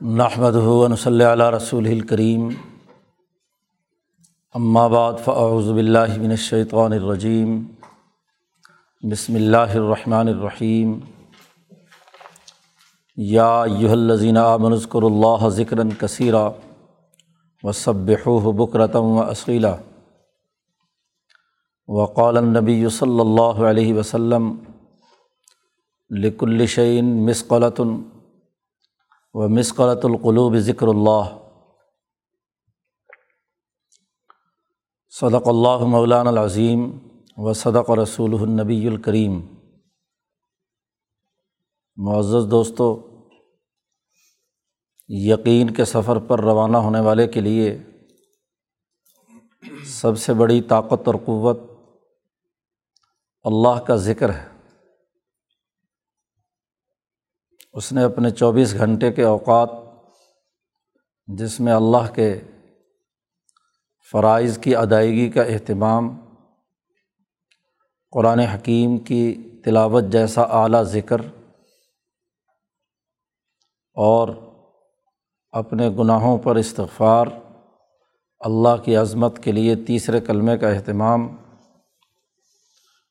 نحمد ہُون صلی علیہ رسول الکریم بعد فاعوذ باللہ من الشیطان الرجیم بسم اللہ الرحمن الرحیم یا ایہا الذین آمنوا اذکروا اللہ ذکرا کثیرا وسبحوہ بکرۃ و اصیلا وقال النبی صلی اللہ علیہ وسلم لکل شعین مسقلۃ و مسقلۃ القلوب ذکر اللہ صدق اللہ مولان العظیم و صدق رسول النبی الکریم معزز دوستو، یقین کے سفر پر روانہ ہونے والے کے لیے سب سے بڑی طاقت اور قوت اللہ کا ذکر ہے۔ اس نے اپنے چوبیس گھنٹے کے اوقات جس میں اللہ کے فرائض کی ادائیگی کا اہتمام، قرآن حکیم کی تلاوت جیسا اعلیٰ ذکر اور اپنے گناہوں پر استغفار اللہ کی عظمت کے لیے تیسرے کلمے کا اہتمام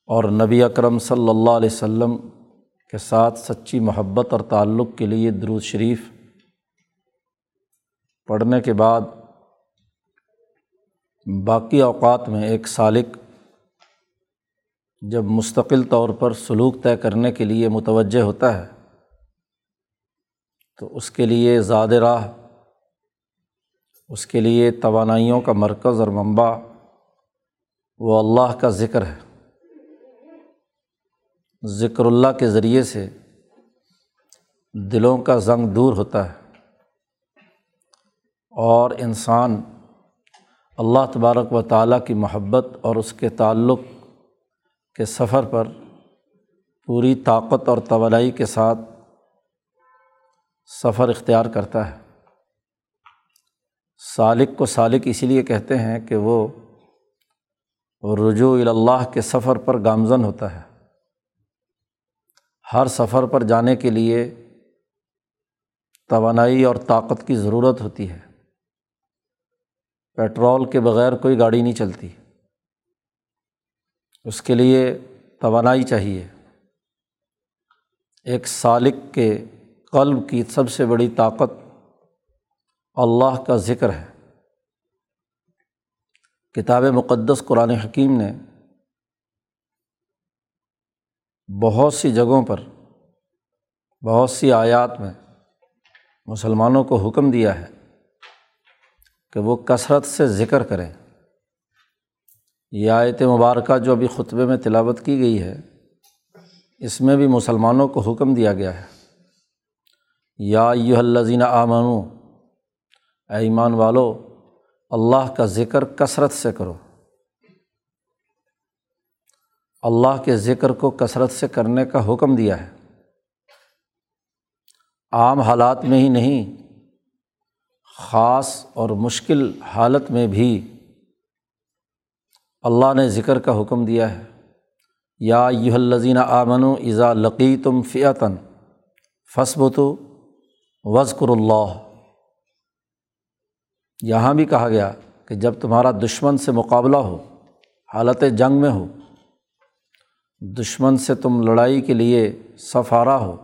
اور نبی اکرم صلی اللہ علیہ و سلم کے ساتھ سچی محبت اور تعلق کے لیے درود شریف۔ پڑھنے کے بعد باقی اوقات میں ایک سالق جب مستقل طور پر سلوک طے کرنے کے لیے متوجہ ہوتا ہے، تو اس کے لیے زیادہ راہ، اس کے لیے توانائیوں کا مرکز اور منبع وہ اللہ کا ذکر ہے۔ ذکر اللہ کے ذریعے سے دلوں کا زنگ دور ہوتا ہے اور انسان اللہ تبارک و تعالیٰ کی محبت اور اس کے تعلق کے سفر پر پوری طاقت اور توانائی کے ساتھ سفر اختیار کرتا ہے۔ سالق کو سالق اسی لیے کہتے ہیں کہ وہ رجوع اللہ کے سفر پر گامزن ہوتا ہے۔ ہر سفر پر جانے کے لیے توانائی اور طاقت کی ضرورت ہوتی ہے۔ پیٹرول کے بغیر کوئی گاڑی نہیں چلتی۔ اس کے لیے توانائی چاہیے۔ ایک سالق کے قلب کی سب سے بڑی طاقت اللہ کا ذکر ہے۔ کتاب مقدس قرآن حکیم نے بہت سی جگہوں پر، بہت سی آیات میں مسلمانوں کو حکم دیا ہے کہ وہ کثرت سے ذکر کریں۔ یہ آیت مبارکہ جو ابھی خطبے میں تلاوت کی گئی ہے، اس میں بھی مسلمانوں کو حکم دیا گیا ہے۔ یا یو الزین آمنو اے ایمان والو، اللہ کا ذکر کثرت سے کرو۔ اللہ کے ذکر کو کثرت سے کرنے کا حکم دیا ہے۔ عام حالات میں ہی نہیں، خاص اور مشکل حالت میں بھی اللہ نے ذکر کا حکم دیا ہے۔ یا یہ الزین آمن و ایزا لقی تم فیتاً فصب تو وزقر اللہ۔ یہاں بھی کہا گیا کہ جب تمہارا دشمن سے مقابلہ ہو، حالت جنگ میں ہو دشمن سے تم لڑائی کے لیے سفارہ ہو،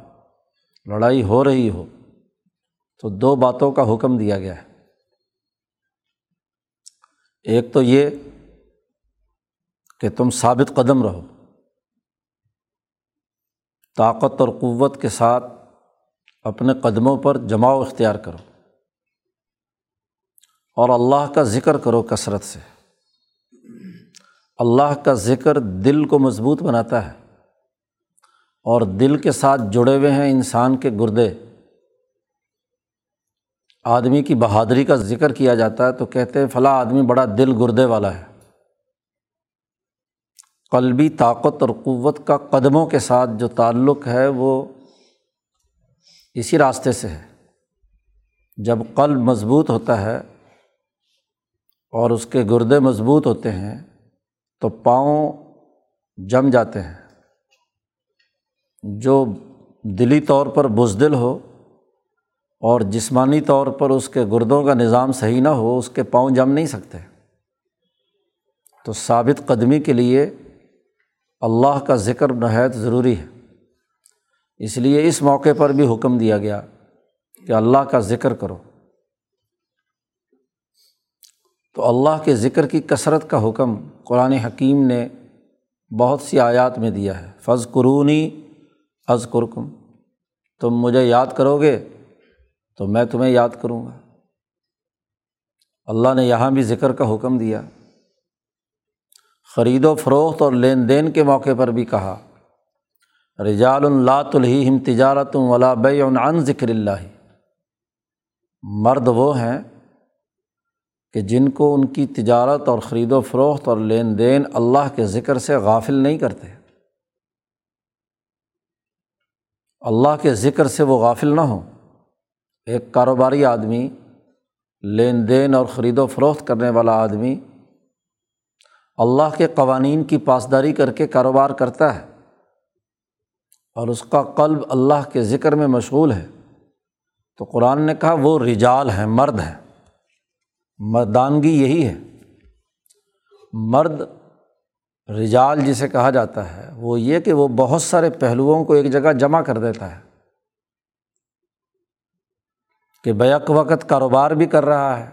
لڑائی ہو رہی ہو، تو دو باتوں کا حکم دیا گیا ہے۔ ایک تو یہ کہ تم ثابت قدم رہو، طاقت اور قوت کے ساتھ اپنے قدموں پر جماؤ اختیار کرو اور اللہ کا ذکر کرو کثرت سے۔ اللہ کا ذکر دل کو مضبوط بناتا ہے اور دل کے ساتھ جڑے ہوئے ہیں انسان کے گردے۔ آدمی کی بہادری کا ذکر کیا جاتا ہے تو کہتے ہیں فلاں آدمی بڑا دل گردے والا ہے۔ قلبی طاقت اور قوت کا قدموں کے ساتھ جو تعلق ہے وہ اسی راستے سے ہے۔ جب قلب مضبوط ہوتا ہے اور اس کے گردے مضبوط ہوتے ہیں تو پاؤں جم جاتے ہیں۔ جو دلی طور پر بزدل ہو اور جسمانی طور پر اس کے گردوں کا نظام صحیح نہ ہو، اس کے پاؤں جم نہیں سکتے۔ تو ثابت قدمی کے لیے اللہ کا ذکر نہایت ضروری ہے۔ اس لیے اس موقع پر بھی حکم دیا گیا کہ اللہ کا ذکر کرو۔ تو اللہ کے ذکر کی کثرت کا حکم قرآن حکیم نے بہت سی آیات میں دیا ہے۔ فض قرونی از قرکم تم مجھے یاد کرو گے تو میں تمہیں یاد کروں گا۔ اللہ نے یہاں بھی ذکر کا حکم دیا۔ خرید و فروخت اور لین دین کے موقع پر بھی کہا۔ رجال اللہ الحیم تجارت ولا بے عن ذکر اللہ۔ مرد وہ ہیں کہ جن کو ان کی تجارت اور خرید و فروخت اور لین دین اللہ کے ذکر سے غافل نہیں کرتے۔ اللہ کے ذکر سے وہ غافل نہ ہوں۔ ایک کاروباری آدمی، لین دین اور خرید و فروخت کرنے والا آدمی اللہ کے قوانین کی پاسداری کر کے کاروبار کرتا ہے اور اس کا قلب اللہ کے ذکر میں مشغول ہے۔ تو قرآن نے کہا وہ رجال ہیں، مرد ہیں۔ مردانگی یہی ہے۔ مرد رجال جسے کہا جاتا ہے، وہ یہ کہ وہ بہت سارے پہلوؤں کو ایک جگہ جمع کر دیتا ہے، کہ بیک وقت کاروبار بھی کر رہا ہے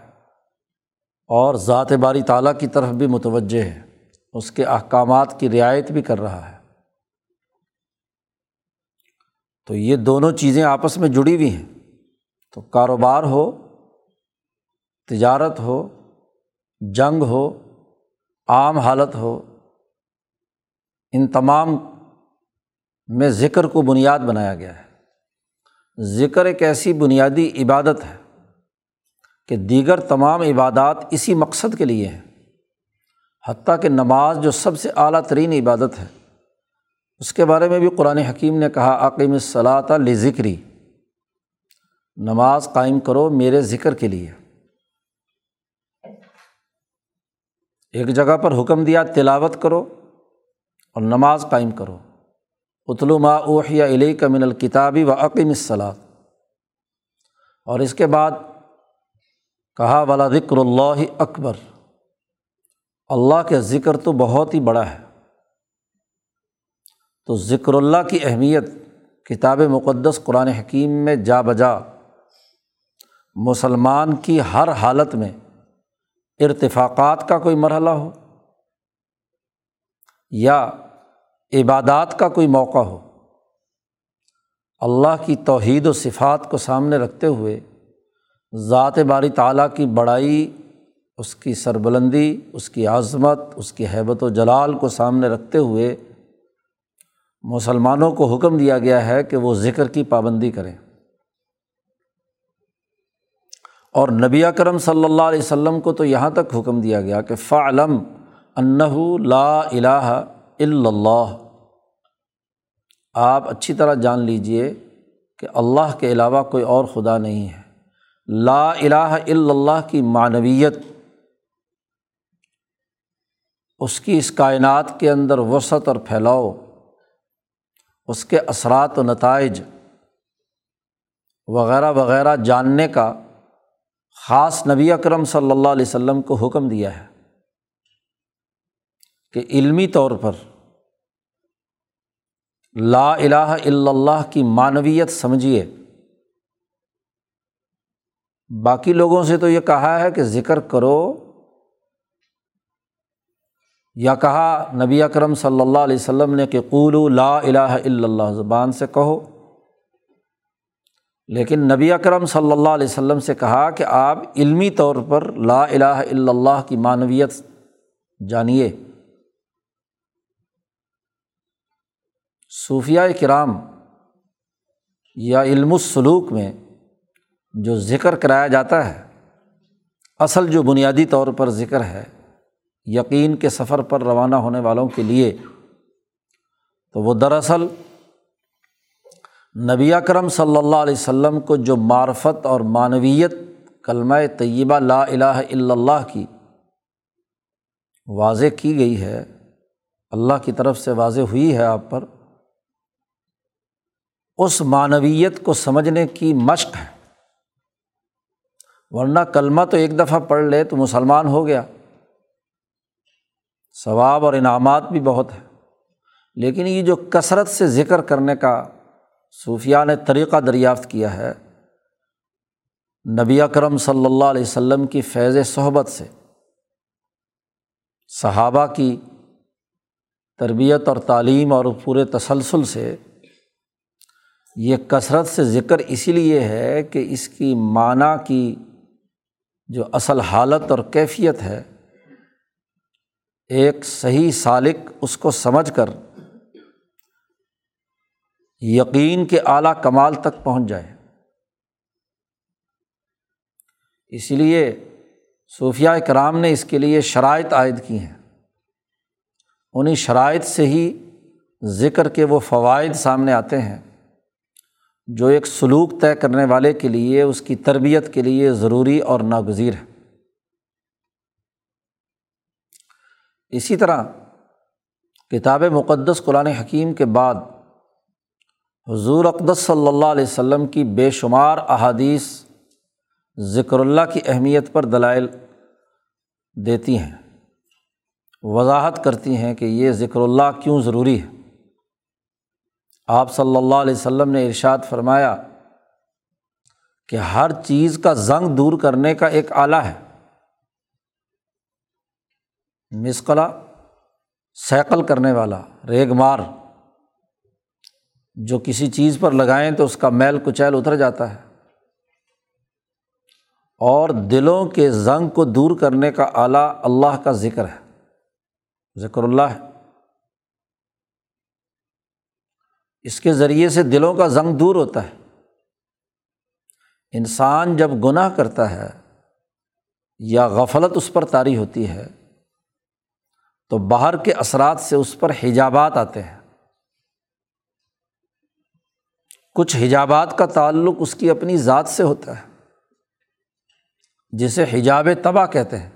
اور ذات باری تعالیٰ کی طرف بھی متوجہ ہے، اس کے احکامات کی رعایت بھی کر رہا ہے۔ تو یہ دونوں چیزیں آپس میں جڑی ہوئی ہیں۔ تو کاروبار ہو تجارت ہو، جنگ ہو، عام حالت ہو، ان تمام میں ذکر کو بنیاد بنایا گیا ہے۔ ذکر ایک ایسی بنیادی عبادت ہے کہ دیگر تمام عبادات اسی مقصد کے لیے ہیں، حتیٰ کہ نماز جو سب سے اعلیٰ ترین عبادت ہے۔ اس کے بارے میں بھی قرآن حکیم نے کہا عقیم صلاح ل ذکری نماز قائم کرو میرے ذکر کے لیے۔ ایک جگہ پر حکم دیا، تلاوت کرو اور نماز قائم کرو۔ اتلو ما اوحیا علیہ کا من الکتابی و عقیم الصلاح اور اس کے بعد کہا والا ذکر اللہ اکبر۔ اللہ کے ذکر تو بہت ہی بڑا ہے۔ تو ذکر اللہ کی اہمیت کتاب مقدس قرآن حکیم میں جا بجا مسلمان کی ہر حالت میں ارتفاقات کا کوئی مرحلہ ہو، یا عبادات کا کوئی موقع ہو، اللہ کی توحید و صفات کو سامنے رکھتے ہوئے ذات باری تعالیٰ کی بڑائی، اس کی سربلندی، اس کی عظمت، اس کی حیبت و جلال کو سامنے رکھتے ہوئے مسلمانوں کو حکم دیا گیا ہے کہ وہ ذکر کی پابندی کریں۔ اور نبی اکرم صلی اللہ علیہ وسلم کو تو یہاں تک حکم دیا گیا کہ فعلم انّہ لا الہ الا اللہ۔ آپ اچھی طرح جان لیجیے کہ اللہ کے علاوہ کوئی اور خدا نہیں ہے۔ لا الہ الا اللہ کی معنویت، اس کی اس کائنات کے اندر وسعت اور پھیلاؤ، اس کے اثرات و نتائج وغیرہ وغیرہ جاننے کا خاص نبی اکرم صلی اللہ علیہ وسلم کو حکم دیا ہے کہ علمی طور پر لا الہ الا اللہ کی معنویت سمجھیے۔ باقی لوگوں سے تو یہ کہا ہے کہ ذکر کرو یا کہا نبی اکرم صلی اللہ علیہ وسلم نے کہ قولو لا الہ الا اللہ زبان سے کہو۔ لیکن نبی اکرم صلی اللہ علیہ وسلم سے کہا کہ آپ علمی طور پر لا الہ الا اللہ کی معنویت جانیے۔ صوفیہ کرام یا علم السلوک میں جو ذکر کرایا جاتا ہے، اصل جو بنیادی طور پر ذکر ہے، یقین کے سفر پر روانہ ہونے والوں کے لیے، تو وہ دراصل نبی اکرم صلی اللہ علیہ وسلم کو جو معرفت اور معنویت کلمہ طیبہ لا الہ الا اللہ کی واضح کی گئی ہے، اللہ کی طرف سے واضح ہوئی ہے آپ پر، اس معنویت کو سمجھنے کی مشق ہے۔ ورنہ کلمہ تو ایک دفعہ پڑھ لے تو مسلمان ہو گیا۔ ثواب اور انعامات بھی بہت ہے لیکن یہ جو کثرت سے ذکر کرنے کا صوفیہ نے طریقہ دریافت کیا ہے نبی اکرم صلی اللہ علیہ وسلم کی فیض صحبت سے۔ صحابہ کی تربیت اور تعلیم اور پورے تسلسل سے یہ کثرت سے ذکر اسی لیے ہے کہ اس کی معنی کی جو اصل حالت اور کیفیت ہے، ایک صحیح سالق اس کو سمجھ کر یقین کے اعلیٰ کمال تک پہنچ جائے۔ اسی لیے صوفیہ کرام نے اس کے لیے شرائط عائد کی ہیں۔ انہیں شرائط سے ہی ذکر کے وہ فوائد سامنے آتے ہیں جو ایک سلوک طے کرنے والے کے لیے، اس کی تربیت کے لیے ضروری اور ناگزیر ہے اسی طرح کتاب مقدس قرآن حکیم کے بعد حضور اقدس صلی اللہ علیہ وسلم کی بے شمار احادیث ذکر اللہ کی اہمیت پر دلائل دیتی ہیں، وضاحت کرتی ہیں کہ یہ ذکر اللہ کیوں ضروری ہے۔ آپ صلی اللہ علیہ وسلم نے ارشاد فرمایا کہ ہر چیز کا زنگ دور کرنے کا ایک آلہ ہے۔ مسقلا سیکل کرنے والا، ریگ مار۔ جو کسی چیز پر لگائیں تو اس کا میل کچیل اتر جاتا ہے۔ اور دلوں کے زنگ کو دور کرنے کا آلہ اللہ کا ذکر ہے۔ ذکر اللہ ہے۔ اس کے ذریعے سے دلوں کا زنگ دور ہوتا ہے۔ انسان جب گناہ کرتا ہے یا غفلت اس پر طاری ہوتی ہے تو باہر کے اثرات سے اس پر حجابات آتے ہیں۔ کچھ حجابات کا تعلق اس کی اپنی ذات سے ہوتا ہے، جسے حجاب تباہ کہتے ہیں۔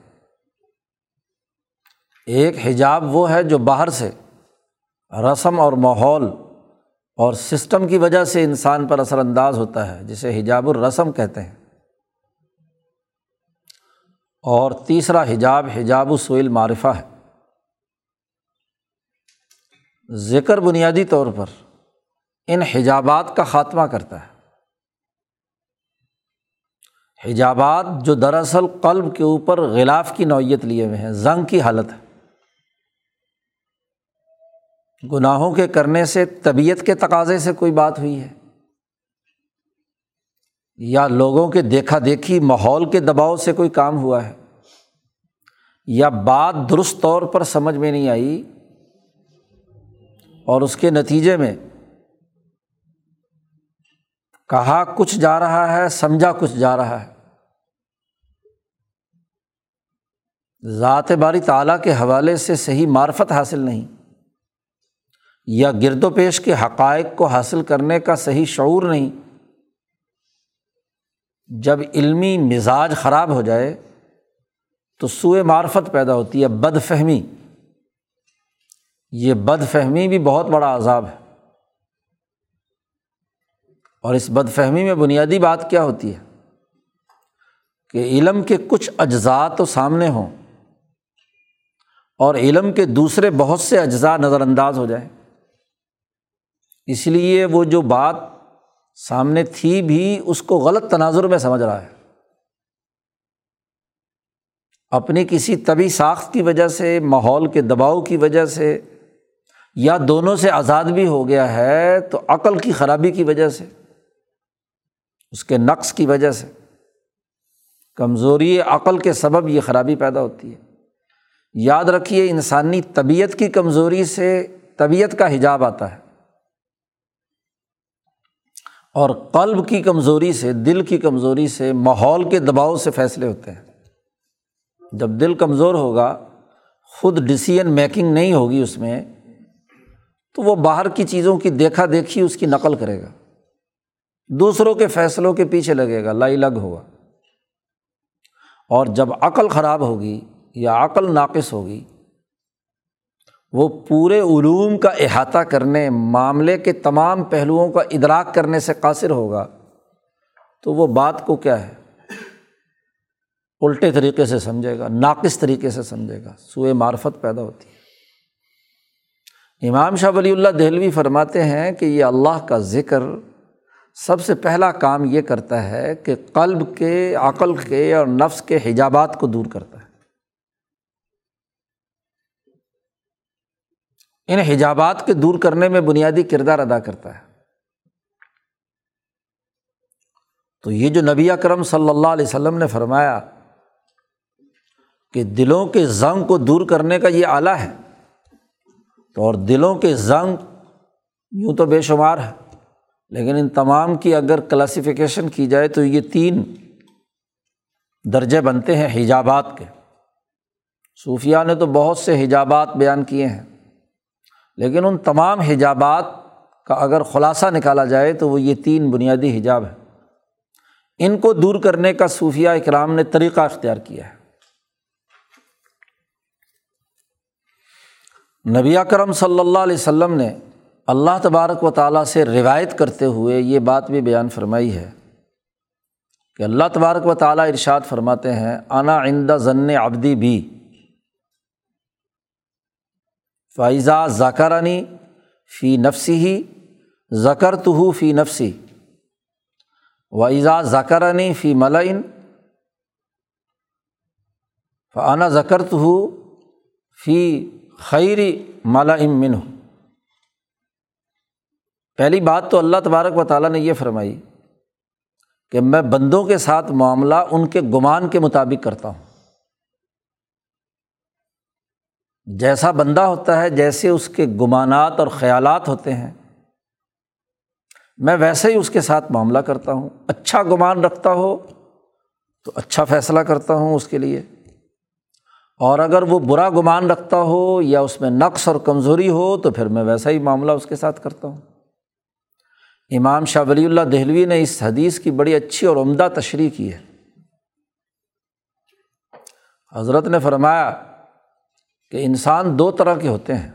ایک حجاب وہ ہے جو باہر سے رسم اور ماحول اور سسٹم کی وجہ سے انسان پر اثر انداز ہوتا ہے، جسے حجاب الرسم کہتے ہیں۔ اور تیسرا حجاب حجاب السویل معرفہ ہے۔ ذکر بنیادی طور پر ان حجابات کا خاتمہ کرتا ہے۔ حجابات جو دراصل قلب کے اوپر غلاف کی نوعیت لیے ہوئے ہیں، زنگ کی حالت ہے۔ گناہوں کے کرنے سے، طبیعت کے تقاضے سے کوئی بات ہوئی ہے۔ یا لوگوں کے دیکھا دیکھی، ماحول کے دباؤ سے کوئی کام ہوا ہے۔ یا بات درست طور پر سمجھ میں نہیں آئی اور اس کے نتیجے میں کہا کچھ جا رہا ہے، سمجھا کچھ جا رہا ہے۔ ذات باری تعالیٰ کے حوالے سے صحیح معرفت حاصل نہیں۔ یا گرد و پیش کے حقائق کو حاصل کرنے کا صحیح شعور نہیں۔ جب علمی مزاج خراب ہو جائے تو سوئے معرفت پیدا ہوتی ہے بد فہمی یہ بد فہمی بھی بہت بڑا عذاب ہے۔ اور اس بد فہمی میں بنیادی بات کیا ہوتی ہے؟ کہ علم کے کچھ اجزاء تو سامنے ہوں اور علم کے دوسرے بہت سے اجزاء نظر انداز ہو جائیں۔ اس لیے وہ جو بات سامنے تھی بھی اس کو غلط تناظر میں سمجھ رہا ہے۔ اپنی کسی طبی ساخت کی وجہ سے، ماحول کے دباؤ کی وجہ سے، یا دونوں سے آزاد بھی ہو گیا ہے تو عقل کی خرابی کی وجہ سے۔ اس کے نقص کی وجہ سے۔ کمزوری عقل کے سبب یہ خرابی پیدا ہوتی ہے۔ یاد رکھیے، انسانی طبیعت کی کمزوری سے طبیعت کا حجاب آتا ہے۔ اور قلب کی کمزوری سے، دل کی کمزوری سے، ماحول کے دباؤ سے فیصلے ہوتے ہیں۔ جب دل کمزور ہوگا، خود ڈسیزن میکنگ نہیں ہوگی اس میں، تو وہ باہر کی چیزوں کی دیکھا دیکھی اس کی نقل کرے گا۔ دوسروں کے فیصلوں کے پیچھے لگے گا، لائی لگ ہوگا۔ اور جب عقل خراب ہوگی یا عقل ناقص ہوگی، وہ پورے علوم کا احاطہ کرنے، معاملے کے تمام پہلوؤں کا ادراک کرنے سے قاصر ہوگا، تو وہ بات کو کیا ہے؟ الٹے طریقے سے سمجھے گا، ناقص طریقے سے سمجھے گا، سوئے معرفت پیدا ہوتی ہے۔ امام شاہ ولی اللہ دہلوی فرماتے ہیں کہ یہ اللہ کا ذکر سب سے پہلا کام یہ کرتا ہے کہ قلب کے، عقل کے اور نفس کے حجابات کو دور کرتا ہے۔ ان حجابات کے دور کرنے میں بنیادی کردار ادا کرتا ہے۔ تو یہ جو نبی اکرم صلی اللہ علیہ وسلم نے فرمایا کہ دلوں کے زنگ کو دور کرنے کا یہ آلہ ہے تو اور دلوں کے زنگ یوں تو بے شمار ہے۔ لیکن ان تمام کی اگر کلاسیفیکیشن کی جائے تو یہ تین درجے بنتے ہیں حجابات کے۔ صوفیہ نے تو بہت سے حجابات بیان کیے ہیں، لیکن ان تمام حجابات کا اگر خلاصہ نکالا جائے تو وہ یہ تین بنیادی حجاب ہے ان کو دور کرنے کا صوفیہ اکرام نے طریقہ اختیار کیا ہے۔ نبی کرم صلی اللہ علیہ وسلم نے اللہ تبارک و تعالیٰ سے روایت کرتے ہوئے یہ بات بھی بیان فرمائی ہے کہ اللہ تبارک و تعالیٰ ارشاد فرماتے ہیں، انا آئندہ ضن ابدی بھی فائزہ ذکرانی فی نفسی ہی ذکر تو فی نفسی وائزا ذکرانی فی ملعین فعنا ذکر تو فی خیری مالا امن ہو پہلی بات تو اللہ تبارک و تعالیٰ نے یہ فرمائی کہ میں بندوں کے ساتھ معاملہ ان کے گمان کے مطابق کرتا ہوں۔ جیسا بندہ ہوتا ہے، جیسے اس کے گمانات اور خیالات ہوتے ہیں، میں ویسے ہی اس کے ساتھ معاملہ کرتا ہوں۔ اچھا گمان رکھتا ہو تو اچھا فیصلہ کرتا ہوں اس کے لیے۔ اور اگر وہ برا گمان رکھتا ہو یا اس میں نقص اور کمزوری ہو تو پھر میں ویسا ہی معاملہ اس کے ساتھ کرتا ہوں۔ امام شاہ ولی اللہ دہلوی نے اس حدیث کی بڑی اچھی اور عمدہ تشریح کی ہے۔ حضرت نے فرمایا کہ انسان دو طرح کے ہوتے ہیں۔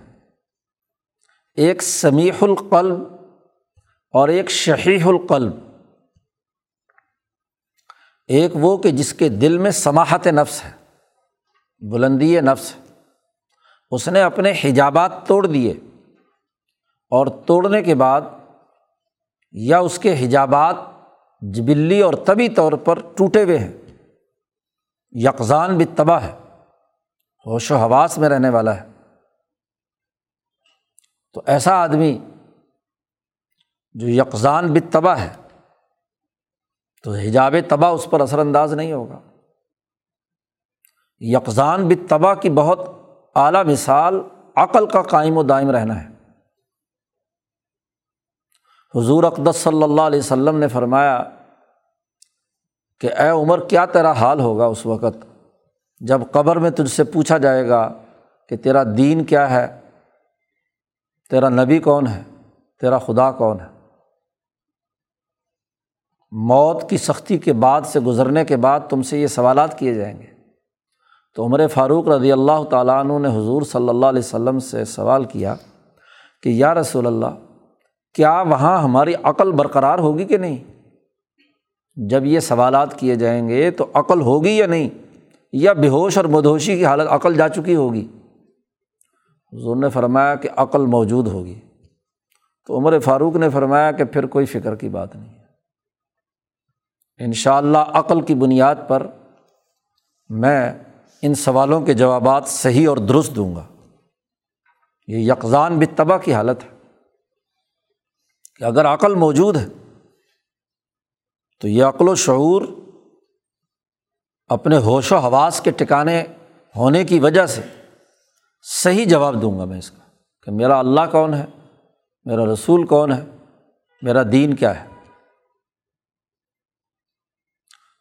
ایک سمیح القلب اور ایک شہیح القلب۔ ایک وہ کہ جس کے دل میں سماحت نفس ہے، بلندی نفس ہے۔ اس نے اپنے حجابات توڑ دیے اور توڑنے کے بعد یا اس کے حجابات جبلی اور طبی طور پر ٹوٹے ہوئے ہیں۔ یکزان بھی تباہ ہے۔ ہوش و حواس میں رہنے والا ہے۔ تو ایسا آدمی جو یکزان بھی تباہ ہے، تو حجاب تباہ اس پر اثر انداز نہیں ہوگا۔ یکزان بتبا کی بہت اعلیٰ مثال عقل کا قائم و دائم رہنا ہے۔ حضور اقدس صلی اللہ علیہ وسلم نے فرمایا کہ اے عمر، کیا تیرا حال ہوگا اس وقت؟ جب قبر میں تجھ سے پوچھا جائے گا کہ تیرا دین کیا ہے، تیرا نبی کون ہے، تیرا خدا کون ہے؟ موت کی سختی کے بعد سے گزرنے کے بعد تم سے یہ سوالات کیے جائیں گے۔ تو عمر فاروق رضی اللہ تعالیٰ عنہ نے حضور صلی اللہ علیہ وسلم سے سوال کیا کہ یا رسول اللہ کیا وہاں ہماری عقل برقرار ہوگی کہ نہیں؟ جب یہ سوالات کیے جائیں گے تو عقل ہوگی یا نہیں؟ یا بے ہوش اور مدھوشی کی حالت عقل جا چکی ہوگی؟ حضور نے فرمایا کہ عقل موجود ہوگی۔ تو عمر فاروق نے فرمایا کہ پھر کوئی فکر کی بات نہیں ہے۔ ان شاء اللہ عقل کی بنیاد پر میں ان سوالوں کے جوابات صحیح اور درست دوں گا۔ یہ یکزان بھی تباہ کی حالت ہے۔ کہ اگر عقل موجود ہے تو یہ عقل و شعور اپنے ہوش و حواس کے ٹکانے ہونے کی وجہ سے صحیح جواب دوں گا میں اس کا کہ میرا اللہ کون ہے، میرا رسول کون ہے، میرا دین کیا ہے۔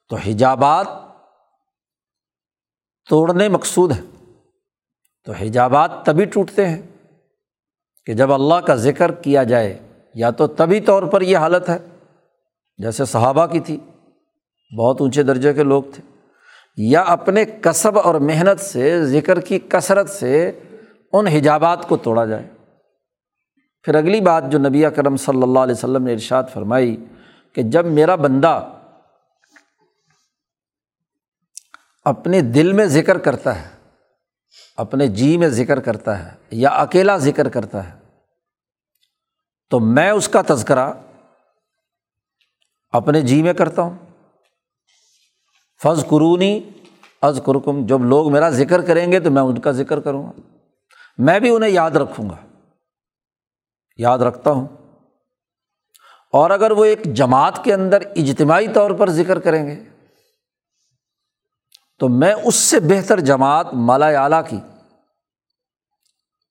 تو حجابات توڑنے مقصود ہے تو حجابات تبھی ٹوٹتے ہیں کہ جب اللہ کا ذکر کیا جائے یا تو طبی طور پر یہ حالت ہے، جیسے صحابہ کی تھی، بہت اونچے درجے کے لوگ تھے، یا اپنے کسب اور محنت سے، ذکر کی کثرت سے ان حجابات کو توڑا جائے۔ پھر اگلی بات جو نبی کرم صلی اللہ علیہ وسلم نے ارشاد فرمائی کہ جب میرا بندہ اپنے دل میں ذکر کرتا ہے، اپنے جی میں ذکر کرتا ہے، یا اکیلا ذکر کرتا ہے تو میں اس کا تذکرہ اپنے جی میں کرتا ہوں۔ فض قرونی از کرکم جب لوگ میرا ذکر کریں گے تو میں ان کا ذکر کروں گا۔ میں بھی انہیں یاد رکھوں گا۔ یاد رکھتا ہوں۔ اور اگر وہ ایک جماعت کے اندر اجتماعی طور پر ذکر کریں گے، تو میں اس سے بہتر جماعت مالا اعلیٰ کی،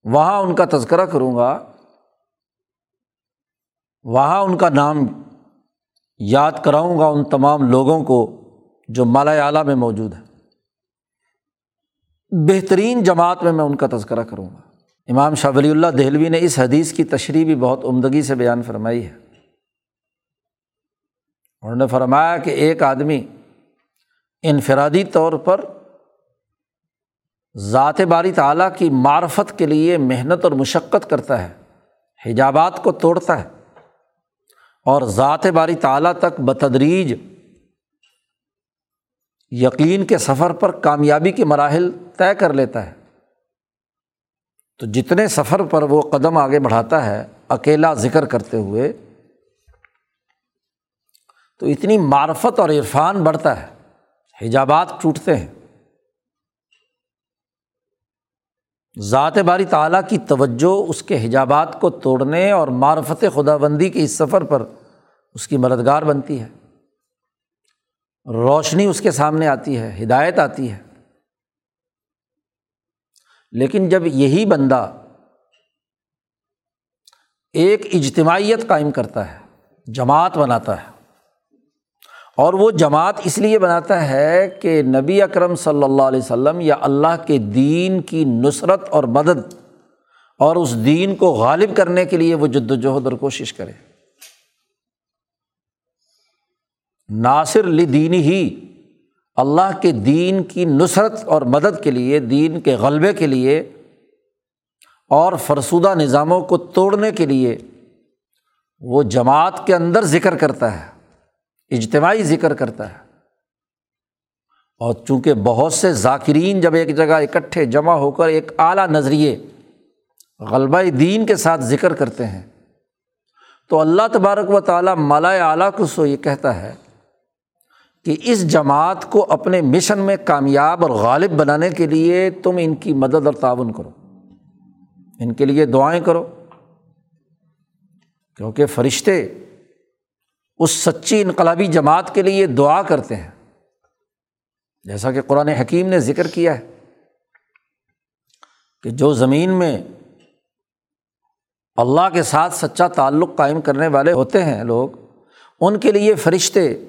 وہاں ان کا تذکرہ کروں گا۔ وہاں ان کا نام یاد کراؤں گا ان تمام لوگوں کو جو مالا اعلیٰ میں موجود ہے بہترین جماعت میں میں ان کا تذکرہ کروں گا۔ امام شاہ ولی اللہ دہلوی نے اس حدیث کی تشریح بھی بہت عمدگی سے بیان فرمائی ہے۔ انہوں نے فرمایا کہ ایک آدمی انفرادی طور پر ذات باری تعلیٰ کی معرفت کے لیے محنت اور مشقت کرتا ہے، حجابات کو توڑتا ہے۔ اور ذات باری تعلیٰ تک بتدریج یقین کے سفر پر کامیابی کے مراحل طے کر لیتا ہے۔ تو جتنے سفر پر وہ قدم آگے بڑھاتا ہے، اکیلا ذکر کرتے ہوئے، تو اتنی معرفت اور عرفان بڑھتا ہے۔ حجابات ٹوٹتے ہیں۔ ذات باری تعلیٰ کی توجہ اس کے حجابات کو توڑنے اور معرفت خدا بندی کے اس سفر پر اس کی مددگار بنتی ہے۔ روشنی اس کے سامنے آتی ہے، ہدایت آتی ہے۔ لیکن جب یہی بندہ ایک اجتماعیت قائم کرتا ہے، جماعت بناتا ہے اور وہ جماعت اس لیے بناتا ہے کہ نبی اکرم صلی اللہ علیہ وسلم یا اللہ کے دین کی نصرت اور مدد اور اس دین کو غالب کرنے کے لیے وہ جد وجہد اور کوشش کرے۔ ناصر لدین ہی اللہ کے دین کی نصرت اور مدد کے لیے، دین کے غلبے کے لیے اور فرسودہ نظاموں کو توڑنے کے لیے وہ جماعت کے اندر ذکر کرتا ہے۔ اجتماعی ذکر کرتا ہے۔ اور چونکہ بہت سے ذاکرین جب ایک جگہ اکٹھے جمع ہو کر ایک اعلیٰ نظریے غلبہ دین کے ساتھ ذکر کرتے ہیں، تو اللہ تبارک و تعالیٰ مالا اعلیٰ کو سو یہ کہتا ہے کہ اس جماعت کو اپنے مشن میں کامیاب اور غالب بنانے کے لیے تم ان کی مدد اور تعاون کرو۔ ان کے لیے دعائیں کرو۔ کیونکہ فرشتے اس سچی انقلابی جماعت کے لیے دعا کرتے ہیں۔ جیسا کہ قرآن حکیم نے ذکر کیا ہے کہ جو زمین میں اللہ کے ساتھ سچا تعلق قائم کرنے والے ہوتے ہیں لوگ، ان کے لیے فرشتے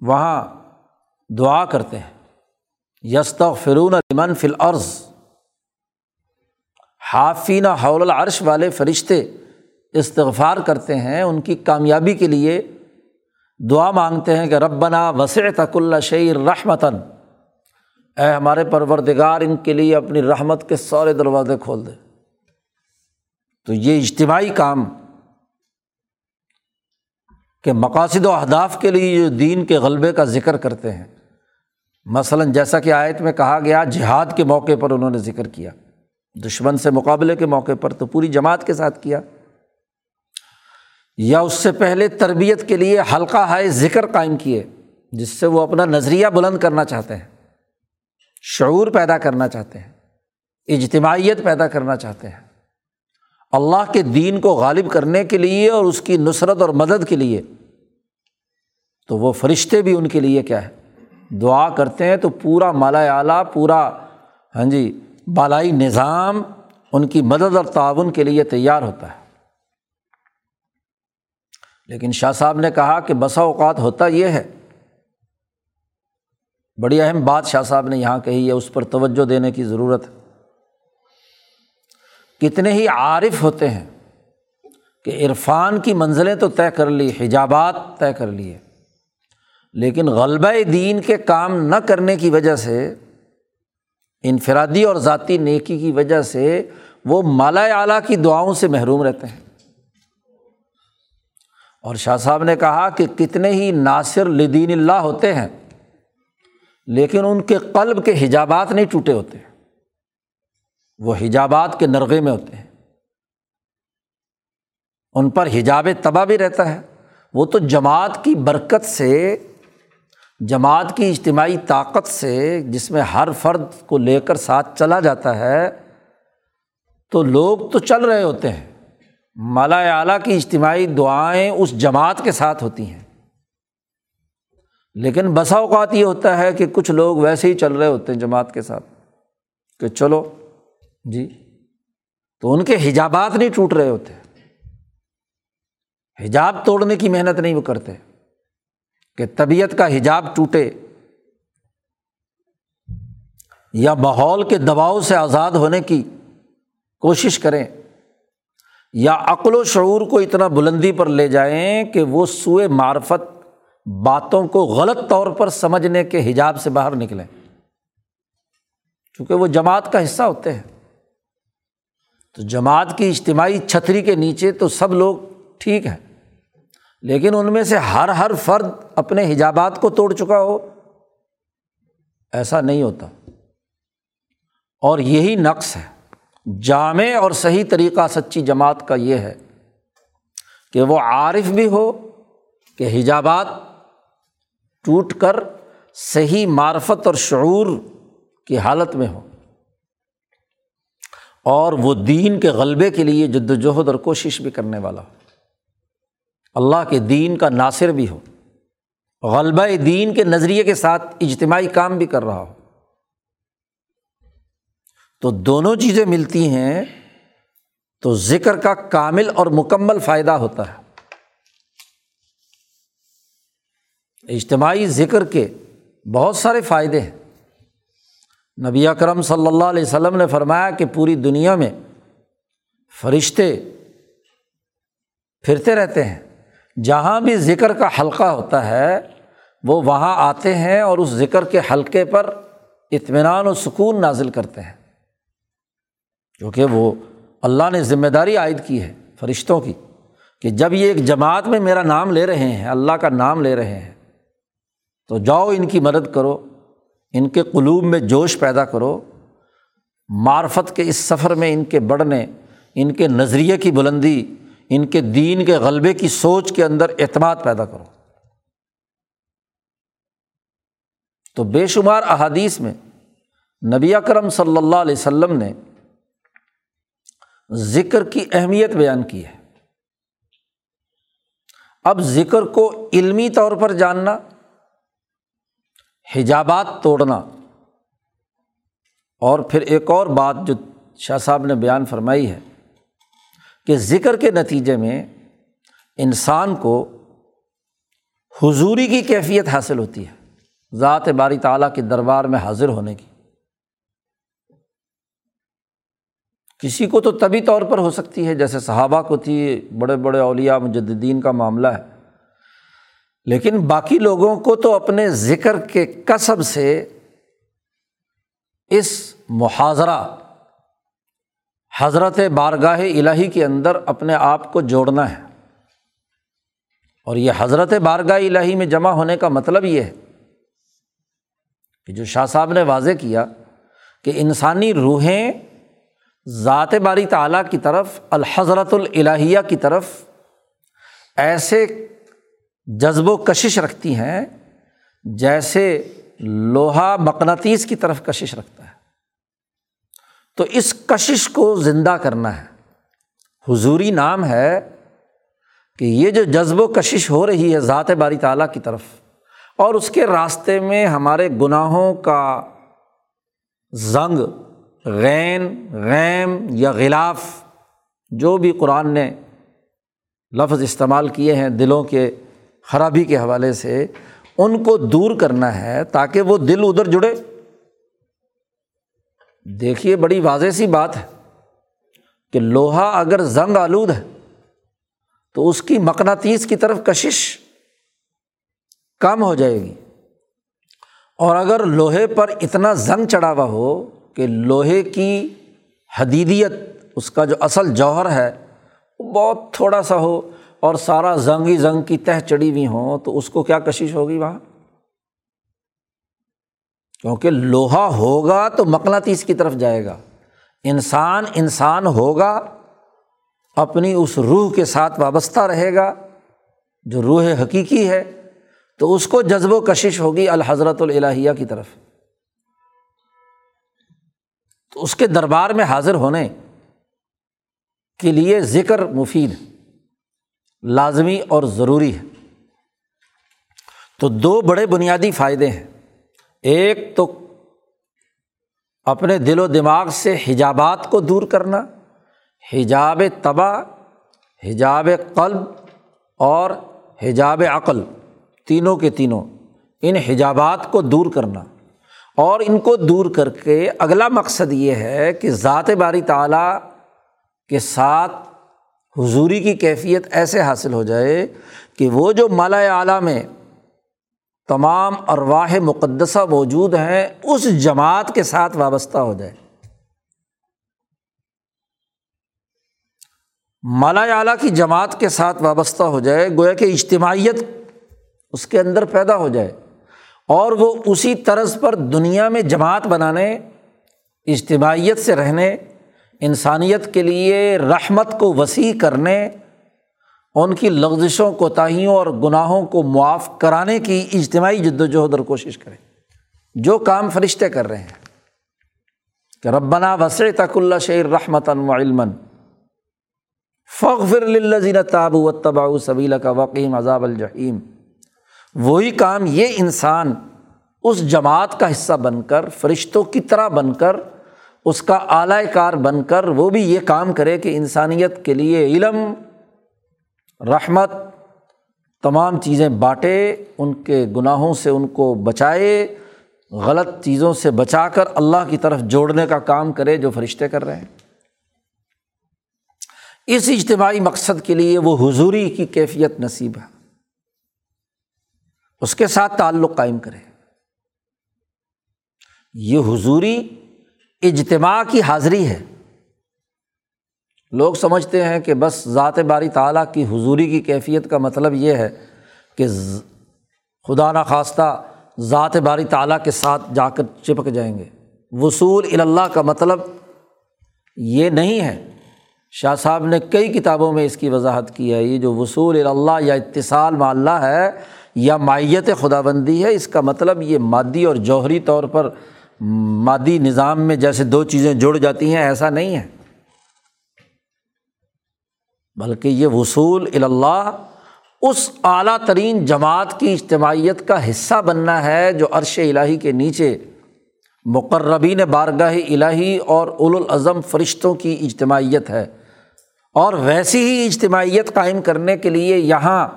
وہاں دعا کرتے ہیں۔ یست فرون امن فل عرض حافینہ حول العرش والے فرشتے استغفار کرتے ہیں، ان کی کامیابی کے لیے دعا مانگتے ہیں کہ ربنا وسع تک اللہ شعر رحمتاً۔ اے ہمارے پروردگار، ان کے لیے اپنی رحمت کے سورے دروازے کھول دے۔ تو یہ اجتماعی کام کہ مقاصد و اہداف کے لیے جو دین کے غلبے کا ذکر کرتے ہیں۔ مثلاً جیسا کہ آیت میں کہا گیا، جہاد کے موقع پر انہوں نے ذکر کیا، دشمن سے مقابلے کے موقع پر تو پوری جماعت کے ساتھ کیا۔ یا اس سے پہلے تربیت کے لیے حلقہ ہائے ذکر قائم کیے، جس سے وہ اپنا نظریہ بلند کرنا چاہتے ہیں، شعور پیدا کرنا چاہتے ہیں، اجتماعیت پیدا کرنا چاہتے ہیں۔ اللہ کے دین کو غالب کرنے کے لیے اور اس کی نصرت اور مدد کے لیے۔ تو وہ فرشتے بھی ان کے لیے کیا ہے؟ دعا کرتے ہیں تو پورا مالا اعلیٰ، پورا ہاں جی بالائی نظام ان کی مدد اور تعاون کے لیے تیار ہوتا ہے۔ لیکن شاہ صاحب نے کہا کہ بسا اوقات ہوتا یہ ہے۔ بڑی اہم بات شاہ صاحب نے یہاں کہی ہے، اس پر توجہ دینے کی ضرورت ہے۔ کتنے ہی عارف ہوتے ہیں کہ عرفان کی منزلیں تو طے کر لی، حجابات طے کر لیے، لیکن غلبہ دین کے کام نہ کرنے کی وجہ سے، انفرادی اور ذاتی نیکی کی وجہ سے وہ مالا اعلیٰ کی دعاؤں سے محروم رہتے ہیں۔ اور شاہ صاحب نے کہا کہ کتنے ہی ناصر لدین اللہ ہوتے ہیں، لیکن ان کے قلب کے حجابات نہیں ٹوٹے ہوتے۔ وہ حجابات کے نرغے میں ہوتے ہیں۔ ان پر حجاب تباہ بھی رہتا ہے۔ وہ تو جماعت کی برکت سے، جماعت کی اجتماعی طاقت سے جس میں ہر فرد کو لے کر ساتھ چلا جاتا ہے، تو لوگ تو چل رہے ہوتے ہیں۔ مالا اعلیٰ کی اجتماعی دعائیں اس جماعت کے ساتھ ہوتی ہیں۔ لیکن بسا اوقات یہ ہوتا ہے کہ کچھ لوگ ویسے ہی چل رہے ہوتے ہیں جماعت کے ساتھ کہ چلو جی تو ان کے حجابات نہیں ٹوٹ رہے ہوتے۔ حجاب توڑنے کی محنت نہیں وہ کرتے۔ کہ طبیعت کا حجاب ٹوٹے۔ یا ماحول کے دباؤ سے آزاد ہونے کی کوشش کریں۔ یا عقل و شعور کو اتنا بلندی پر لے جائیں کہ وہ سوئے معرفت باتوں کو غلط طور پر سمجھنے کے حجاب سے باہر نکلیں۔ کیونکہ وہ جماعت کا حصہ ہوتے ہیں۔ تو جماعت کی اجتماعی چھتری کے نیچے تو سب لوگ ٹھیک ہے لیکن ان میں سے ہر ہر فرد اپنے حجابات کو توڑ چکا ہو۔ ایسا نہیں ہوتا۔ اور یہی نقص ہے۔ جامع اور صحیح طریقہ سچی جماعت کا یہ ہے کہ وہ عارف بھی ہو کہ حجابات ٹوٹ کر صحیح معرفت اور شعور کی حالت میں ہو اور وہ دین کے غلبے کے لیے جد وجہد اور کوشش بھی کرنے والا ہو۔ اللہ کے دین کا ناصر بھی ہو۔ غلبہ دین کے نظریے کے ساتھ اجتماعی کام بھی کر رہا ہو۔ تو دونوں چیزیں ملتی ہیں تو ذکر کا کامل اور مکمل فائدہ ہوتا ہے۔ اجتماعی ذکر کے بہت سارے فائدے ہیں۔ نبی اکرم صلی اللہ علیہ وسلم نے فرمایا کہ پوری دنیا میں فرشتے پھرتے رہتے ہیں۔ جہاں بھی ذکر کا حلقہ ہوتا ہے، وہ وہاں آتے ہیں اور اس ذکر کے حلقے پر اطمینان و سکون نازل کرتے ہیں۔ کیونکہ وہ اللہ نے ذمہ داری عائد کی ہے فرشتوں کی کہ جب یہ ایک جماعت میں میرا نام لے رہے ہیں، اللہ کا نام لے رہے ہیں، تو جاؤ ان کی مدد کرو، ان کے قلوب میں جوش پیدا کرو، معرفت کے اس سفر میں ان کے بڑھنے، ان کے نظریے کی بلندی، ان کے دین کے غلبے کی سوچ کے اندر اعتماد پیدا کرو۔ تو بے شمار احادیث میں نبی اکرم صلی اللہ علیہ وسلم نے ذکر کی اہمیت بیان کی ہے۔ اب ذکر کو علمی طور پر جاننا، حجابات توڑنا۔ اور پھر ایک اور بات جو شاہ صاحب نے بیان فرمائی ہے کہ ذکر کے نتیجے میں انسان کو حضوری کی کیفیت حاصل ہوتی ہے، ذات باری تعالیٰ کے دربار میں حاضر ہونے کی۔ کسی کو تو طبی طور پر ہو سکتی ہے جیسے صحابہ کو تھی، بڑے بڑے اولیا مجدین کا معاملہ ہے۔ لیکن باقی لوگوں کو تو اپنے ذکر کے کسب سے اس محاذرہ حضرت بارگاہ الہی کے اندر اپنے آپ کو جوڑنا ہے۔ اور یہ حضرت بارگاہ الہی میں جمع ہونے کا مطلب یہ ہے کہ جو شاہ صاحب نے واضح کیا کہ انسانی روحیں ذات باری تعلیٰ کی طرف، الحضرت الہیہ کی طرف ایسے جذب و کشش رکھتی ہیں جیسے لوہا مقناطیس کی طرف کشش رکھتا ہے۔ تو اس کشش کو زندہ کرنا ہے۔ حضوری نام ہے کہ یہ جو جذب و کشش ہو رہی ہے ذات باری تعالیٰ کی طرف، اور اس کے راستے میں ہمارے گناہوں کا زنگ غین، غیم یا غلاف، جو بھی قرآن نے لفظ استعمال کیے ہیں دلوں کے خرابی کے حوالے سے، ان کو دور کرنا ہے تاکہ وہ دل ادھر جڑے۔ دیکھیے، بڑی واضح سی بات ہے کہ لوہا اگر زنگ آلود ہے تو اس کی مقناطیس کی طرف کشش کم ہو جائے گی۔ اور اگر لوہے پر اتنا زنگ چڑھا ہوا ہو کہ لوہے کی حدیدیت، اس کا جو اصل جوہر ہے، وہ بہت تھوڑا سا ہو اور سارا زنگ ہی زنگ کی تہ چڑھی ہوئی ہوں، تو اس کو کیا کشش ہوگی وہاں؟ کیونکہ لوہا ہوگا تو مقناطیس کی طرف جائے گا۔ انسان انسان ہوگا، اپنی اس روح کے ساتھ وابستہ رہے گا، جو روح حقیقی ہے، تو اس کو جذب و کشش ہوگی الحضرت الہیہ کی طرف۔ تو اس کے دربار میں حاضر ہونے کے لیے ذکر مفید لازمی اور ضروری ہے۔ تو دو بڑے بنیادی فائدے ہیں۔ ایک تو اپنے دل و دماغ سے حجابات کو دور کرنا، حجاب تباہ، حجاب قلب اور حجاب عقل، تینوں کے تینوں، ان حجابات کو دور کرنا۔ اور ان کو دور کر کے اگلا مقصد یہ ہے کہ ذات باری تعلیٰ کے ساتھ حضوری کی کیفیت ایسے حاصل ہو جائے کہ وہ جو مالا اعلیٰ میں تمام ارواہ مقدسہ موجود ہیں، اس جماعت کے ساتھ وابستہ ہو جائے۔ مالا اعلیٰ کی جماعت کے ساتھ وابستہ ہو جائے، گویا کہ اجتماعیت اس کے اندر پیدا ہو جائے۔ اور وہ اسی طرز پر دنیا میں جماعت بنانے، اجتماعیت سے رہنے، انسانیت کے لیے رحمت کو وسیع کرنے، ان کی لغزشوں کوتاہیوں اور گناہوں کو معاف کرانے کی اجتماعی جد وجہد اور کوشش کریں۔ جو کام فرشتے کر رہے ہیں، کہ ربنا وسع تک اللہ شعر رحمتاً و علم فخر الزین تاب و تبا صبیلا کا وقیم عذاب الجحیم۔ وہی کام یہ انسان اس جماعت کا حصہ بن کر، فرشتوں کی طرح بن کر، اس کا اعلی کار بن کر وہ بھی یہ کام کرے کہ انسانیت کے لیے علم، رحمت، تمام چیزیں بانٹے، ان کے گناہوں سے ان کو بچائے، غلط چیزوں سے بچا کر اللہ کی طرف جوڑنے کا کام کرے جو فرشتے کر رہے ہیں۔ اس اجتماعی مقصد کے لیے وہ حضوری کی کیفیت نصیب ہے۔ اس کے ساتھ تعلق قائم کرے۔ یہ حضوری اجتماع کی حاضری ہے۔ لوگ سمجھتے ہیں کہ بس ذات باری تعالیٰ کی حضوری کی کیفیت کا مطلب یہ ہے کہ خدا نخواستہ ذات باری تعالیٰ کے ساتھ جا کر چپک جائیں گے۔ وصول اللہ کا مطلب یہ نہیں ہے۔ شاہ صاحب نے کئی کتابوں میں اس کی وضاحت کی ہے۔ یہ جو وصول اللہ یا اتصال مع اللہ ہے یا مائیت خدا بندی ہے، اس کا مطلب یہ مادی اور جوہری طور پر مادی نظام میں جیسے دو چیزیں جڑ جاتی ہیں، ایسا نہیں ہے۔ بلکہ یہ وصول اللہ اس اعلیٰ ترین جماعت کی اجتماعیت کا حصہ بننا ہے جو عرش الٰہی کے نیچے مقربین بارگاہ الہی اور الاظم فرشتوں کی اجتماعیت ہے۔ اور ویسی ہی اجتماعیت قائم کرنے کے لیے یہاں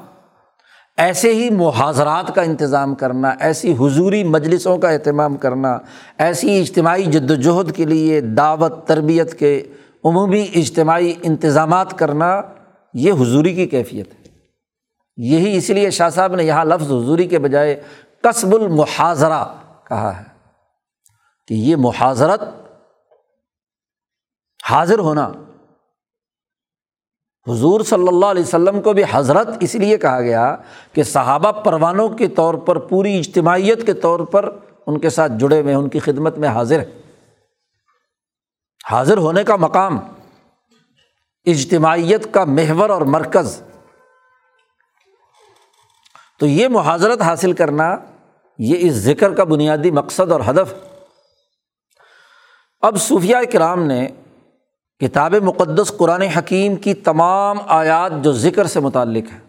ایسے ہی محاذرات کا انتظام کرنا، ایسی حضوری مجلسوں کا اہتمام کرنا، ایسی اجتماعی جد وجہد کے لیے دعوت، تربیت کے عمومی اجتماعی انتظامات کرنا، یہ حضوری کی کیفیت ہے۔ یہی اس لیے شاہ صاحب نے یہاں لفظ حضوری کے بجائے قصب المحاظرہ کہا ہے کہ یہ محاذرت حاضر ہونا حضور صلی اللہ علیہ وسلم کو بھی حضرت اس لیے کہا گیا کہ صحابہ پروانوں کے طور پر، پوری اجتماعیت کے طور پر ان کے ساتھ جڑے ہوئے ان کی خدمت میں حاضر ہے حاضر ہونے کا مقام، اجتماعیت کا محور اور مرکز۔ تو یہ محاذرت حاصل کرنا، یہ اس ذکر کا بنیادی مقصد اور ہدف۔ اب صوفیہ کرام نے کتاب مقدس قرآن حکیم کی تمام آیات جو ذکر سے متعلق ہے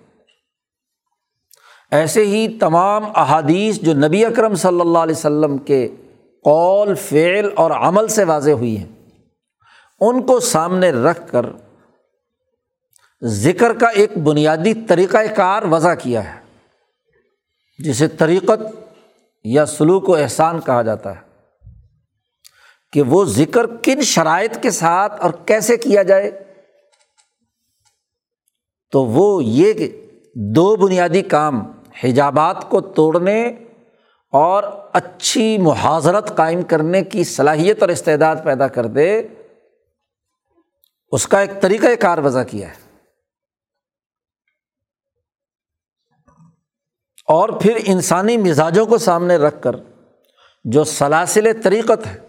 ایسے ہی تمام احادیث جو نبی اکرم صلی اللہ علیہ وسلم کے قول، فعل اور عمل سے واضح ہوئی ہیں، ان کو سامنے رکھ کر ذکر کا ایک بنیادی طریقۂ کار وضع کیا ہے، جسے طریقت یا سلوک و احسان کہا جاتا ہے۔ کہ وہ ذکر کن شرائط کے ساتھ اور کیسے کیا جائے؟ تو وہ یہ کہ دو بنیادی کام، حجابات کو توڑنے اور اچھی محاذرت قائم کرنے کی صلاحیت اور استعداد پیدا کر دے، اس کا ایک طریقۂ کار وضع کیا ہے۔ اور پھر انسانی مزاجوں کو سامنے رکھ کر جو سلاسل طریقت ہے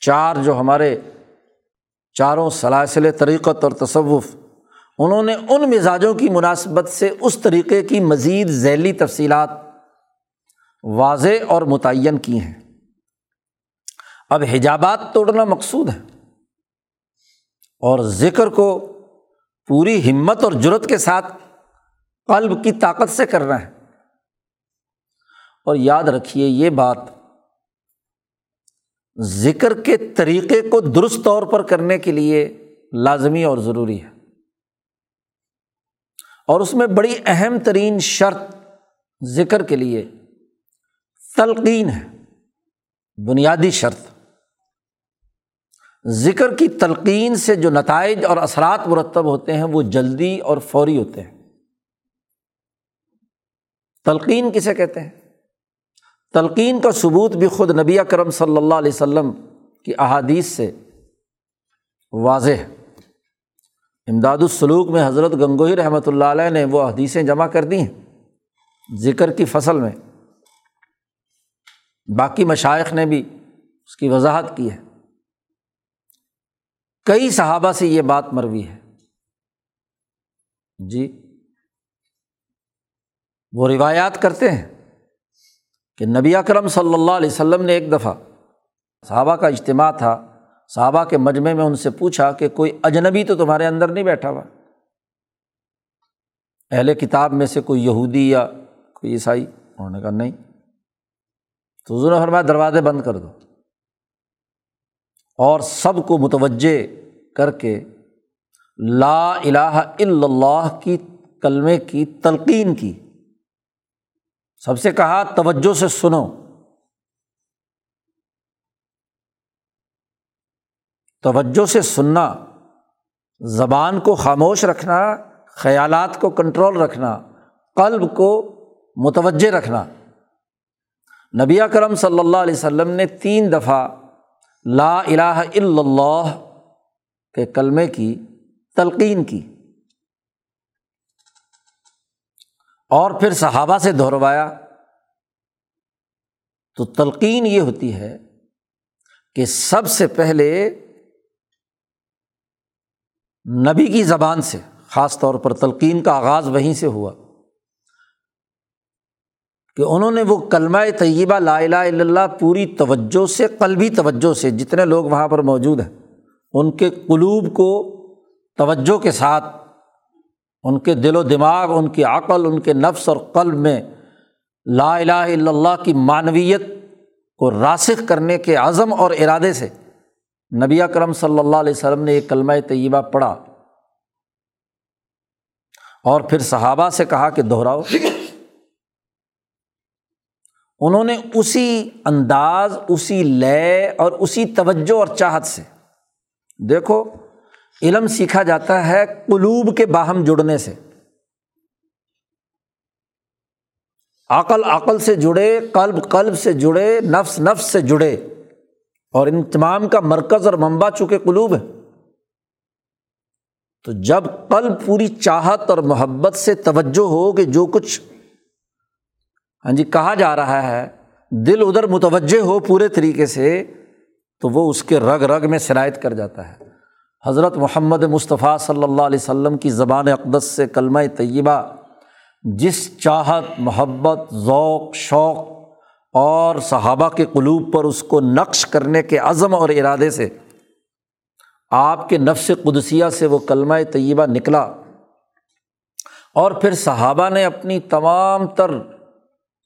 چار جو ہمارے چاروں سلاسل طریقت اور تصوف، انہوں نے ان مزاجوں کی مناسبت سے اس طریقے کی مزید ذیلی تفصیلات واضح اور متعین کی ہیں۔ اب حجابات توڑنا مقصود ہے۔ اور ذکر کو پوری ہمت اور جرت کے ساتھ قلب کی طاقت سے کرنا ہے اور یاد رکھیے یہ بات ذکر کے طریقے کو درست طور پر کرنے کے لیے لازمی اور ضروری ہے۔ اور اس میں بڑی اہم ترین شرط ذکر کے لیے تلقین ہے۔ بنیادی شرط ذکر کی تلقین سے جو نتائج اور اثرات مرتب ہوتے ہیں وہ جلدی اور فوری ہوتے ہیں۔ تلقین کسے کہتے ہیں؟ تلقین کا ثبوت بھی خود نبی کرم صلی اللہ علیہ وسلم کی احادیث سے واضح ہے۔ امداد السلوک میں حضرت گنگوئی رحمۃ اللہ علیہ نے وہ حدیثیں جمع کر دی ہیں ذکر کی فصل میں۔ باقی مشائق نے بھی اس کی وضاحت کی ہے۔ کئی صحابہ سے یہ بات مروی ہے۔ جی وہ روایات کرتے ہیں۔ کہ نبی اکرم صلی اللہ علیہ وسلم نے ایک دفعہ صحابہ کا اجتماع تھا، صحابہ کے مجمع میں ان سے پوچھا کہ کوئی اجنبی تو تمہارے اندر نہیں بیٹھا ہوا؟ اہل کتاب میں سے کوئی یہودی یا کوئی عیسائی؟ انہوں نے کہا نہیں۔ تو حضور نے فرمایا دروازے بند کر دو۔ اور سب کو متوجہ کر کے لا الہ الا اللہ کی کلمے کی تلقین کی۔ سب سے کہا توجہ سے سنو۔ توجہ سے سننا، زبان کو خاموش رکھنا، خیالات کو کنٹرول رکھنا، قلب کو متوجہ رکھنا۔ نبی کرم صلی اللہ علیہ وسلم نے تین دفعہ لا الہ الا اللہ کے کلمے کی تلقین کی۔ اور پھر صحابہ سے دہروایا۔ تو تلقین یہ ہوتی ہے کہ سب سے پہلے نبی کی زبان سے، خاص طور پر تلقین کا آغاز وہیں سے ہوا کہ انہوں نے وہ کلمہ طیبہ لا الہ الا اللہ پوری توجہ سے، قلبی توجہ سے، جتنے لوگ وہاں پر موجود ہیں، ان کے قلوب کو توجہ کے ساتھ ان کے دل و دماغ، ان کی عقل، ان کے نفس اور قلب میں لا الہ الا اللہ کی معنویت کو راسخ کرنے کے عزم اور ارادے سے نبی کرم صلی اللہ علیہ وسلم نے ایک کلمہ طیبہ پڑھا اور پھر صحابہ سے کہا کہ دہراؤ۔ انہوں نے اسی انداز، اسی لے اور اسی توجہ اور چاہت سے۔ دیکھو علم سیکھا جاتا ہے قلوب کے باہم جڑنے سے۔ عقل عقل سے جڑے، قلب قلب سے جڑے، نفس نفس سے جڑے۔ اور ان تمام کا مرکز اور ممبا چونکہ قلوب ہے تو جب قلب پوری چاہت اور محبت سے توجہ ہو کہ جو کچھ ہاں جی کہا جا رہا ہے، دل ادھر متوجہ ہو پورے طریقے سے، تو وہ اس کے رگ رگ میں شرائط کر جاتا ہے۔ حضرت محمد مصطفیٰ صلی اللہ علیہ وسلم کی زبان اقدس سے کلمہ طیبہ، جس چاہت، محبت، ذوق، شوق اور صحابہ کے قلوب پر اس کو نقش کرنے کے عزم اور ارادے سے آپ کے نفس قدسیہ سے وہ کلمہ طیبہ نکلا اور پھر صحابہ نے اپنی تمام تر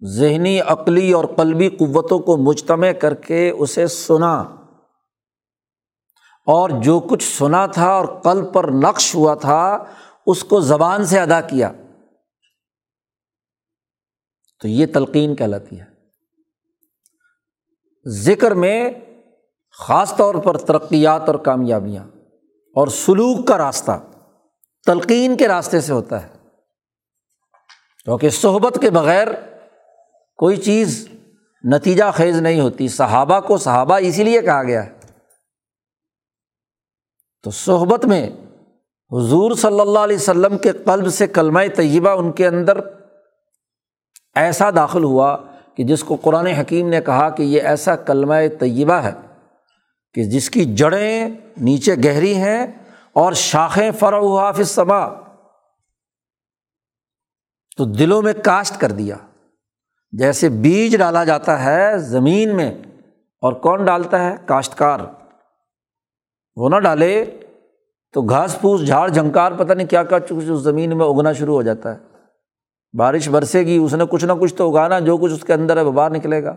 ذہنی، عقلی اور قلبی قوتوں کو مجتمع کر کے اسے سنا۔ اور جو کچھ سنا تھا اور قلب پر نقش ہوا تھا، اس کو زبان سے ادا کیا۔ تو یہ تلقین کہلاتی ہے۔ ذکر میں خاص طور پر ترقیات اور کامیابیاں اور سلوک کا راستہ تلقین کے راستے سے ہوتا ہے۔ کیونکہ صحبت کے بغیر کوئی چیز نتیجہ خیز نہیں ہوتی۔ صحابہ کو صحابہ اسی لیے کہا گیا ہے۔ تو صحبت میں حضور صلی اللہ علیہ وسلم کے قلب سے کلمہ طیبہ ان کے اندر ایسا داخل ہوا کہ جس کو قرآن حکیم نے کہا کہ یہ ایسا کلمہ طیبہ ہے کہ جس کی جڑیں نیچے گہری ہیں اور شاخیں فرع حافظ سما تو دلوں میں کاشت کر دیا۔ جیسے بیج ڈالا جاتا ہے زمین میں اور کون ڈالتا ہے؟ کاشتکار۔ وہ نہ ڈالے تو گھاس پھوس، جھاڑ، جھنکار، پتہ نہیں کیا کیا کچھ اس زمین میں اگنا شروع ہو جاتا ہے۔ بارش برسے گی، اس نے کچھ نہ کچھ تو اگانا، جو کچھ اس کے اندر ہے وہ باہر نکلے گا۔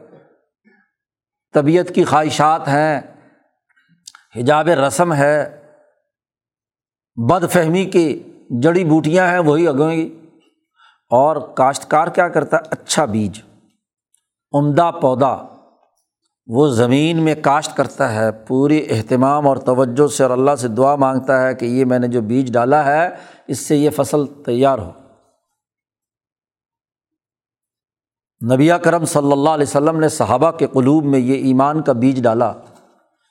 طبیعت کی خواہشات ہیں، حجاب رسم ہے بد فہمی کی جڑی بوٹیاں ہیں، وہی اگیں گی۔ اور کاشتکار کیا کرتا ہے؟ اچھا بیج، عمدہ پودا۔ وہ زمین میں کاشت کرتا ہے، پوری اہتمام اور توجہ سے اور اللہ سے دعا مانگتا ہے کہ یہ میں نے جو بیج ڈالا ہے، اس سے یہ فصل تیار ہو۔ نبی کرم صلی اللہ علیہ وسلم نے صحابہ کے قلوب میں یہ ایمان کا بیج ڈالا۔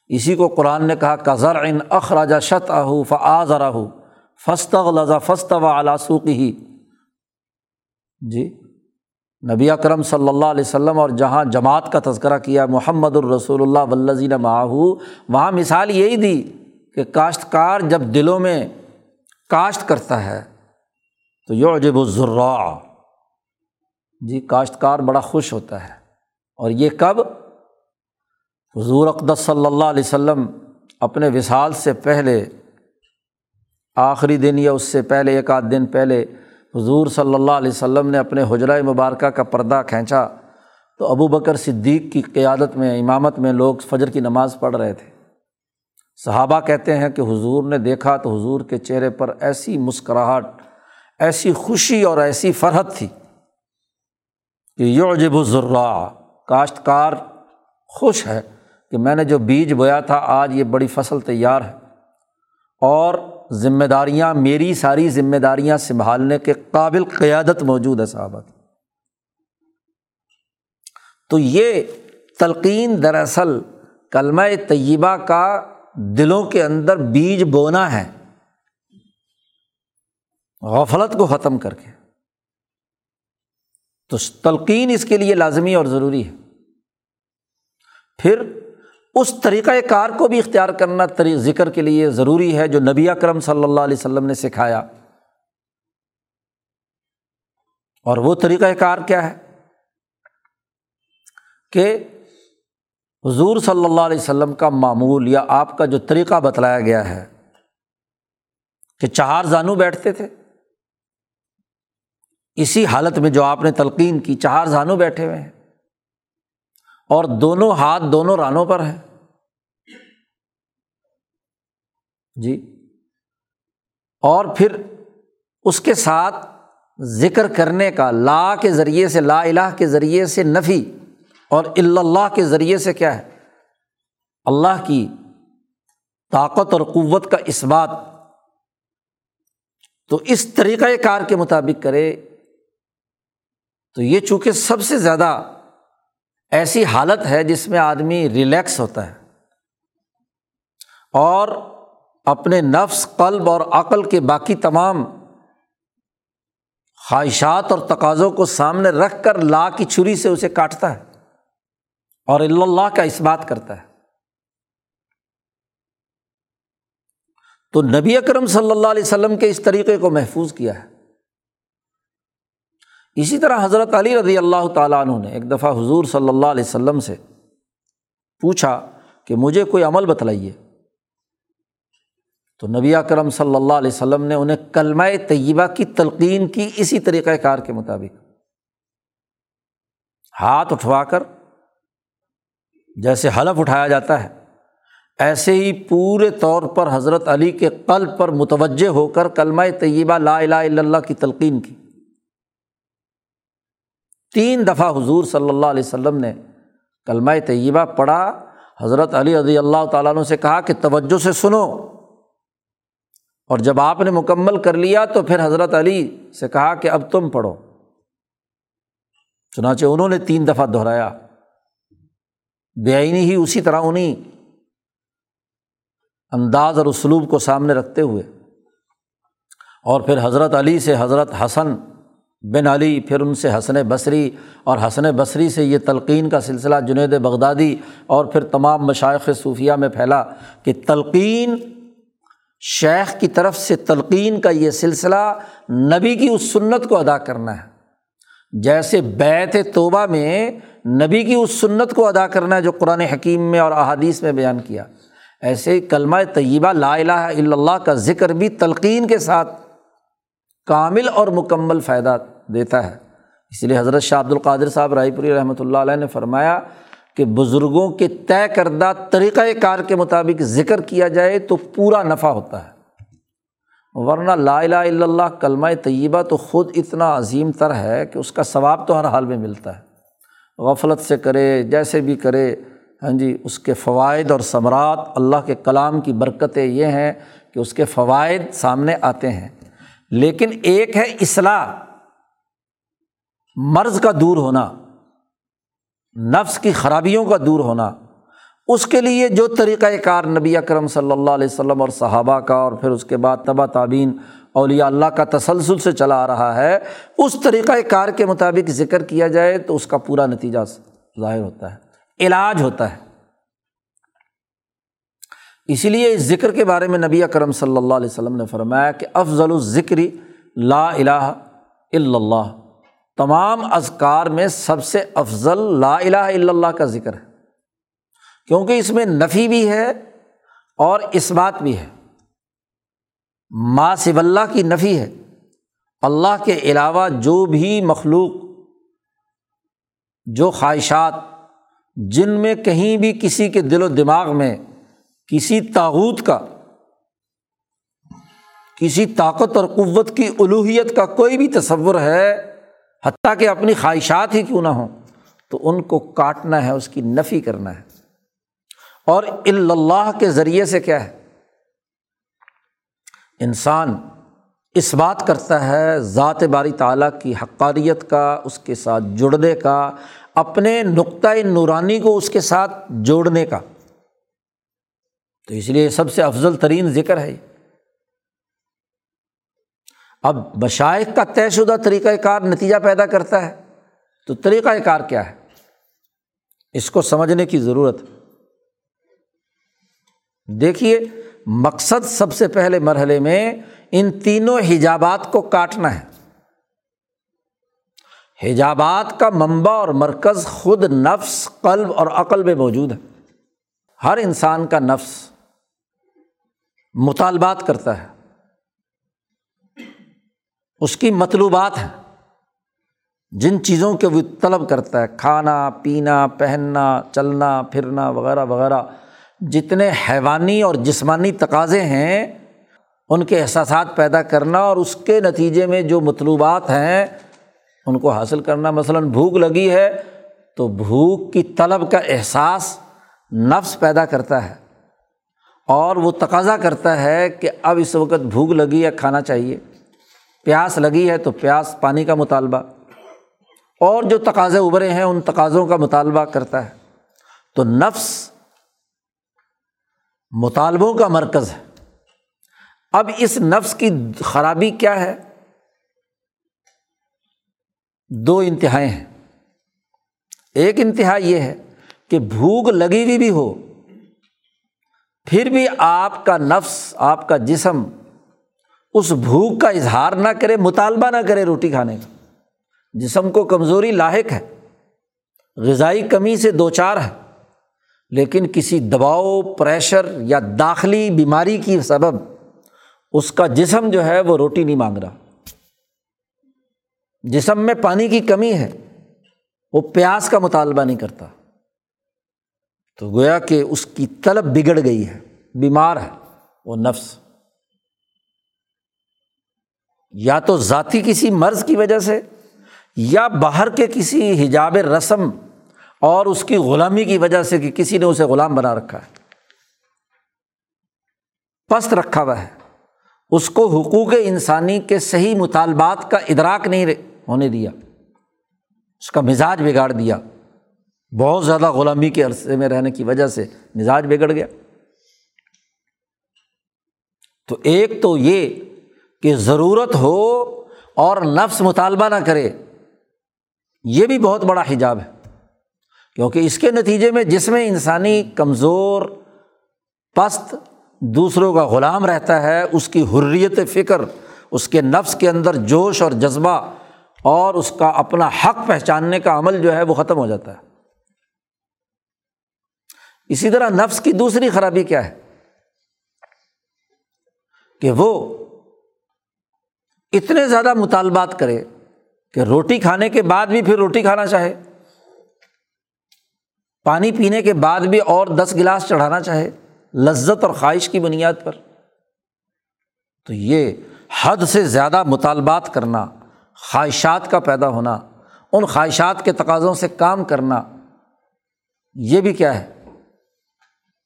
اسی کو قرآن نے کہا کزر ان اخراجہ شت آہو فعض راہو فست لذا فست و علاسوق ہی جی؟ نبی اکرم صلی اللہ علیہ وسلم اور جہاں جماعت کا تذکرہ کیا، محمد الرسول اللہ ولزین ماہو وہاں مثال یہی دی کہ کاشتکار جب دلوں میں کاشت کرتا ہے تو یو جب ذرا جی کاشتکار بڑا خوش ہوتا ہے۔ اور یہ کب؟ حضور اقدس صلی اللہ علیہ وسلم اپنے وصال سے پہلے، آخری دن یا اس سے پہلے، ایک آدھ دن پہلے حضور صلی اللہ علیہ وسلم نے اپنے حجرۂ مبارکہ کا پردہ کھینچا تو ابو بکر صدیق کی قیادت میں، امامت میں لوگ فجر کی نماز پڑھ رہے تھے۔ صحابہ کہتے ہیں کہ حضور نے دیکھا تو حضور کے چہرے پر ایسی مسکراہٹ، ایسی خوشی اور ایسی فرحت تھی کہ یعجب الذرا کاشتکار خوش ہے کہ میں نے جو بیج بویا تھا، آج یہ بڑی فصل تیار ہے۔ اور ذمہ داریاں میری ساری ذمہ داریاں سنبھالنے کے قابل قیادت موجود ہے صحابہ کی۔ تو یہ تلقین دراصل کلمہ طیبہ کا دلوں کے اندر بیج بونا ہے۔ غفلت کو ختم کر کے۔ تو تلقین اس کے لیے لازمی اور ضروری ہے۔ پھر اس طریقۂ کار کو بھی اختیار کرنا ذکر کے لیے ضروری ہے جو نبی اکرم صلی اللہ علیہ وسلم نے سکھایا۔ اور وہ طریقۂ کار کیا ہے؟ کہ حضور صلی اللہ علیہ وسلم کا معمول یا آپ کا جو طریقہ بتلایا گیا ہے کہ چار زانو بیٹھتے تھے۔ اسی حالت میں جو آپ نے تلقین کی چار زانو بیٹھے ہوئے ہیں۔ اور دونوں ہاتھ دونوں رانوں پر ہیں جی۔ اور پھر اس کے ساتھ ذکر کرنے کا، لا کے ذریعے سے، لا الہ کے ذریعے سے نفی، اور اللہ کے ذریعے سے کیا ہے؟ اللہ کی طاقت اور قوت کا اس بات۔ تو اس طریقۂ کار کے مطابق کرے تو یہ چونکہ سب سے زیادہ ایسی حالت ہے جس میں آدمی ریلیکس ہوتا ہے اور اپنے نفس، قلب اور عقل کے باقی تمام خواہشات اور تقاضوں کو سامنے رکھ کر لا کی چھری سے اسے کاٹتا ہے اور اللہ کا اس بات کرتا ہے۔ تو نبی اکرم صلی اللہ علیہ وسلم کے اس طریقے کو محفوظ کیا ہے۔ اسی طرح حضرت علی رضی اللہ تعالیٰ عنہ نے ایک دفعہ حضور صلی اللہ علیہ وسلم سے پوچھا کہ مجھے کوئی عمل بتلائیے۔ تو نبی کرم صلی اللہ علیہ وسلم نے انہیں کلمہ طیبہ کی تلقین کی اسی طریقۂ کار کے مطابق ہاتھ اٹھوا کر جیسے حلف اٹھایا جاتا ہے، ایسے ہی پورے طور پر حضرت علی کے قلب پر متوجہ ہو کر کلمہ طیبہ لا الہ الا اللہ کی تلقین کی۔ تین دفعہ حضور صلی اللہ علیہ وسلم نے کلمہ طیبہ پڑھا، حضرت علی رضی اللہ تعالیٰ عنہ سے کہا کہ توجہ سے سنو۔ اور جب آپ نے مکمل کر لیا تو پھر حضرت علی سے کہا کہ اب تم پڑھو۔ چنانچہ انہوں نے تین دفعہ دہرایا۔ بے آئینی ہی اسی طرح انہیں انداز اور اسلوب کو سامنے رکھتے ہوئے۔ اور پھر حضرت علی سے حضرت حسن بن علی، پھر ان سے حسن بصری اور حسن بصری سے یہ تلقین کا سلسلہ جنید بغدادی اور پھر تمام مشائق صوفیہ میں پھیلا کہ تلقین، شیخ کی طرف سے تلقین کا یہ سلسلہ نبی کی اس سنت کو ادا کرنا ہے۔ جیسے بیت توبہ میں نبی کی اس سنت کو ادا کرنا ہے جو قرآن حکیم میں اور احادیث میں بیان کیا۔ ایسے ہی کلمہ طیبہ لا الہ الا اللہ کا ذکر بھی تلقین کے ساتھ کامل اور مکمل فائدہ دیتا ہے۔ اس لیے حضرت شاہ عبد القادر صاحب رائے پوری رحمۃ اللہ علیہ نے فرمایا کہ بزرگوں کے طے کردہ طریقۂ کار کے مطابق ذکر کیا جائے تو پورا نفع ہوتا ہے۔ ورنہ لا الہ الا اللہ کلمہ طیبہ تو خود اتنا عظیم تر ہے کہ اس کا ثواب تو ہر حال میں ملتا ہے۔ غفلت سے کرے، جیسے بھی کرے ہاں جی اس کے فوائد اور ثمرات اللہ کے کلام کی برکتیں یہ ہیں کہ اس کے فوائد سامنے آتے ہیں۔ لیکن ایک ہے اصلاح۔ مرض کا دور ہونا، نفس کی خرابیوں کا دور ہونا، اس کے لیے جو طریقۂ کار نبی اکرم صلی اللہ علیہ وسلم اور صحابہ کا اور پھر اس کے بعد تبا تعبین اولیاء اللہ کا تسلسل سے چلا آ رہا ہے، اس طریقۂ کار کے مطابق ذکر کیا جائے تو اس کا پورا نتیجہ ظاہر ہوتا ہے، علاج ہوتا ہے۔ اسی لیے اس ذکر کے بارے میں نبی اکرم صلی اللہ علیہ وسلم نے فرمایا کہ افضل الذکری لا الہ الا اللہ۔ تمام اذکار میں سب سے افضل لا الہ الا اللہ کا ذکر ہے۔ کیونکہ اس میں نفی بھی ہے اور اس بات بھی ہے۔ ما سب اللہ کی نفی ہے۔ اللہ کے علاوہ جو بھی مخلوق، جو خواہشات، جن میں کہیں بھی کسی کے دل و دماغ میں کسی تاوت کا، کسی طاقت اور قوت کی الوحیت کا کوئی بھی تصور ہے حتیٰ کہ اپنی خواہشات ہی کیوں نہ ہوں، تو ان کو کاٹنا ہے، اس کی نفی کرنا ہے۔ اور اللہ کے ذریعے سے کیا ہے؟ انسان اس بات کرتا ہے، ذات باری تعالیٰ کی حقاریت کا، اس کے ساتھ جڑنے کا، اپنے نقطۂ نورانی کو اس کے ساتھ جوڑنے کا۔ تو اس لیے سب سے افضل ترین ذکر ہے اب مشائق کا طے شدہ طریقۂ کار نتیجہ پیدا کرتا ہے، تو طریقۂ کار کیا ہے؟ اس کو سمجھنے کی ضرورت دیکھیے، مقصد سب سے پہلے مرحلے میں ان تینوں حجابات کو کاٹنا ہے۔ حجابات کا منبع اور مرکز خود نفس، قلب اور عقل میں موجود ہے۔ ہر انسان کا نفس مطالبات کرتا ہے۔ اس کی مطلوبات ہیں۔ جن چیزوں کے وہ طلب کرتا ہے، کھانا، پینا، پہننا، چلنا، پھرنا، وغیرہ وغیرہ، جتنے حیوانی اور جسمانی تقاضے ہیں، ان کے احساسات پیدا کرنا اور اس کے نتیجے میں جو مطلوبات ہیں، ان کو حاصل کرنا۔ مثلاً بھوک لگی ہے تو بھوک کی طلب کا احساس نفس پیدا کرتا ہے اور وہ تقاضا کرتا ہے کہ اب اس وقت بھوک لگی ہے، کھانا چاہیے۔ پیاس لگی ہے تو پیاس پانی کا مطالبہ۔ اور جو تقاضے ابھرے ہیں، ان تقاضوں کا مطالبہ کرتا ہے۔ تو نفس مطالبوں کا مرکز ہے۔ اب اس نفس کی خرابی کیا ہے؟ دو انتہائیں ہیں۔ ایک انتہا یہ ہے کہ بھوک لگی ہوئی بھی ہو، پھر بھی آپ کا نفس، آپ کا جسم اس بھوک کا اظہار نہ کرے، مطالبہ نہ کرے روٹی کھانے کا۔ جسم کو کمزوری لاحق ہے، غذائی کمی سے دو چار ہے، لیکن کسی دباؤ، پریشر یا داخلی بیماری کی سبب اس کا جسم جو ہے وہ روٹی نہیں مانگ رہا۔ جسم میں پانی کی کمی ہے، وہ پیاس کا مطالبہ نہیں کرتا۔ تو گویا کہ اس کی طلب بگڑ گئی ہے، بیمار ہے وہ نفس۔ یا تو ذاتی کسی مرض کی وجہ سے، یا باہر کے کسی حجاب رسم اور اس کی غلامی کی وجہ سے کہ کسی نے اسے غلام بنا رکھا ہے۔ پست رکھا ہوا ہے۔ اس کو حقوق انسانی کے صحیح مطالبات کا ادراک نہیں ہونے دیا۔ اس کا مزاج بگاڑ دیا۔ بہت زیادہ غلامی کے عرصے میں رہنے کی وجہ سے مزاج بگڑ گیا۔ تو ایک تو یہ کہ ضرورت ہو اور نفس مطالبہ نہ کرے، یہ بھی بہت بڑا حجاب ہے۔ کیونکہ اس کے نتیجے میں جس میں انسانی کمزور پست دوسروں کا غلام رہتا ہے، اس کی حریت فکر، اس کے نفس کے اندر جوش اور جذبہ اور اس کا اپنا حق پہچاننے کا عمل جو ہے وہ ختم ہو جاتا ہے۔ اسی طرح نفس کی دوسری خرابی کیا ہے؟ کہ وہ اتنے زیادہ مطالبات کرے کہ روٹی کھانے کے بعد بھی پھر روٹی کھانا چاہے، پانی پینے کے بعد بھی اور دس گلاس چڑھانا چاہے، لذت اور خواہش کی بنیاد پر۔ تو یہ حد سے زیادہ مطالبات کرنا، خواہشات کا پیدا ہونا، ان خواہشات کے تقاضوں سے کام کرنا، یہ بھی کیا ہے؟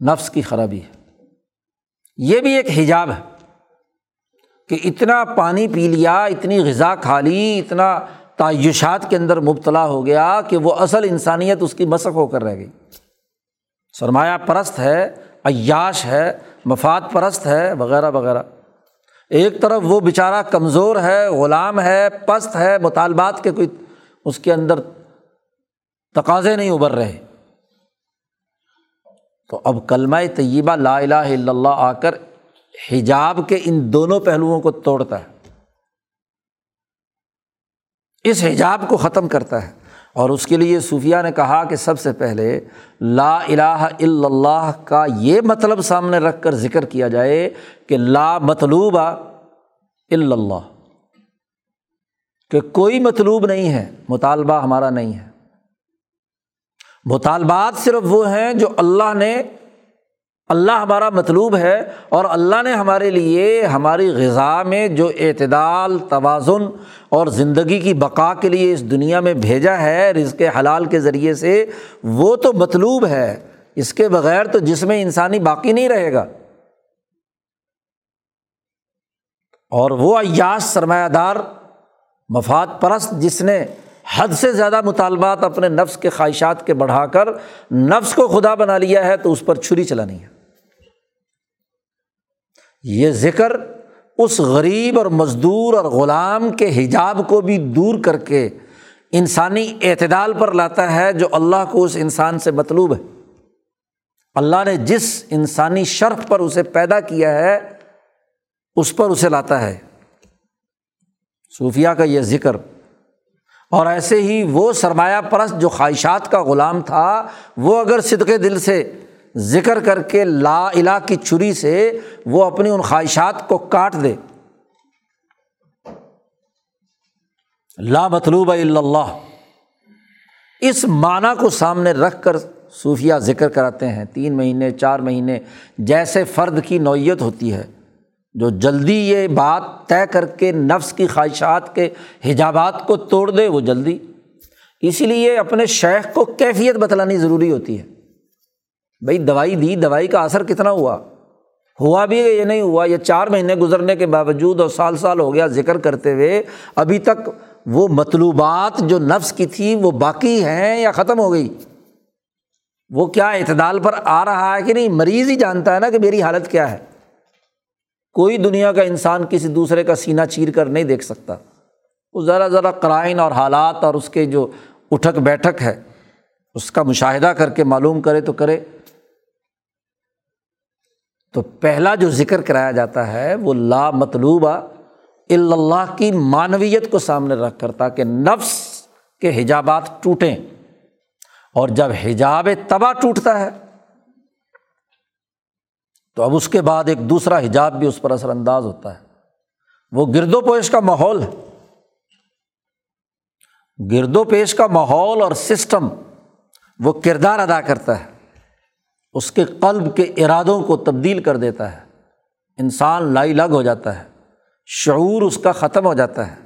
نفس کی خرابی ہے۔ یہ بھی ایک حجاب ہے۔ کہ اتنا پانی پی لیا، اتنی غذا کھا لی، اتنا تعیشات کے اندر مبتلا ہو گیا کہ وہ اصل انسانیت اس کی مسق ہو کر رہ گئی۔ سرمایہ پرست ہے، عیاش ہے، مفاد پرست ہے، وغیرہ وغیرہ۔ ایک طرف وہ بیچارہ کمزور ہے، غلام ہے، پست ہے، مطالبات کے کوئی اس کے اندر تقاضے نہیں ابھر رہے۔ تو اب کلمہ طیبہ لا الہ الا اللہ آ کر حجاب کے ان دونوں پہلوؤں کو توڑتا ہے۔ اس حجاب کو ختم کرتا ہے۔ اور اس کے لیے صوفیہ نے کہا کہ سب سے پہلے لا الہ الا اللہ کا یہ مطلب سامنے رکھ کر ذکر کیا جائے کہ لا مطلوب الا اللہ، کہ کوئی مطلوب نہیں ہے، مطالبہ ہمارا نہیں ہے۔ مطالبات صرف وہ ہیں جو اللہ نے اللہ ہمارا مطلوب ہے اور اللہ نے ہمارے لیے ہماری غذا میں جو اعتدال، توازن اور زندگی کی بقا کے لیے اس دنیا میں بھیجا ہے رزق حلال کے ذریعے سے، وہ تو مطلوب ہے۔ اس کے بغیر تو جس میں انسانی باقی نہیں رہے گا۔ اور وہ عیاش سرمایہ دار، مفاد پرست، جس نے حد سے زیادہ مطالبات اپنے نفس کے خواہشات کے بڑھا کر نفس کو خدا بنا لیا ہے، تو اس پر چھری چلانی ہے۔ یہ ذکر اس غریب اور مزدور اور غلام کے حجاب کو بھی دور کر کے انسانی اعتدال پر لاتا ہے جو اللہ کو اس انسان سے مطلوب ہے۔ اللہ نے جس انسانی شرف پر اسے پیدا کیا ہے، اس پر اسے لاتا ہے۔ صوفیہ کا یہ ذکر۔ اور ایسے ہی وہ سرمایہ پرست جو خواہشات کا غلام تھا، وہ اگر صدقے دل سے ذکر کر کے لا الا کی چھری سے وہ اپنی ان خواہشات کو کاٹ دے۔ لا مطلوب اللہ۔ اس معنی کو سامنے رکھ کر صوفیہ ذکر کراتے ہیں۔ تین مہینے، چار مہینے، جیسے فرد کی نوعیت ہوتی ہے۔ جو جلدی یہ بات طے کر کے نفس کی خواہشات کے حجابات کو توڑ دے، وہ جلدی۔ اسی لیے اپنے شیخ کو کیفیت بتلانی ضروری ہوتی ہے۔ بھائی دوائی دی، دوائی کا اثر کتنا ہوا؟ ہوا بھی یہ نہیں ہوا؟ یہ چار مہینے گزرنے کے باوجود اور سال سال ہو گیا ذکر کرتے ہوئے، ابھی تک وہ مطلوبات جو نفس کی تھی، وہ باقی ہیں یا ختم ہو گئی؟ وہ کیا اعتدال پر آ رہا ہے کہ نہیں؟ مریض ہی جانتا ہے نا کہ میری حالت کیا ہے۔ کوئی دنیا کا انسان کسی دوسرے کا سینہ چیر کر نہیں دیکھ سکتا۔ وہ ذرا ذرا قرائن اور حالات اور اس کے جو اٹھک بیٹھک ہے، اس کا مشاہدہ کر کے معلوم کرے تو کرے۔ تو پہلا جو ذکر کرایا جاتا ہے وہ لا مطلوبہ اللہ کی معنویت کو سامنے رکھ کر تاکہ نفس کے حجابات ٹوٹیں۔ اور جب حجاب تباہ ٹوٹتا ہے، تو اب اس کے بعد ایک دوسرا حجاب بھی اس پر اثر انداز ہوتا ہے۔ وہ گرد و پیش کا ماحول ہے۔ گرد و پیش کا ماحول اور سسٹم وہ کردار ادا کرتا ہے۔ اس کے قلب کے ارادوں کو تبدیل کر دیتا ہے۔ انسان لائی لگ ہو جاتا ہے، شعور اس کا ختم ہو جاتا ہے۔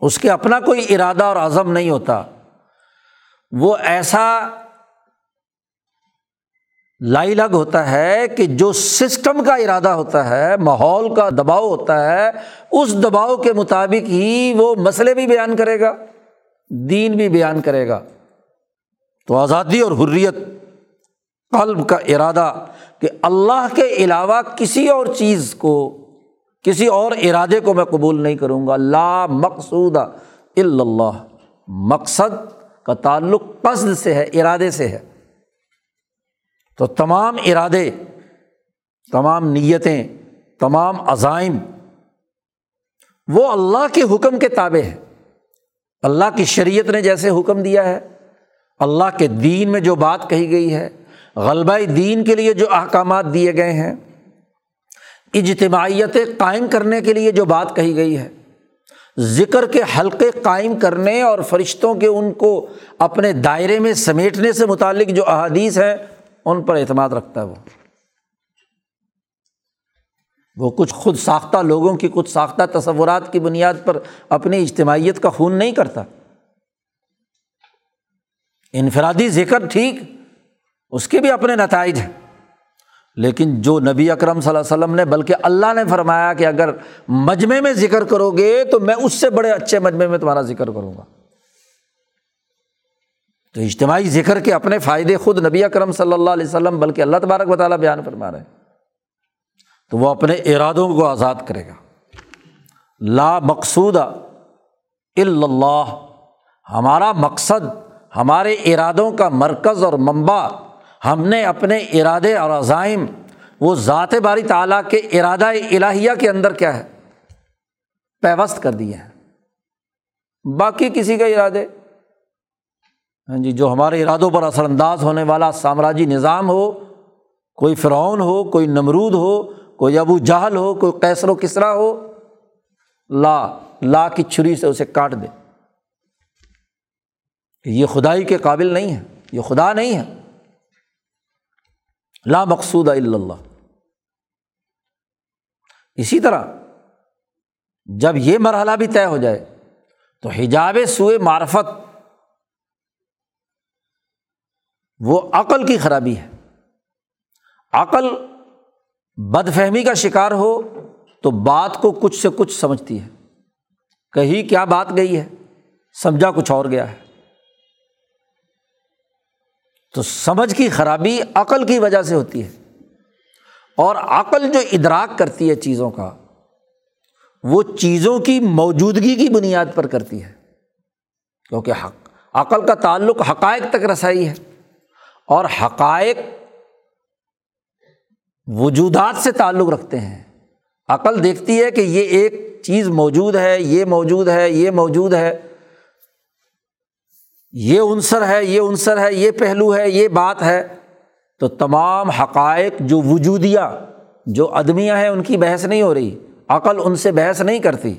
اس کے اپنا کوئی ارادہ اور عزم نہیں ہوتا۔ وہ ایسا لائی لگ ہوتا ہے کہ جو سسٹم کا ارادہ ہوتا ہے، ماحول کا دباؤ ہوتا ہے، اس دباؤ کے مطابق ہی وہ مسئلے بھی بیان کرے گا، دین بھی بیان کرے گا۔ تو آزادی اور حریت، قلب کا ارادہ کہ اللہ کے علاوہ کسی اور چیز کو، کسی اور ارادے کو میں قبول نہیں کروں گا۔ لا مقصود اللہ۔ مقصد کا تعلق قصد سے ہے، ارادے سے ہے۔ تو تمام ارادے، تمام نیتیں، تمام عزائم، وہ اللہ کے حکم کے تابع ہے اللہ کی شریعت نے جیسے حکم دیا ہے اللہ کے دین میں جو بات کہی گئی ہے، غلبہ دین کے لیے جو احکامات دیے گئے ہیں، اجتماعیت قائم کرنے کے لیے جو بات کہی گئی ہے، ذکر کے حلقے قائم کرنے اور فرشتوں کے ان کو اپنے دائرے میں سمیٹنے سے متعلق جو احادیث ہیں، ان پر اعتماد رکھتا ہے وہ۔ وہ کچھ خود ساختہ لوگوں کی، کچھ ساختہ تصورات کی بنیاد پر اپنی اجتماعیت کا خون نہیں کرتا۔ انفرادی ذکر ٹھیک، اس کے بھی اپنے نتائج ہیں۔ لیکن جو نبی اکرم صلی اللہ علیہ وسلم نے، بلکہ اللہ نے فرمایا کہ اگر مجمے میں ذکر کرو گے، تو میں اس سے بڑے اچھے مجمے میں تمہارا ذکر کروں گا۔ تو اجتماعی ذکر کے اپنے فائدے خود نبی اکرم صلی اللہ علیہ وسلم، بلکہ اللہ تبارک و تعالیٰ بیان فرما رہے ہیں۔ تو وہ اپنے ارادوں کو آزاد کرے گا۔ لا مقصود اللہ، ہمارا مقصد ہمارے ارادوں کا مرکز اور منبع، ہم نے اپنے ارادے اور عزائم، وہ ذات باری تعالیٰ کے ارادہ الہیہ کے اندر کیا ہے؟ پیوست کر دیے ہیں۔ باقی کسی کا ارادے؟ ہاں جی جو ہمارے ارادوں پر اثر انداز ہونے والا سامراجی نظام ہو، کوئی فرعون ہو، کوئی نمرود ہو، کوئی ابو جہل ہو، کوئی کیسر و کسرا ہو، لا لا کی چھری سے اسے کاٹ دے۔ یہ خدائی کے قابل نہیں ہے، یہ خدا نہیں ہے۔ لا مقصود اللہ۔ اسی طرح جب یہ مرحلہ بھی طے ہو جائے تو حجاب سوئے معرفت، وہ عقل کی خرابی ہے۔ عقل بد فہمی کا شکار ہو تو بات کو کچھ سے کچھ سمجھتی ہے۔ کہیں کیا بات گئی ہے، سمجھا کچھ اور گیا ہے۔ تو سمجھ کی خرابی عقل کی وجہ سے ہوتی ہے۔ اور عقل جو ادراک کرتی ہے چیزوں کا، وہ چیزوں کی موجودگی کی بنیاد پر کرتی ہے۔ کیونکہ حق، عقل کا تعلق حقائق تک رسائی ہے۔ اور حقائق وجودات سے تعلق رکھتے ہیں۔ عقل دیکھتی ہے کہ یہ ایک چیز موجود ہے، یہ موجود ہے، یہ موجود ہے۔ یہ عنصر ہے، یہ عنصر ہے، یہ پہلو ہے، یہ بات ہے۔ تو تمام حقائق جو وجودیہ، جو ادمیہ ہیں، ان کی بحث نہیں ہو رہی۔ عقل ان سے بحث نہیں کرتی۔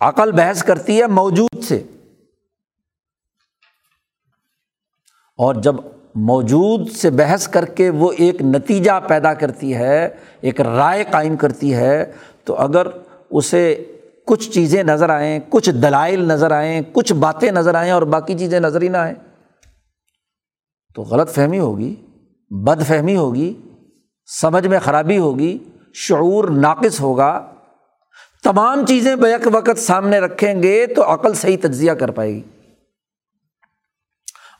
عقل بحث کرتی ہے موجود سے۔ اور جب موجود سے بحث کر کے وہ ایک نتیجہ پیدا کرتی ہے، ایک رائے قائم کرتی ہے، تو اگر اسے کچھ چیزیں نظر آئیں، کچھ دلائل نظر آئیں، کچھ باتیں نظر آئیں اور باقی چیزیں نظر ہی نہ آئیں۔ تو غلط فہمی ہوگی، بد فہمی ہوگی، سمجھ میں خرابی ہوگی، شعور ناقص ہوگا۔ تمام چیزیں بیک وقت سامنے رکھیں گے تو عقل صحیح تجزیہ کر پائے گی۔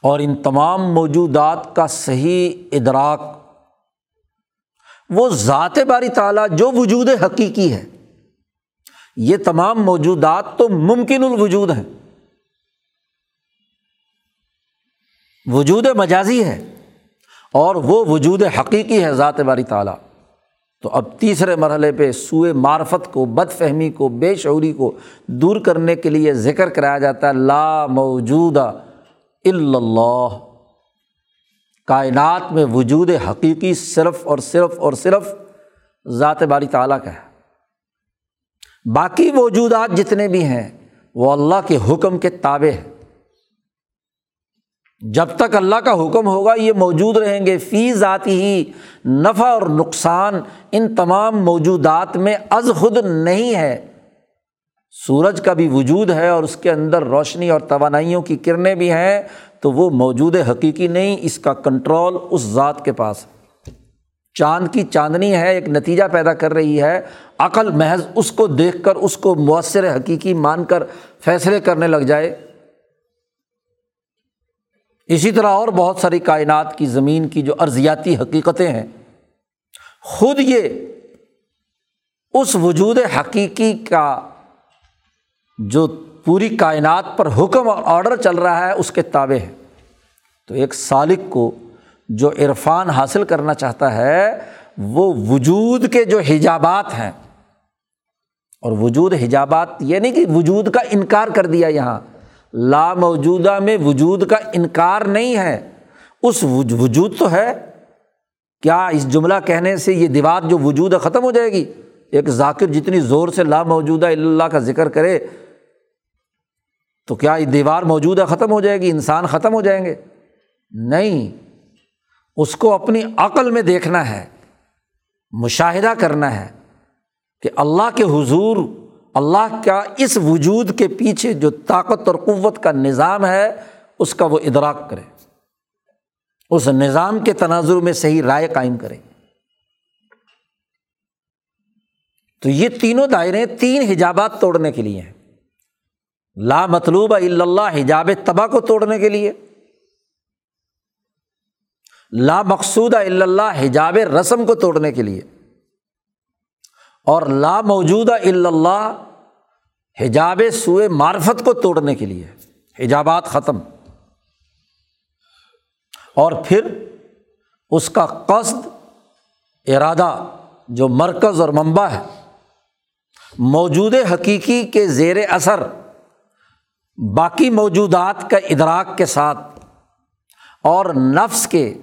اور ان تمام موجودات کا صحیح ادراک، وہ ذات باری تعالیٰ جو وجود حقیقی ہے یہ تمام موجودات تو ممکن الوجود ہیں۔ وجود مجازی ہے اور وہ وجود حقیقی ہے ذات باری تعالیٰ۔ تو اب تیسرے مرحلے پہ سوئے معرفت کو بد فہمی کو، بے شعوری کو دور کرنے کے لیے ذکر کرایا جاتا ہے۔ لا موجود اللہ۔ کائنات میں وجود حقیقی صرف اور صرف اور صرف ذات باری تعالیٰ کا ہے۔ باقی موجودات جتنے بھی ہیں، وہ اللہ کے حکم کے تابع ہیں۔ جب تک اللہ کا حکم ہوگا، یہ موجود رہیں گے۔ فی ذاتی ہی نفع اور نقصان ان تمام موجودات میں از خود نہیں ہے۔ سورج کا بھی وجود ہے اور اس کے اندر روشنی اور توانائیوں کی کرنیں بھی ہیں، تو وہ موجود حقیقی نہیں، اس کا کنٹرول اس ذات کے پاس ہے۔ چاند کی چاندنی ہے، ایک نتیجہ پیدا کر رہی ہے۔ عقل، محض اس کو دیکھ کر، اس کو مؤثر حقیقی مان کر فیصلے کرنے لگ جائے۔ اسی طرح اور بہت ساری کائنات کی زمین کی جو ارضیاتی حقیقتیں ہیں۔ خود یہ اس وجود حقیقی کا جو پوری کائنات پر حکم اور آڈر چل رہا ہے، اس کے تابع ہے تو ایک سالق کو جو عرفان حاصل کرنا چاہتا ہے، وہ وجود کے جو حجابات ہیں۔ اور وجود حجابات یہ نہیں کہ وجود کا انکار کر دیا یہاں۔ لا موجودہ میں وجود کا انکار نہیں ہے۔ اس وجود تو ہے۔ کیا اس جملہ کہنے سے یہ دیوار جو وجود ہے، ختم ہو جائے گی؟ ایک ذاکر جتنی زور سے لا موجودہ اللہ کا ذکر کرے، تو کیا یہ دیوار موجود ہے، ختم ہو جائے گی؟ انسان ختم ہو جائیں گے۔ نہیں۔ اس کو اپنی عقل میں دیکھنا ہے، مشاہدہ کرنا ہے کہ اللہ کے حضور، اللہ کا اس وجود کے پیچھے جو طاقت اور قوت کا نظام ہے، اس کا وہ ادراک کرے۔ اس نظام کے تناظر میں صحیح رائے قائم کرے۔ تو یہ تینوں دائرے تین حجابات توڑنے کے لیے ہیں۔ لا مطلوبہ اللہ، حجاب تباہ کو توڑنے کے لیے۔ لا مقصود اللہ حجاب رسم کو توڑنے کے لیے۔ اور لا موجودہ اللہ حجاب سوئے معرفت کو توڑنے کے لیے۔ حجابات ختم۔ اور پھر اس کا قصد، ارادہ جو مرکز اور منبع ہے موجود حقیقی کے زیر اثر، باقی موجودات کا ادراک کے ساتھ اور نفس کے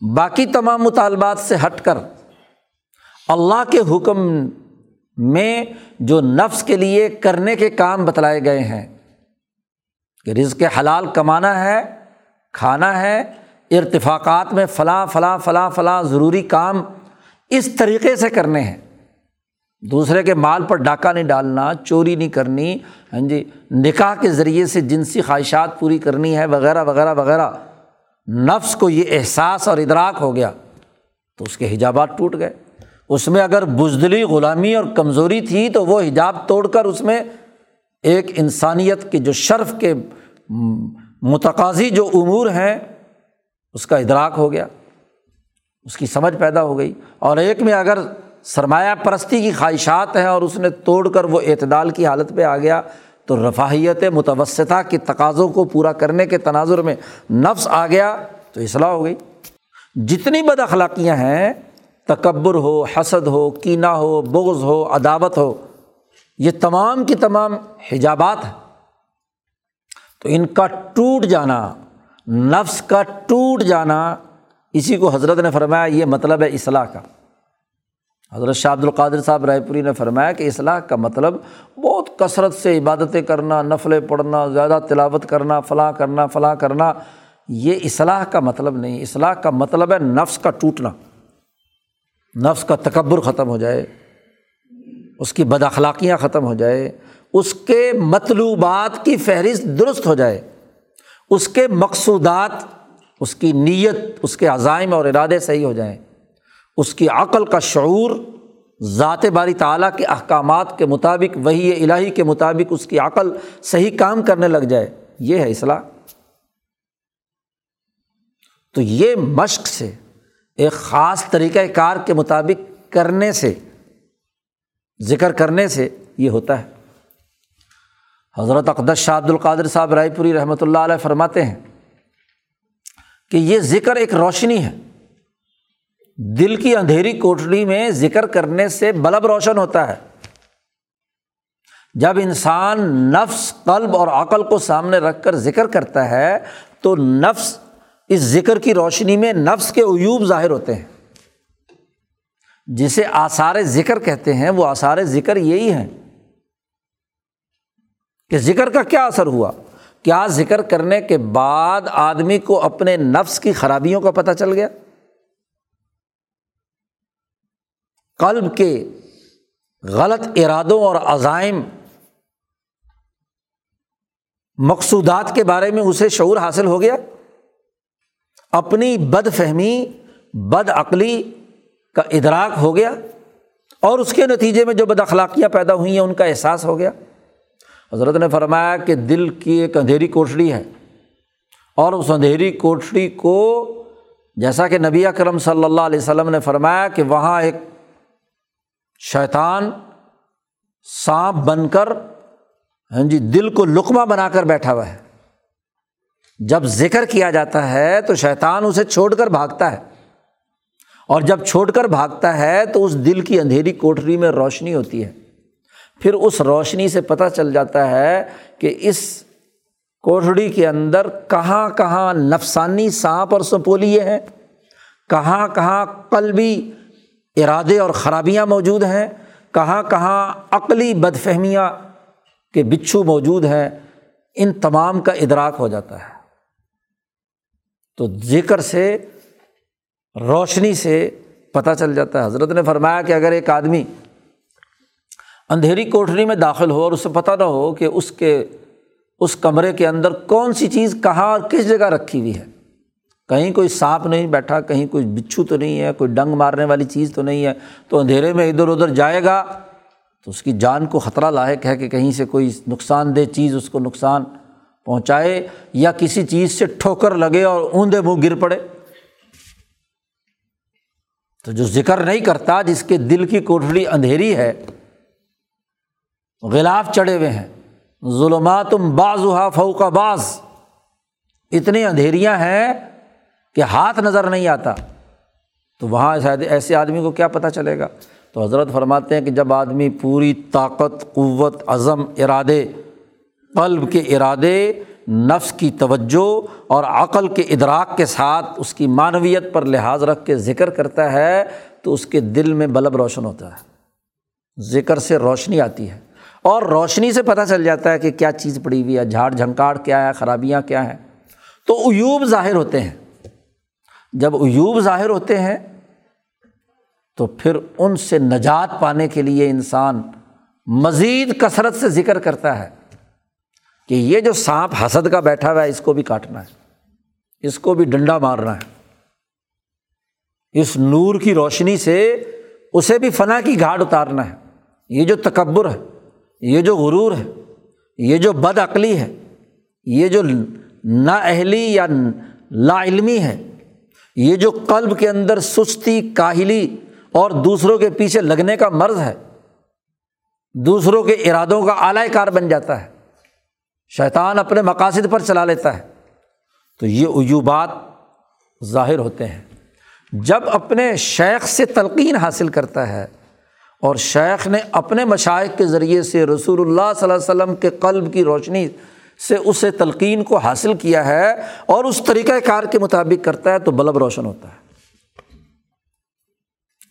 باقی تمام مطالبات سے ہٹ کر اللہ کے حکم میں جو نفس کے لیے کرنے کے کام بتلائے گئے ہیں کہ رزق حلال کمانا ہے، کھانا ہے، ارتفاقات میں فلاں فلاں فلاں فلاں ضروری کام اس طریقے سے کرنے ہیں۔ دوسرے کے مال پر ڈاکہ نہیں ڈالنا، چوری نہیں کرنی ہاں جی نکاح کے ذریعے سے جنسی خواہشات پوری کرنی ہے، وغیرہ وغیرہ وغیرہ۔ نفس کو یہ احساس اور ادراک ہو گیا تو اس کے حجابات ٹوٹ گئے۔ اس میں اگر بزدلی غلامی اور کمزوری تھی تو وہ حجاب توڑ کر اس میں ایک انسانیت کے جو شرف کے متقاضی جو امور ہیں، اس کا ادراک ہو گیا۔ اس کی سمجھ پیدا ہو گئی۔ اور ایک میں اگر سرمایہ پرستی کی خواہشات ہیں اور اس نے توڑ کر وہ اعتدال کی حالت پہ آ گیا تو رفاہیت متوسطہ کے تقاضوں کو پورا کرنے کے تناظر میں نفس آ گیا تو اصلاح ہو گئی۔ جتنی بد اخلاقیاں ہیں، تکبر ہو، حسد ہو کینا ہو، بغض ہو، عداوت ہو، یہ تمام کی تمام حجابات ہیں۔ تو ان کا ٹوٹ جانا، نفس کا ٹوٹ جانا، اسی کو حضرت نے فرمایا، یہ مطلب ہے اصلاح کا۔ حضرت شاہ عبد القادر صاحب رائے پوری نے فرمایا کہ اصلاح کا مطلب بہت کثرت سے عبادتیں کرنا، نفلیں پڑھنا، زیادہ تلاوت کرنا، فلاں کرنا فلاں کرنا، یہ اصلاح کا مطلب نہیں، اصلاح کا مطلب ہے نفس کا ٹوٹنا، نفس کا تکبر ختم ہو جائے، اس کی بد اخلاقیاں ختم ہو جائے، اس کے مطلوبات کی فہرست درست ہو جائے، اس کے مقصودات، اس کی نیت، اس کے عزائم اور ارادے صحیح ہو جائیں۔ اس کی عقل کا شعور ذات باری تعلیٰ کے احکامات کے مطابق وہی الہی کے مطابق اس کی عقل صحیح کام کرنے لگ جائے، یہ ہے اصلاح۔ تو یہ مشق سے، ایک خاص طریقۂ کار کے مطابق کرنے سے، ذکر کرنے سے یہ ہوتا ہے۔ حضرت اقدس شاہ عبد القادر صاحب رائے پوری رحمۃ اللہ علیہ فرماتے ہیں کہ یہ ذکر ایک روشنی ہے۔ دل کی اندھیری کوٹڑی میں ذکر کرنے سے بلب روشن ہوتا ہے۔ جب انسان نفس، قلب اور عقل کو سامنے رکھ کر ذکر کرتا ہے، تو نفس اس ذکر کی روشنی میں نفس کے عیوب ظاہر ہوتے ہیں۔ جسے آثار ذکر کہتے ہیں، وہ آثار ذکر یہی ہیں۔ کہ ذکر کا کیا اثر ہوا؟ کیا ذکر کرنے کے بعد آدمی کو اپنے نفس کی خرابیوں کا پتہ چل گیا؟ قلب کے غلط ارادوں اور عزائم مقصودات کے بارے میں اسے شعور حاصل ہو گیا۔ اپنی بد فہمی بد عقلی کا ادراک ہو گیا اور اس کے نتیجے میں جو بد اخلاقیاں پیدا ہوئی ہیں، ان کا احساس ہو گیا۔ حضرت نے فرمایا کہ دل کی ایک اندھیری کوٹڑی ہے اور اس اندھیری کوٹڑی کو جیسا کہ نبی اکرم صلی اللہ علیہ وسلم نے فرمایا کہ وہاں ایک شیطان سانپ بن کر ہاں جی دل کو لقمہ بنا کر بیٹھا ہوا ہے۔ جب ذکر کیا جاتا ہے تو شیطان اسے چھوڑ کر بھاگتا ہے۔ اور جب چھوڑ کر بھاگتا ہے تو اس دل کی اندھیری کوٹری میں روشنی ہوتی ہے۔ پھر اس روشنی سے پتہ چل جاتا ہے کہ اس کوٹڑی کے اندر کہاں کہاں نفسانی سانپ اور سپولیے ہیں، کہاں کہاں قلبی ارادے اور خرابیاں موجود ہیں، کہاں کہاں عقلی بد فہمیاں کے بچھو موجود ہیں، ان تمام کا ادراک ہو جاتا ہے۔ تو ذکر سے، روشنی سے پتہ چل جاتا ہے۔ حضرت نے فرمایا کہ اگر ایک آدمی اندھیری کوٹری میں داخل ہو اور اسے پتہ نہ ہو کہ اس کے، اس کمرے کے اندر کون سی چیز کہاں اور کس جگہ رکھی ہوئی ہے کہیں کوئی سانپ نہیں بیٹھا، کہیں کوئی بچھو تو نہیں ہے، کوئی ڈنگ مارنے والی چیز تو نہیں ہے۔ تو اندھیرے میں ادھر ادھر جائے گا تو اس کی جان کو خطرہ لاحق ہے کہ کہیں سے کوئی نقصان دہ چیز اس کو نقصان پہنچائے یا کسی چیز سے ٹھوکر لگے اور اوندے منہ گر پڑے۔ تو جو ذکر نہیں کرتا جس کے دل کی کوٹڑی اندھیری ہے، غلاف چڑھے ہوئے ہیں۔ ظلمات بعض ہوا فوقا بعض۔ اتنی اندھیریاں ہیں کہ ہاتھ نظر نہیں آتا، تو وہاں ایسے آدمی کو کیا پتہ چلے گا؟ تو حضرت فرماتے ہیں کہ جب آدمی پوری طاقت، قوت، عزم، ارادے، قلب کے ارادے، نفس کی توجہ اور عقل کے ادراک کے ساتھ اس کی معنویت پر لحاظ رکھ کے ذکر کرتا ہے، تو اس کے دل میں بلب روشن ہوتا ہے۔ ذکر سے روشنی آتی ہے اور روشنی سے پتہ چل جاتا ہے کہ کیا چیز پڑی ہوئی ہے، جھاڑ جھنکاڑ کیا ہے، خرابیاں کیا ہیں۔ تو ایوب ظاہر ہوتے ہیں۔ جب ایوب ظاہر ہوتے ہیں، تو پھر ان سے نجات پانے کے لیے انسان مزید کثرت سے ذکر کرتا ہے کہ یہ جو سانپ حسد کا بیٹھا ہوا ہے، اس کو بھی کاٹنا ہے، اس کو بھی ڈنڈا مارنا ہے۔ اس نور کی روشنی سے اسے بھی فنا کی گھاٹ اتارنا ہے۔ یہ جو تکبر ہے، یہ جو غرور ہے، یہ جو بد عقلی ہے، یہ جو نا اہلی یا لا علمی ہے یہ جو قلب کے اندر سستی، کاہلی اور دوسروں کے پیچھے لگنے کا مرض ہے، دوسروں کے ارادوں کا اعلی کار بن جاتا ہے۔ شیطان اپنے مقاصد پر چلا لیتا ہے۔ تو یہ عجوبات ظاہر ہوتے ہیں۔ جب اپنے شیخ سے تلقین حاصل کرتا ہے اور شیخ نے اپنے مشائق کے ذریعے سے رسول اللہ صلی اللہ علیہ وسلم کے قلب کی روشنی سے اسے تلقین کو حاصل کیا ہے اور اس طریقۂ کار کے مطابق کرتا ہے تو بلب روشن ہوتا ہے۔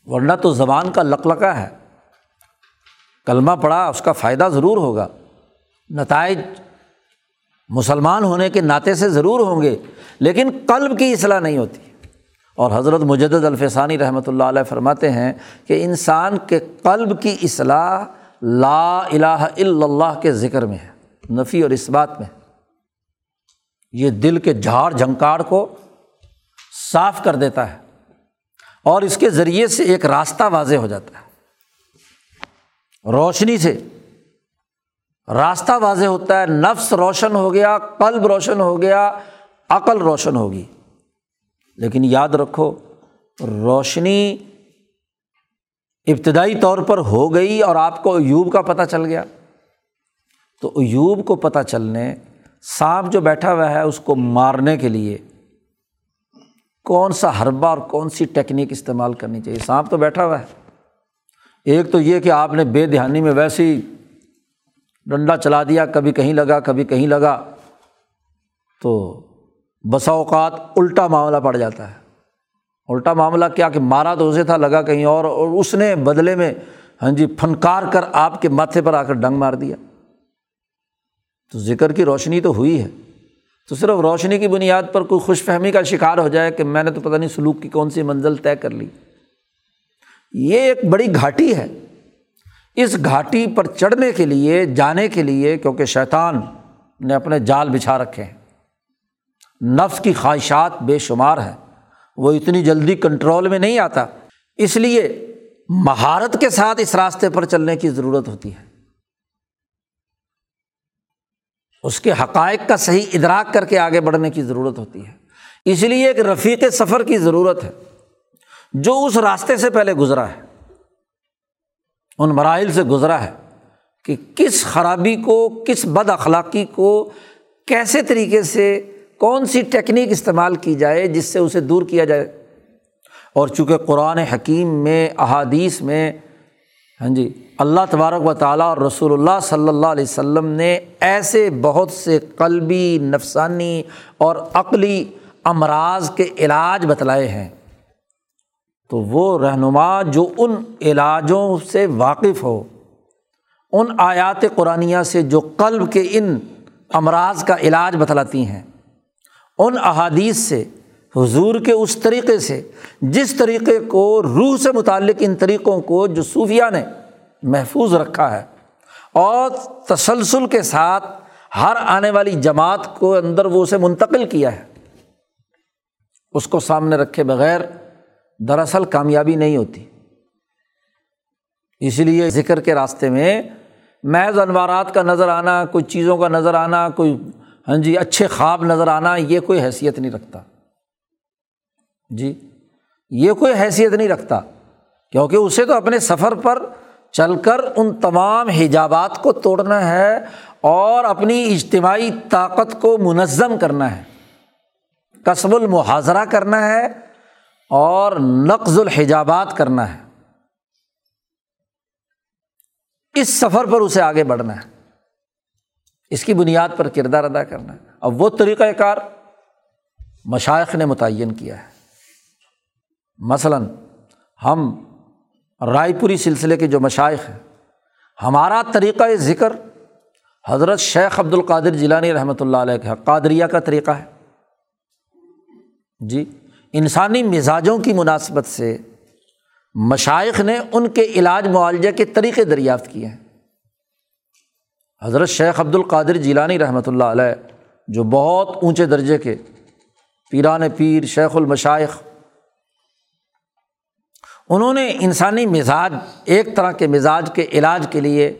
ورنہ تو زبان کا لقلقہ ہے۔ کلمہ پڑا اس کا فائدہ ضرور ہوگا۔ نتائج مسلمان ہونے کے ناطے سے ضرور ہوں گے، لیکن قلب کی اصلاح نہیں ہوتی۔ اور حضرت مجد الفسانی رحمۃ اللہ علیہ فرماتے ہیں کہ انسان کے قلب کی اصلاح لا الہ الا اللہ کے ذکر میں ہے۔ نفی اور اس بات میں، یہ دل کے جھاڑ جھنکاڑ کو صاف کر دیتا ہے اور اس کے ذریعے سے ایک راستہ واضح ہو جاتا ہے۔ روشنی سے راستہ واضح ہوتا ہے، نفس روشن ہو گیا، قلب روشن ہو گیا، عقل روشن ہوگی۔ لیکن یاد رکھو، روشنی ابتدائی طور پر ہو گئی اور آپ کو ایوب کا پتہ چل گیا۔ تو ایوب کو پتہ چلنے، سانپ جو بیٹھا ہوا ہے اس کو مارنے کے لیے کون سا حربہ اور کون سی ٹیکنیک استعمال کرنی چاہیے؟ سانپ تو بیٹھا ہوا ہے۔ ایک تو یہ کہ آپ نے بے دہانی میں ویسے ہی ڈنڈا چلا دیا، کبھی کہیں لگا، کبھی کہیں لگا، تو بسا اوقات الٹا معاملہ پڑ جاتا ہے۔ الٹا معاملہ کیا کہ مارا تو اسے تھا، لگا کہیں اور اور اس نے بدلے میں ہاں جی فنکار کر آپ کے ماتھے پر آ کر ڈنگ مار دیا۔ تو ذکر کی روشنی تو ہوئی ہے۔ تو صرف روشنی کی بنیاد پر کوئی خوش فہمی کا شکار ہو جائے کہ میں نے تو پتہ نہیں سلوک کی کون سی منزل طے کر لی۔ یہ ایک بڑی گھاٹی ہے۔ اس گھاٹی پر چڑھنے کے لیے، جانے کے لیے، کیونکہ شیطان نے اپنے جال بچھا رکھے ہیں۔ نفس کی خواہشات بے شمار ہے وہ اتنی جلدی کنٹرول میں نہیں آتا۔ اس لیے مہارت کے ساتھ اس راستے پر چلنے کی ضرورت ہوتی ہے۔ اس کے حقائق کا صحیح ادراک کر کے آگے بڑھنے کی ضرورت ہوتی ہے۔ اس لیے ایک رفیق سفر کی ضرورت ہے، جو اس راستے سے پہلے گزرا ہے، ان مراحل سے گزرا ہے کہ کس خرابی کو، کس بد اخلاقی کو کیسے طریقے سے، کون سی ٹیکنیک استعمال کی جائے جس سے اسے دور کیا جائے۔ اور چونکہ قرآن حکیم میں، احادیث میں ہاں جی اللہ تبارک و تعالیٰ اور رسول اللہ صلی اللہ علیہ وسلم نے ایسے بہت سے قلبی، نفسانی اور عقلی امراض کے علاج بتلائے ہیں۔ تو وہ رہنما جو ان علاجوں سے واقف ہو، ان آیات قرآنیہ سے جو قلب کے ان امراض کا علاج بتلاتی ہیں، ان احادیث سے، حضور کے اس طریقے سے، جس طریقے کو روح سے متعلق ان طریقوں کو جو صوفیہ نے محفوظ رکھا ہے اور تسلسل کے ساتھ ہر آنے والی جماعت کو اندر وہ اسے منتقل کیا ہے۔ اس کو سامنے رکھے بغیر دراصل کامیابی نہیں ہوتی۔ اس لیے ذکر کے راستے میں محض انوارات کا نظر آنا، کوئی چیزوں کا نظر آنا، کوئی ہاں جی اچھے خواب نظر آنا، یہ کوئی حیثیت نہیں رکھتا۔ جی یہ کوئی حیثیت نہیں رکھتا۔ کیونکہ اسے تو اپنے سفر پر چل کر ان تمام حجابات کو توڑنا ہے اور اپنی اجتماعی طاقت کو منظم کرنا ہے۔ قصب المحاظرہ کرنا ہے اور نقض الحجابات کرنا ہے۔ اس سفر پر اسے آگے بڑھنا ہے۔ اس کی بنیاد پر کردار ادا کرنا ہے۔ اب وہ طریقۂ کار مشائق نے متعین کیا ہے۔ مثلاً ہم رائے پوری سلسلے کے جو مشائق ہیں، ہمارا طریقۂ ذکر حضرت شیخ عبد القادر جیلانی رحمۃ اللہ علیہ کا قادریہ کا طریقہ ہے۔ جی انسانی مزاجوں کی مناسبت سے مشائق نے ان کے علاج معالجہ کے طریقے دریافت کیے ہیں۔ حضرت شیخ عبد القادر جیلانی رحمۃ اللہ علیہ جو بہت اونچے درجے کے پیران پیر، شیخ المشائق انہوں نے انسانی مزاج، ایک طرح کے مزاج کے علاج کے لیے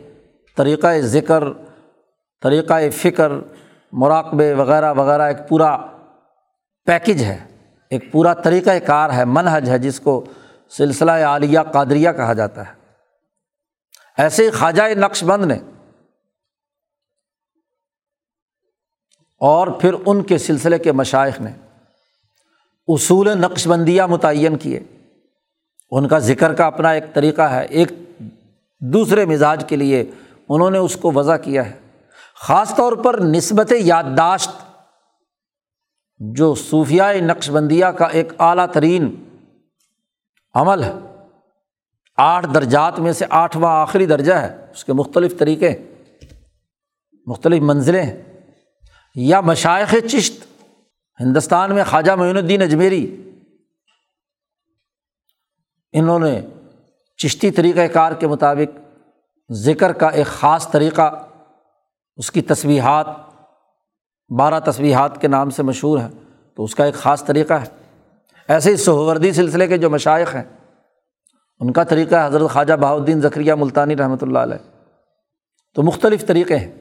طریقۂ ذکر طریقۂ فکر، مراقبے وغیرہ وغیرہ، ایک پورا پیکج ہے، ایک پورا طریقۂ کار ہے منحج ہے، جس کو سلسلہ عالیہ قادریہ کہا جاتا ہے۔ ایسے ہی خواجہ نقش بند نے، اور پھر ان کے سلسلے کے مشائق نے اصول نقش بندیاں متعین کیے۔ ان کا ذکر کا اپنا ایک طریقہ ہے، ایک دوسرے مزاج کے لیے انہوں نے اس کو وضع کیا ہے۔ خاص طور پر نسبت یادداشت، جو صوفیائے نقش بندیہ کا ایک اعلیٰ ترین عمل ہے۔ آٹھ درجات میں سے آٹھواں آخری درجہ ہے۔ اس کے مختلف طریقے، مختلف منزلیں ہیں۔ یا مشائق چشت، ہندوستان میں خواجہ معین الدین اجمیری انہوں نے چشتی طریقۂ کار کے مطابق ذکر کا ایک خاص طریقہ، اس کی تصویحات، بارہ تصویحات کے نام سے مشہور ہیں، تو اس کا ایک خاص طریقہ ہے۔ ایسے ہی سہوردی سلسلے کے جو مشائق ہیں، ان کا طریقہ حضرت خواجہ بہاؤدین ذکریہ ملتانی رحمۃ اللہ علیہ۔ تو مختلف طریقے ہیں۔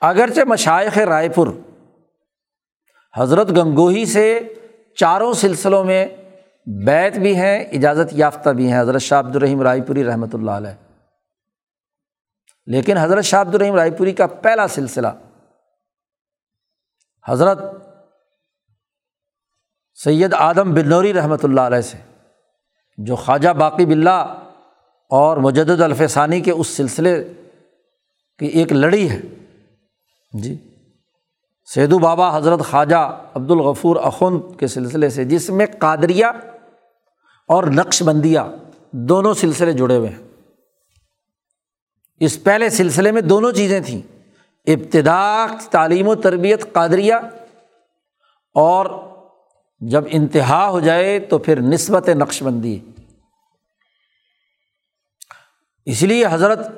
اگرچہ مشائق رائے پور حضرت گنگوہی سے چاروں سلسلوں میں بیت بھی ہیں، اجازت یافتہ بھی ہیں۔ حضرت شاہ عبد الرحیم رائے پوری رحمۃ اللہ علیہ۔ لیکن حضرت شاہ عبد الرحیم رائے پوری کا پہلا سلسلہ حضرت سید آدم بنوری رحمۃ اللہ علیہ سے، جو خواجہ باقی بلّہ اور مجد الفسانی کے اس سلسلے کی ایک لڑی ہے۔ جی سیدو بابا حضرت خواجہ عبد الغفور اخند کے سلسلے سے، جس میں قادریہ اور نقش بندیا دونوں سلسلے جڑے ہوئے ہیں۔ اس پہلے سلسلے میں دونوں چیزیں تھیں۔ ابتدا، تعلیم و تربیت قادریہ۔ اور جب انتہا ہو جائے تو پھر نسبت نقش بندی اس لیے حضرت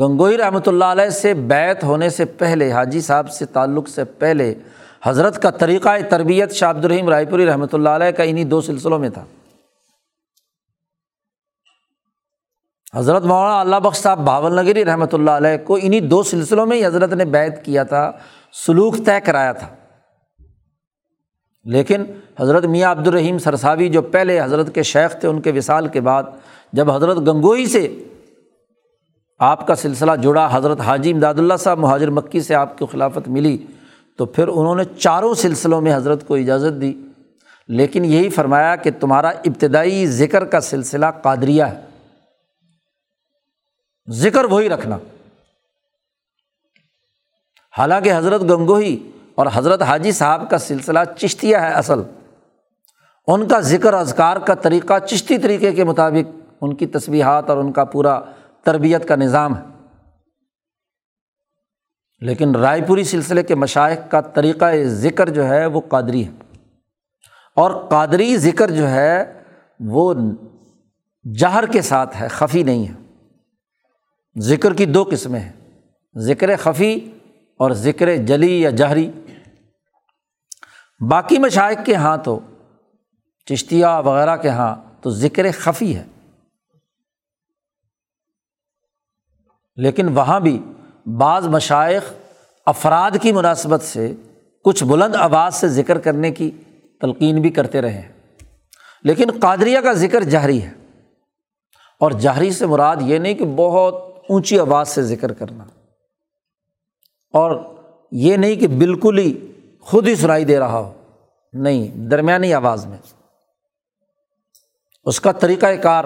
گنگوئی رحمۃ اللہ علیہ سے بیت ہونے سے پہلے، حاجی صاحب سے تعلق سے پہلے، حضرت کا طریقۂ تربیت شاہ عبد الرحیم رائے پوری رحمۃ اللہ علیہ کا انہیں دو سلسلوں میں تھا۔ حضرت مولانا اللہ بخش صاحب بھاول نگری رحمۃ اللہ علیہ کو انہیں دو سلسلوں میں ہی حضرت نے بیت کیا تھا، سلوک طے کرایا تھا۔ لیکن حضرت میاں عبد الرحیم سرساوی جو پہلے حضرت کے شیخ تھے، ان کے وصال کے بعد جب حضرت گنگوئی سے آپ کا سلسلہ جڑا، حضرت حاجی امداد اللہ صاحب مہاجر مکی سے آپ کو خلافت ملی، تو پھر انہوں نے چاروں سلسلوں میں حضرت کو اجازت دی۔ لیکن یہی فرمایا کہ تمہارا ابتدائی ذکر کا سلسلہ قادریہ ہے۔ ذکر وہی رکھنا۔ حالانکہ حضرت گنگوہی اور حضرت حاجی صاحب کا سلسلہ چشتیہ ہے اصل۔ ان کا ذکر اذکار کا طریقہ چشتی طریقے کے مطابق ان کی تصویحات اور ان کا پورا تربیت کا نظام ہے۔ لیکن رائے پوری سلسلے کے مشائق کا طریقۂ ذکر جو ہے وہ قادری ہے۔ اور قادری ذکر جو ہے وہ جہر کے ساتھ ہے، خفی نہیں ہے۔ ذکر کی دو قسمیں ہیں۔ ذکر خفی اور ذکر جلی یا جہری۔ باقی مشائق کے ہاں تو چشتیہ وغیرہ کے ہاں تو ذکر خفی ہے۔ لیکن وہاں بھی بعض مشائق افراد کی مناسبت سے کچھ بلند آواز سے ذکر کرنے کی تلقین بھی کرتے رہے ہیں۔ لیکن قادریہ کا ذکر جہری ہے۔ اور جہری سے مراد یہ نہیں کہ بہت اونچی آواز سے ذکر کرنا۔ اور یہ نہیں کہ بالکل ہی خود ہی سنائی دے رہا ہو۔ نہیں، درمیانی آواز میں۔ اس کا طریقۂ کار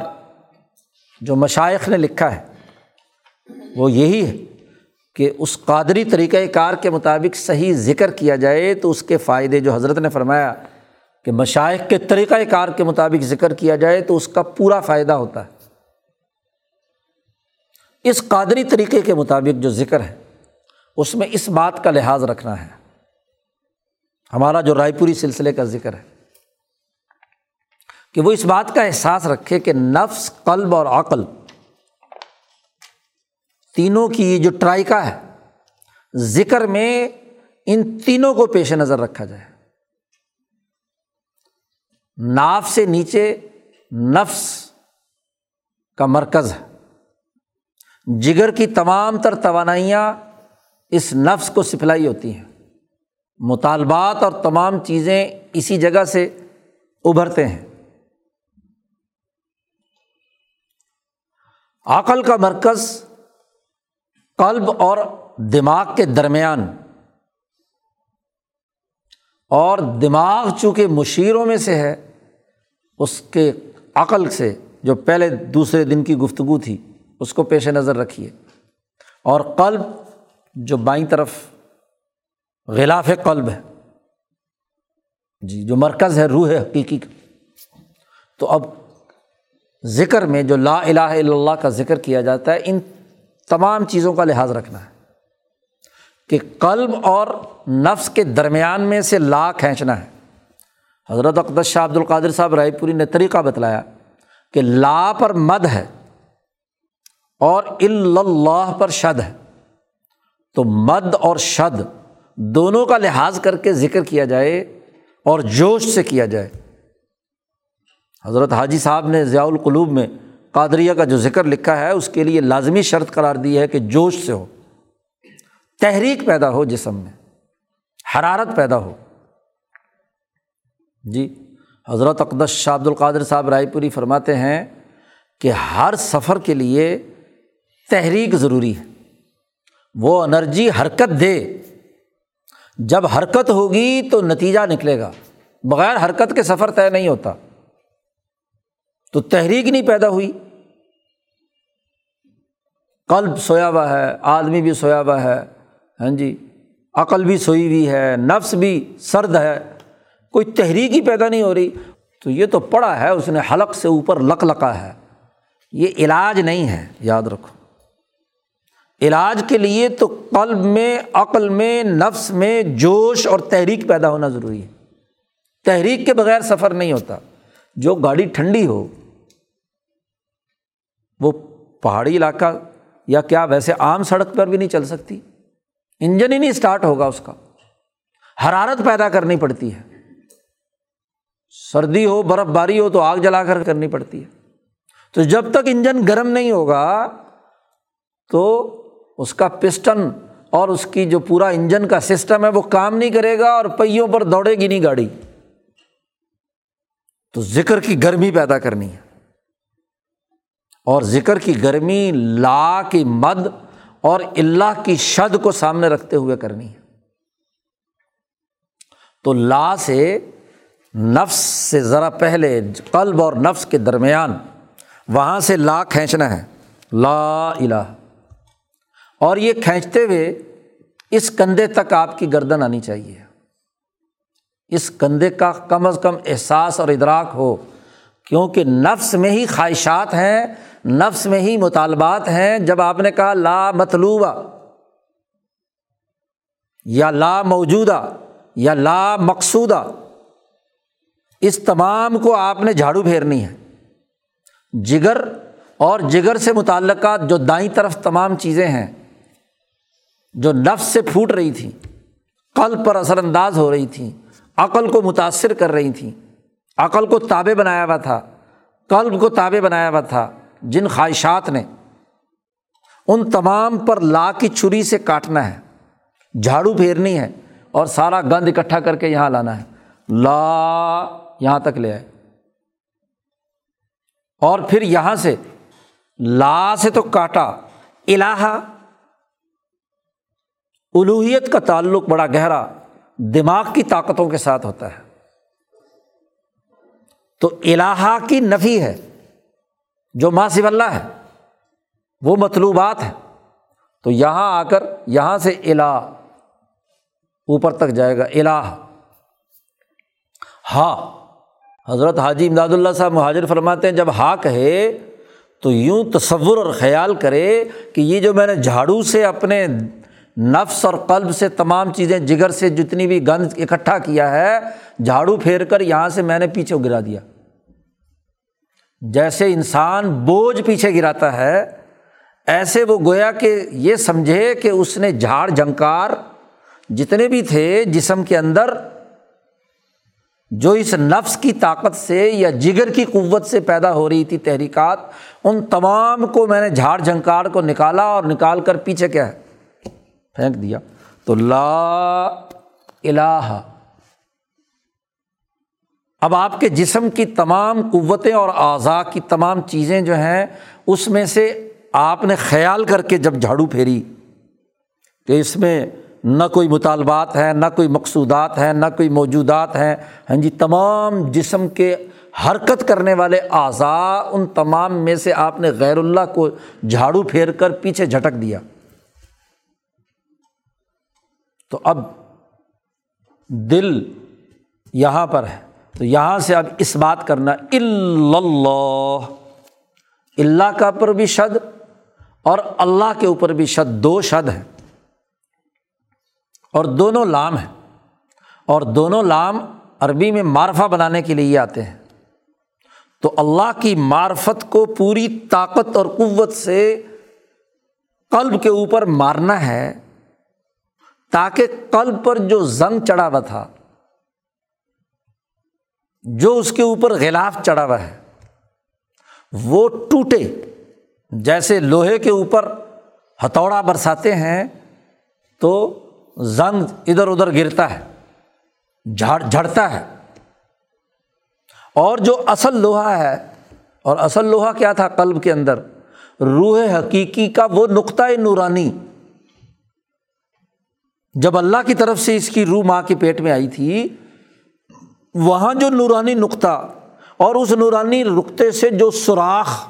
جو مشائق نے لکھا ہے، وہ یہی ہے کہ اس قادری طریقۂ کار کے مطابق صحیح ذکر کیا جائے تو اس کے فائدے، جو حضرت نے فرمایا کہ مشائق کے طریقۂ کار کے مطابق ذکر کیا جائے تو اس کا پورا فائدہ ہوتا ہے۔ اس قادری طریقے کے مطابق جو ذکر ہے، اس میں اس بات کا لحاظ رکھنا ہے۔ ہمارا جو رائے پوری سلسلے کا ذکر ہے، کہ وہ اس بات کا احساس رکھے کہ نفس، قلب اور عقل تینوں کی جو ٹرائکا ہے، ذکر میں ان تینوں کو پیش نظر رکھا جائے۔ ناف سے نیچے نفس کا مرکز ہے۔ جگر کی تمام تر توانائیاں اس نفس کو سپلائی ہوتی ہیں۔ مطالبات اور تمام چیزیں اسی جگہ سے ابھرتے ہیں۔ عقل کا مرکز قلب اور دماغ کے درمیان۔ اور دماغ چونکہ مشیروں میں سے ہے، اس کے عقل سے جو پہلے دوسرے دن کی گفتگو تھی۔ اس کو پیش نظر رکھیے۔ اور قلب جو بائیں طرف غلاف قلب ہے جی جو مرکز ہے روح حقیقی کا تو اب ذکر میں جو لا الہ الا اللہ کا ذکر کیا جاتا ہے، ان تمام چیزوں کا لحاظ رکھنا ہے کہ قلب اور نفس کے درمیان میں سے لا کھینچنا ہے۔ حضرت اقدس شاہ عبد القادر صاحب رائے پوری نے طریقہ بتلایا کہ لا پر مد ہے۔ اور اللہ پر شد ہے۔ تو مد اور شد دونوں کا لحاظ کر کے ذکر کیا جائے اور جوش سے کیا جائے۔ حضرت حاجی صاحب نے ضیاء القلوب میں قادریہ کا جو ذکر لکھا ہے، اس کے لیے لازمی شرط قرار دی ہے کہ جوش سے ہو۔ تحریک پیدا ہو جسم میں، حرارت پیدا ہو۔ جی حضرت اقدس شاہ عبد القادر صاحب رائے پوری فرماتے ہیں کہ ہر سفر کے لیے تحریک ضروری ہے۔ وہ انرجی حرکت دے۔ جب حرکت ہوگی تو نتیجہ نکلے گا۔ بغیر حرکت کے سفر طے نہیں ہوتا۔ تو تحریک نہیں پیدا ہوئی۔ قلب سویا ہوا ہے، آدمی بھی سویا ہوا ہے۔ ہاں جی عقل بھی سوئی ہوئی ہے، نفس بھی سرد ہے۔ کوئی تحریک ہی پیدا نہیں ہو رہی۔ تو یہ تو پڑا ہے، اس نے حلق سے اوپر لک لکا ہے۔ یہ علاج نہیں ہے، یاد رکھو۔ علاج کے لیے تو قلب میں، عقل میں، نفس میں جوش اور تحریک پیدا ہونا ضروری ہے۔ تحریک کے بغیر سفر نہیں ہوتا۔ جو گاڑی ٹھنڈی ہو، وہ پہاڑی علاقہ یا کیا ویسے عام سڑک پر بھی نہیں چل سکتی۔ انجن ہی نہیں اسٹارٹ ہوگا اس کا۔ حرارت پیدا کرنی پڑتی ہے۔ سردی ہو برف باری ہو تو آگ جلا کر کرنی پڑتی ہے۔ تو جب تک انجن گرم نہیں ہوگا تو اس کا پسٹن اور اس کی جو پورا انجن کا سسٹم ہے وہ کام نہیں کرے گا اور پہیوں پر دوڑے گی نہیں گاڑی۔ تو ذکر کی گرمی پیدا کرنی ہے۔ اور ذکر کی گرمی لا کی مد اور اللہ کی شد کو سامنے رکھتے ہوئے کرنی ہے۔ تو لا سے نفس سے ذرا پہلے قلب اور نفس کے درمیان وہاں سے لا کھینچنا ہے۔ لا الہ۔ اور یہ کھینچتے ہوئے اس کندھے تک آپ کی گردن آنی چاہیے۔ اس کندھے کا کم از کم احساس اور ادراک ہو، کیونکہ نفس میں ہی خواہشات ہیں، نفس میں ہی مطالبات ہیں۔ جب آپ نے کہا لا مطلوبہ یا لا موجودہ یا لا مقصودہ، اس تمام کو آپ نے جھاڑو پھیرنی ہے۔ جگر اور جگر سے متعلقات جو دائیں طرف تمام چیزیں ہیں جو نفس سے پھوٹ رہی تھیں، قلب پر اثر انداز ہو رہی تھیں، عقل کو متاثر کر رہی تھیں، عقل کو تابے بنایا ہوا تھا، قلب کو تابے بنایا ہوا تھا، جن خواہشات نے ان تمام پر لا کی چھری سے کاٹنا ہے، جھاڑو پھیرنی ہے اور سارا گند اکٹھا کر کے یہاں لانا ہے۔ لا یہاں تک لے آئے۔ اور پھر یہاں سے لا سے تو کاٹا الہ الوحیت کا تعلق بڑا گہرا دماغ کی طاقتوں کے ساتھ ہوتا ہے۔ تو الہ کی نفی ہے، جو ماسف اللہ ہے، وہ مطلوبات ہے تو یہاں آ کر، یہاں سے الہ اوپر تک جائے گا، الہ۔ ہا حضرت حاجی امداد اللہ صاحب مہاجر فرماتے ہیں، جب ہا کہے تو یوں تصور اور خیال کرے کہ یہ جو میں نے جھاڑو سے اپنے نفس اور قلب سے تمام چیزیں جگر سے جتنی بھی گند اکٹھا کیا ہے، جھاڑو پھیر کر یہاں سے میں نے پیچھے گرا دیا۔ جیسے انسان بوجھ پیچھے گراتا ہے، ایسے وہ گویا کہ یہ سمجھے کہ اس نے جھاڑ، جھنکار جتنے بھی تھے جسم کے اندر، جو اس نفس کی طاقت سے یا جگر کی قوت سے پیدا ہو رہی تھی تحریکات، ان تمام کو میں نے جھاڑ، جھنکار کو نکالا اور نکال کر پیچھے کیا ہے۔ پھینک دیا تو لا الہ۔ اب آپ کے جسم کی تمام قوتیں اور اعضاء کی تمام چیزیں جو ہیں، اس میں سے آپ نے خیال کر کے جب جھاڑو پھیری کہ اس میں نہ کوئی مطالبات ہیں، نہ کوئی مقصودات ہیں، نہ کوئی موجودات ہیں۔ ہاں جی تمام جسم کے حرکت کرنے والے اعضاء، ان تمام میں سے آپ نے غیر اللہ کو جھاڑو پھیر کر پیچھے جھٹک دیا۔ تو اب دل یہاں پر ہے۔ تو یہاں سے اب اس بات کرنا اللہ۔ اللہ کا پر بھی شد اور اللہ کے اوپر بھی شد، دو شد ہیں۔ اور دونوں لام ہیں۔ اور دونوں لام عربی میں معرفہ بنانے کے لیے آتے ہیں۔ تو اللہ کی معرفت کو پوری طاقت اور قوت سے قلب کے اوپر مارنا ہے۔ تاکہ قلب پر جو زنگ چڑھا ہوا تھا، جو اس کے اوپر غلاف چڑھا ہوا ہے، وہ ٹوٹے۔ جیسے لوہے کے اوپر ہتھوڑا برساتے ہیں، تو زنگ ادھر ادھر گرتا ہے، جھاڑ، جھڑتا ہے۔ اور جو اصل لوہا ہے، اور اصل لوہا کیا تھا قلب کے اندر؟ روح حقیقی کا وہ نقطۂ نورانی جب اللہ کی طرف سے اس کی روح ماں کے پیٹ میں آئی تھی، وہاں جو نورانی نقطہ اور اس نورانی نقطے سے جو سوراخ،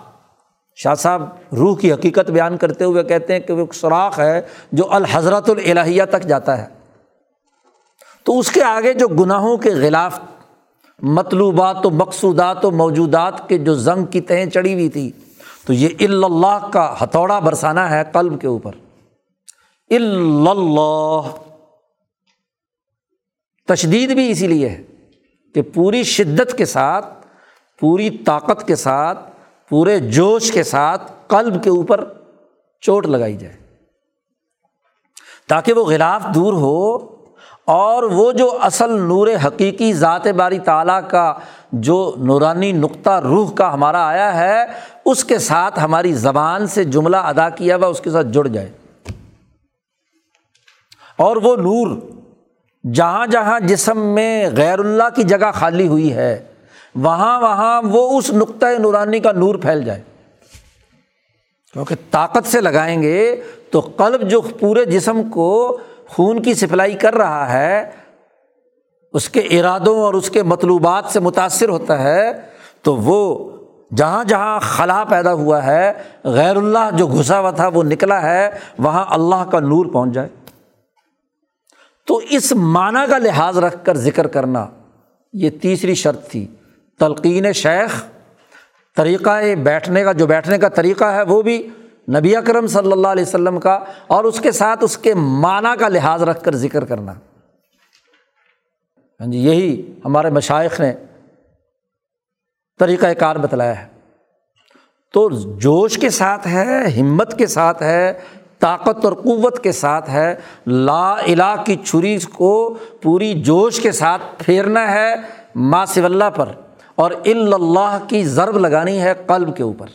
شاہ صاحب روح کی حقیقت بیان کرتے ہوئے کہتے ہیں کہ وہ سوراخ ہے جو الحضرت الہیہ تک جاتا ہے۔ تو اس کے آگے جو گناہوں کے خلاف مطلوبات و مقصودات و موجودات کے جو زنگ کی تہیں چڑھی ہوئی تھی، تو یہ اللہ کا ہتھوڑا برسانا ہے قلب کے اوپر۔ اللہ۔ تشدید بھی اسی لیے ہے کہ پوری شدت کے ساتھ، پوری طاقت کے ساتھ، پورے جوش کے ساتھ قلب کے اوپر چوٹ لگائی جائے۔ تاکہ وہ غلاف دور ہو اور وہ جو اصل نور حقیقی ذات باری تعالیٰ کا جو نورانی نقطہ روح کا ہمارا آیا ہے، اس کے ساتھ ہماری زبان سے جملہ ادا کیا ہوا، اس کے ساتھ جڑ جائے۔ اور وہ نور جہاں جہاں جسم میں غیر اللہ کی جگہ خالی ہوئی ہے، وہاں وہاں وہ اس نقطۂ نورانی کا نور پھیل جائے۔ کیونکہ طاقت سے لگائیں گے تو قلب جو پورے جسم کو خون کی سپلائی کر رہا ہے، اس کے ارادوں اور اس کے مطلوبات سے متاثر ہوتا ہے، تو وہ جہاں جہاں خلا پیدا ہوا ہے، غیر اللہ جو گھسا ہوا تھا، وہ نکلا ہے، وہاں اللہ کا نور پہنچ جائے۔ تو اس معنی کا لحاظ رکھ کر ذکر کرنا یہ تیسری شرط تھی۔ تلقین شیخ، طریقہ بیٹھنے کا، جو بیٹھنے کا طریقہ ہے وہ بھی نبی اکرم صلی اللہ علیہ وسلم کا، اور اس کے ساتھ اس کے معنی کا لحاظ رکھ کر ذکر کرنا۔ ہاں جی یہی ہمارے مشائق نے طریقۂ کار بتلایا ہے۔ تو جوش کے ساتھ ہے، ہمت کے ساتھ ہے طاقت اور قوت کے ساتھ ہے۔ لا الہ کی چھری کو پوری جوش کے ساتھ پھیرنا ہے ماں اللہ پر، اور اللہ کی ضرب لگانی ہے قلب کے اوپر۔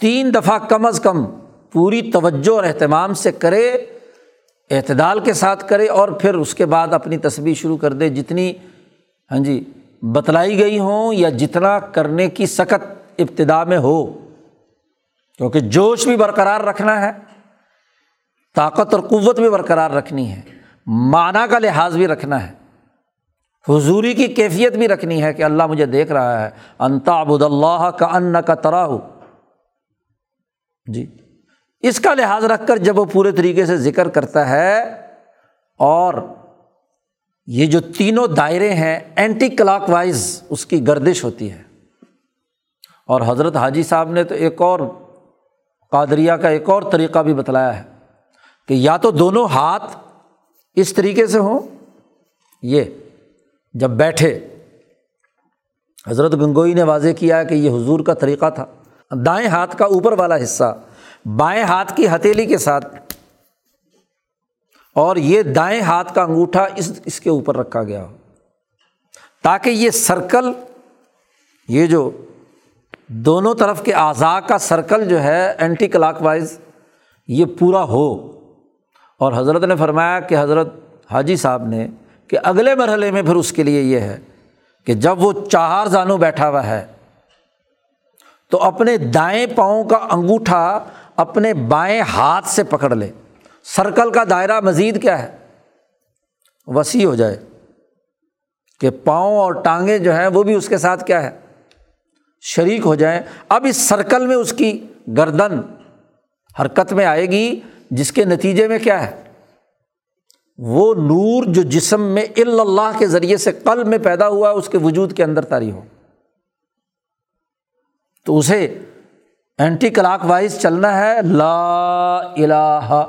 تین دفعہ کم از کم پوری توجہ اور اہتمام سے کرے، اعتدال کے ساتھ کرے، اور پھر اس کے بعد اپنی تصویر شروع کر دے۔ جتنی ہاں جی بتلائی گئی ہوں یا جتنا کرنے کی سخت ابتدا میں ہو، کیونکہ جوش بھی برقرار رکھنا ہے، طاقت اور قوت بھی برقرار رکھنی ہے، معنی کا لحاظ بھی رکھنا ہے، حضوری کی کیفیت بھی رکھنی ہے کہ اللہ مجھے دیکھ رہا ہے انتا ابود اللہ کا ان کا ترا ہو جی اس کا لحاظ رکھ کر جب وہ پورے طریقے سے ذکر کرتا ہے، اور یہ جو تینوں دائرے ہیں اینٹی کلاک وائز اس کی گردش ہوتی ہے۔ اور حضرت حاجی صاحب نے تو ایک اور قادریا کا ایک اور طریقہ بھی بتلایا ہے کہ یا تو دونوں ہاتھ اس طریقے سے ہوں، یہ جب بیٹھے۔ حضرت گنگوئی نے واضح کیا کہ یہ حضور کا طریقہ تھا۔ دائیں ہاتھ کا اوپر والا حصہ، بائیں ہاتھ کی ہتھیلی کے ساتھ۔ اور یہ دائیں ہاتھ کا انگوٹھا اس اس کے اوپر رکھا گیا ہو۔ تاکہ یہ سرکل، یہ جو دونوں طرف کے اعضاء کا سرکل جو ہے اینٹی کلاک وائز یہ پورا ہو۔ اور حضرت نے فرمایا کہ حضرت حاجی صاحب نے کہ اگلے مرحلے میں پھر اس کے لیے یہ ہے کہ جب وہ چار زانو بیٹھا ہوا ہے، تو اپنے دائیں پاؤں کا انگوٹھا اپنے بائیں ہاتھ سے پکڑ لے۔ سرکل کا دائرہ مزید کیا ہے؟ وسیع ہو جائے۔ کہ پاؤں اور ٹانگیں جو ہیں وہ بھی اس کے ساتھ کیا ہے؟ شریک ہو جائیں۔ اب اس سرکل میں اس کی گردن حرکت میں آئے گی، جس کے نتیجے میں کیا ہے؟ وہ نور جو جسم میں اللہ کے ذریعے سے قلب میں پیدا ہوا، اس کے وجود کے اندر تاری ہو۔ تو اسے اینٹی کلاک وائز چلنا ہے، لا الہ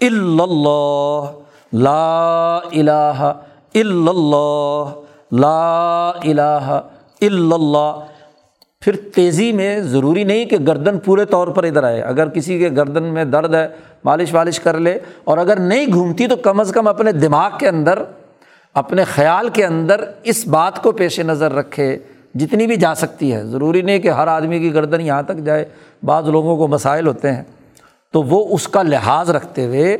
الا اللہ، لا الہ الا اللہ، لا الہ الا اللہ۔ پھر تیزی میں ضروری نہیں کہ گردن پورے طور پر ادھر آئے۔ اگر کسی کے گردن میں درد ہے، مالش والش کر لے۔ اور اگر نہیں گھومتی تو کم از کم اپنے دماغ کے اندر، اپنے خیال کے اندر اس بات کو پیش نظر رکھے، جتنی بھی جا سکتی ہے۔ ضروری نہیں کہ ہر آدمی کی گردن یہاں تک جائے، بعض لوگوں کو مسائل ہوتے ہیں۔ تو وہ اس کا لحاظ رکھتے ہوئے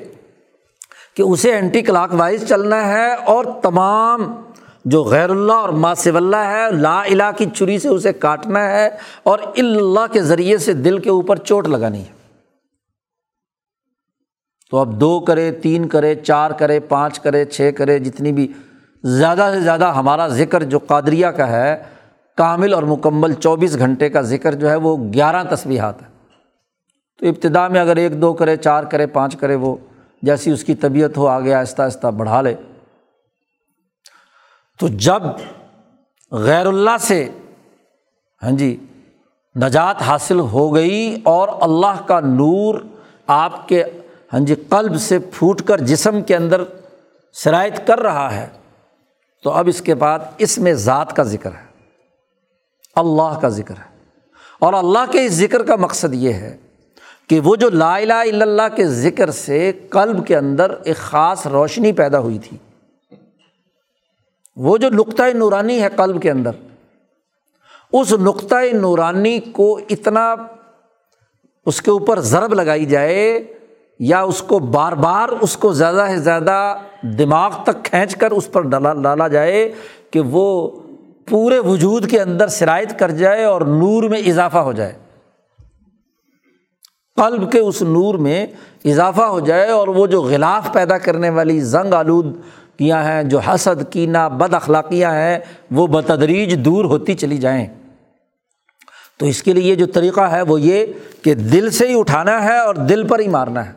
کہ اسے اینٹی کلاک وائز چلنا ہے اور تمام جو غیر اللہ اور ماسو اللہ ہے، لا الہ کی چری سے اسے کاٹنا ہے اور اللہ کے ذریعے سے دل کے اوپر چوٹ لگانی ہے۔ تو اب دو کرے، تین کرے، چار کرے، پانچ کرے، چھ کرے، جتنی بھی زیادہ سے زیادہ ہمارا ذکر جو قادریہ کا ہے، کامل اور مکمل چوبیس گھنٹے کا ذکر جو ہے وہ گیارہ تصویرات ہے تو ابتدا میں اگر ایک، دو کرے، چار کرے، پانچ کرے وہ جیسی اس کی طبیعت ہو، آگے آہستہ آہستہ بڑھا لے۔ تو جب غیر اللہ سے ہاں جی نجات حاصل ہو گئی اور اللہ کا نور آپ کے ہاں جی قلب سے پھوٹ کر جسم کے اندر شرائط کر رہا ہے، تو اب اس کے بعد اس میں ذات کا ذکر ہے، اللہ کا ذکر ہے۔ اور اللہ کے اس ذکر کا مقصد یہ ہے کہ وہ جو لا الہ الا اللہ کے ذکر سے قلب کے اندر ایک خاص روشنی پیدا ہوئی تھی۔ وہ جو نقطۂ نورانی ہے قلب کے اندر، اس نقطۂ نورانی کو اتنا اس کے اوپر ضرب لگائی جائے یا اس کو بار بار اس کو زیادہ سے زیادہ دماغ تک کھینچ کر اس پر ڈالا ڈالا جائے کہ وہ پورے وجود کے اندر شرائط کر جائے اور نور میں اضافہ ہو جائے۔ قلب کے اس نور میں اضافہ ہو جائے اور وہ جو غلاف پیدا کرنے والی زنگ آلود کیا ہیں، جو حسد کینہ بد اخلاقیاں ہیں، وہ بتدریج دور ہوتی چلی جائیں۔ تو اس کے لیے یہ جو طریقہ ہے، وہ یہ کہ دل سے ہی اٹھانا ہے اور دل پر ہی مارنا ہے۔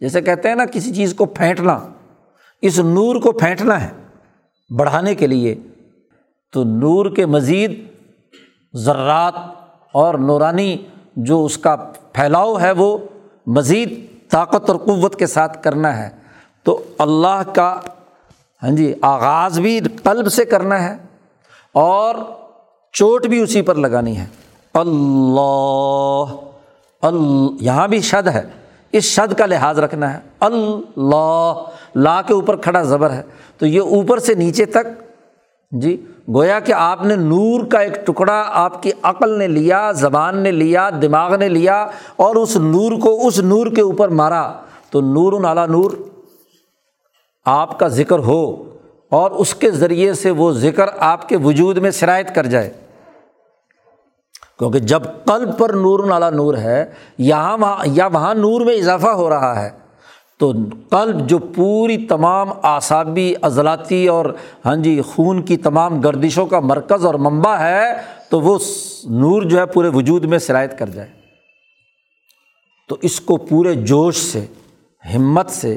جیسے کہتے ہیں نا، کسی چیز کو پھینٹنا، اس نور کو پھینٹنا ہے بڑھانے کے لیے۔ تو نور کے مزید ذرات اور نورانی جو اس کا پھیلاؤ ہے، وہ مزید طاقت اور قوت کے ساتھ کرنا ہے۔ تو اللہ کا ہاں جی آغاز بھی قلب سے کرنا ہے اور چوٹ بھی اسی پر لگانی ہے۔ اللہ ال یہاں بھی شد ہے۔ اس شد کا لحاظ رکھنا ہے۔ اللہ، لا کے اوپر کھڑا زبر ہے۔ تو یہ اوپر سے نیچے تک جی گویا کہ آپ نے نور کا ایک ٹکڑا آپ کی عقل نے لیا، زبان نے لیا، دماغ نے لیا اور اس نور کو، اس نور کے اوپر مارا۔ تو نور نالا نور۔ آپ کا ذکر ہو اور اس کے ذریعے سے وہ ذکر آپ کے وجود میں شرائط کر جائے۔ کیونکہ جب قلب پر نور نالا نور ہے، یہاں وہاں یا وہاں نور میں اضافہ ہو رہا ہے، تو قلب جو پوری تمام اعصابی، عضلاتی اور ہاں جی خون کی تمام گردشوں کا مرکز اور منبع ہے، تو وہ نور جو ہے پورے وجود میں شرائط کر جائے۔ تو اس کو پورے جوش سے، ہمت سے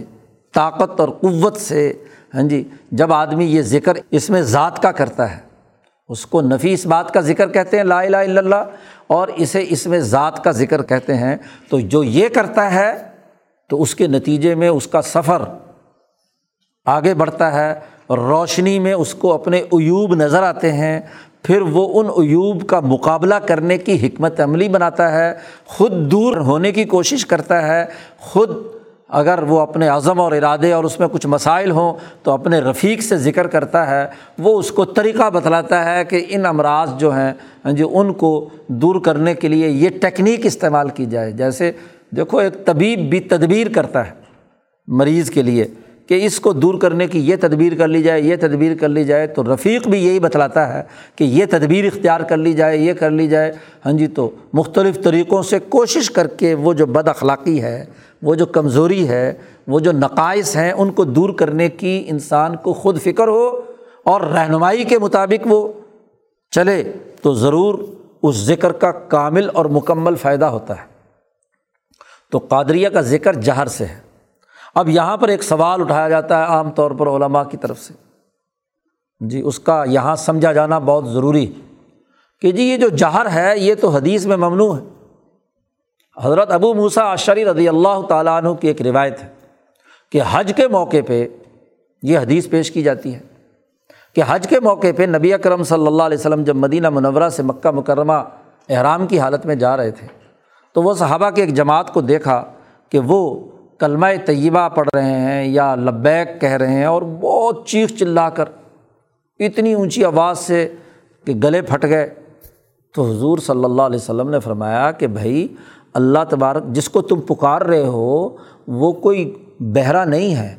طاقت اور قوت سے ہاں جی جب آدمی یہ ذکر اس میں ذات کا کرتا ہے، اس کو نفی اس بات کا ذکر کہتے ہیں، لا الہ الا اللہ، اور اسے اس میں ذات کا ذکر کہتے ہیں، تو جو یہ کرتا ہے، تو اس کے نتیجے میں اس کا سفر آگے بڑھتا ہے، روشنی میں اس کو اپنے ایوب نظر آتے ہیں، پھر وہ ان ایوب کا مقابلہ کرنے کی حکمت عملی بناتا ہے، خود دور ہونے کی کوشش کرتا ہے، خود اگر وہ اپنے عزم اور ارادے اور اس میں کچھ مسائل ہوں تو اپنے رفیق سے ذکر کرتا ہے، وہ اس کو طریقہ بتلاتا ہے کہ ان امراض جو ہیں جو جی ان کو دور کرنے کے لیے یہ ٹیکنیک استعمال کی جائے۔ جیسے دیکھو، ایک طبیب بھی تدبیر کرتا ہے مریض کے لیے کہ اس کو دور کرنے کی یہ تدبیر کر لی جائے، یہ تدبیر کر لی جائے۔ تو رفیق بھی یہی بتلاتا ہے کہ یہ تدبیر اختیار کر لی جائے، یہ کر لی جائے۔ ہاں جی تو مختلف طریقوں سے کوشش کر کے وہ جو بد اخلاقی ہے وہ جو کمزوری ہے، وہ جو نقائص ہیں، ان کو دور کرنے کی انسان کو خود فکر ہو اور رہنمائی کے مطابق وہ چلے، تو ضرور اس ذکر کا کامل اور مکمل فائدہ ہوتا ہے۔ تو قادریہ کا ذکر جہر سے ہے۔ اب یہاں پر ایک سوال اٹھایا جاتا ہے عام طور پر علماء کی طرف سے۔ جی اس کا یہاں سمجھا جانا بہت ضروری کہ جی یہ جو جہر ہے، یہ تو حدیث میں ممنوع ہے۔ حضرت ابو موسا عشری رضی اللہ تعالیٰ عنہ کی ایک روایت ہے کہ حج کے موقع پہ یہ حدیث پیش کی جاتی ہے کہ حج کے موقع پہ نبی اکرم صلی اللہ علیہ وسلم جب مدینہ منورہ سے مکہ مکرمہ احرام کی حالت میں جا رہے تھے تو وہ صحابہ کے ایک جماعت کو دیکھا کہ وہ کلمہ طیبہ پڑھ رہے ہیں یا لبیک کہہ رہے ہیں اور بہت چیخ چلا کر اتنی اونچی آواز سے کہ گلے پھٹ گئے تو حضور صلی اللہ علیہ وسلم نے فرمایا کہ بھائی اللہ تبارک جس کو تم پکار رہے ہو، وہ کوئی بہرا نہیں ہے،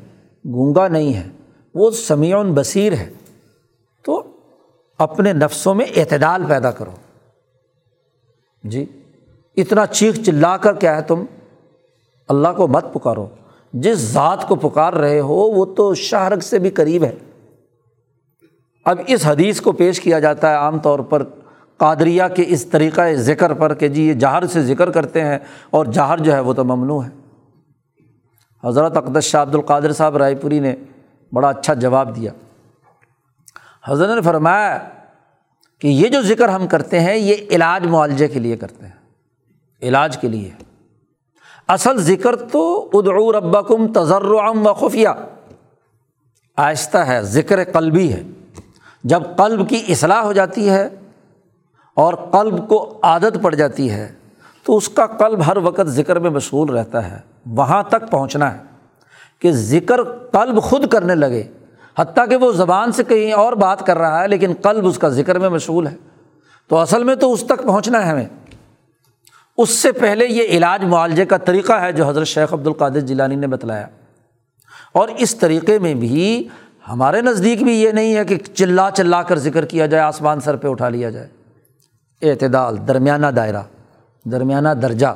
گونگا نہیں ہے، وہ سمیع بصیر ہے۔ تو اپنے نفسوں میں اعتدال پیدا کرو۔ جی اتنا چیخ چلا کر کیا ہے تم؟ اللہ کو مت پکارو۔ جس ذات کو پکار رہے ہو، وہ تو شاہرگ سے بھی قریب ہے۔ اب اس حدیث کو پیش کیا جاتا ہے عام طور پر قادریہ کے اس طریقۂ ذکر پر کہ جی یہ جہر سے ذکر کرتے ہیں اور جہر جو ہے وہ تو ممنوع ہے۔ حضرت اقدس شاہ عبد القادر صاحب رائے پوری نے بڑا اچھا جواب دیا۔ حضرت نے فرمایا کہ یہ جو ذکر ہم کرتے ہیں یہ علاج معالجے کے لیے کرتے ہیں۔ علاج کے لیے۔ اصل ذکر تو ادعو ربکم تجرم و خفیہ۔ آہستہ ہے، ذکر قلبی ہے۔ جب قلب کی اصلاح ہو جاتی ہے اور قلب کو عادت پڑ جاتی ہے، تو اس کا قلب ہر وقت ذکر میں مشغول رہتا ہے۔ وہاں تک پہنچنا ہے کہ ذکر قلب خود کرنے لگے۔ حتیٰ کہ وہ زبان سے کہیں اور بات کر رہا ہے، لیکن قلب اس کا ذکر میں مشغول ہے۔ تو اصل میں تو اس تک پہنچنا ہے ہمیں۔ اس سے پہلے یہ علاج معالجے کا طریقہ ہے جو حضرت شیخ عبد القادر جیلانی نے بتلایا۔ اور اس طریقے میں بھی ہمارے نزدیک بھی یہ نہیں ہے کہ چلا چلا کر ذکر کیا جائے، آسمان سر پہ اٹھا لیا جائے۔ اعتدال، درمیانہ دائرہ، درمیانہ درجہ۔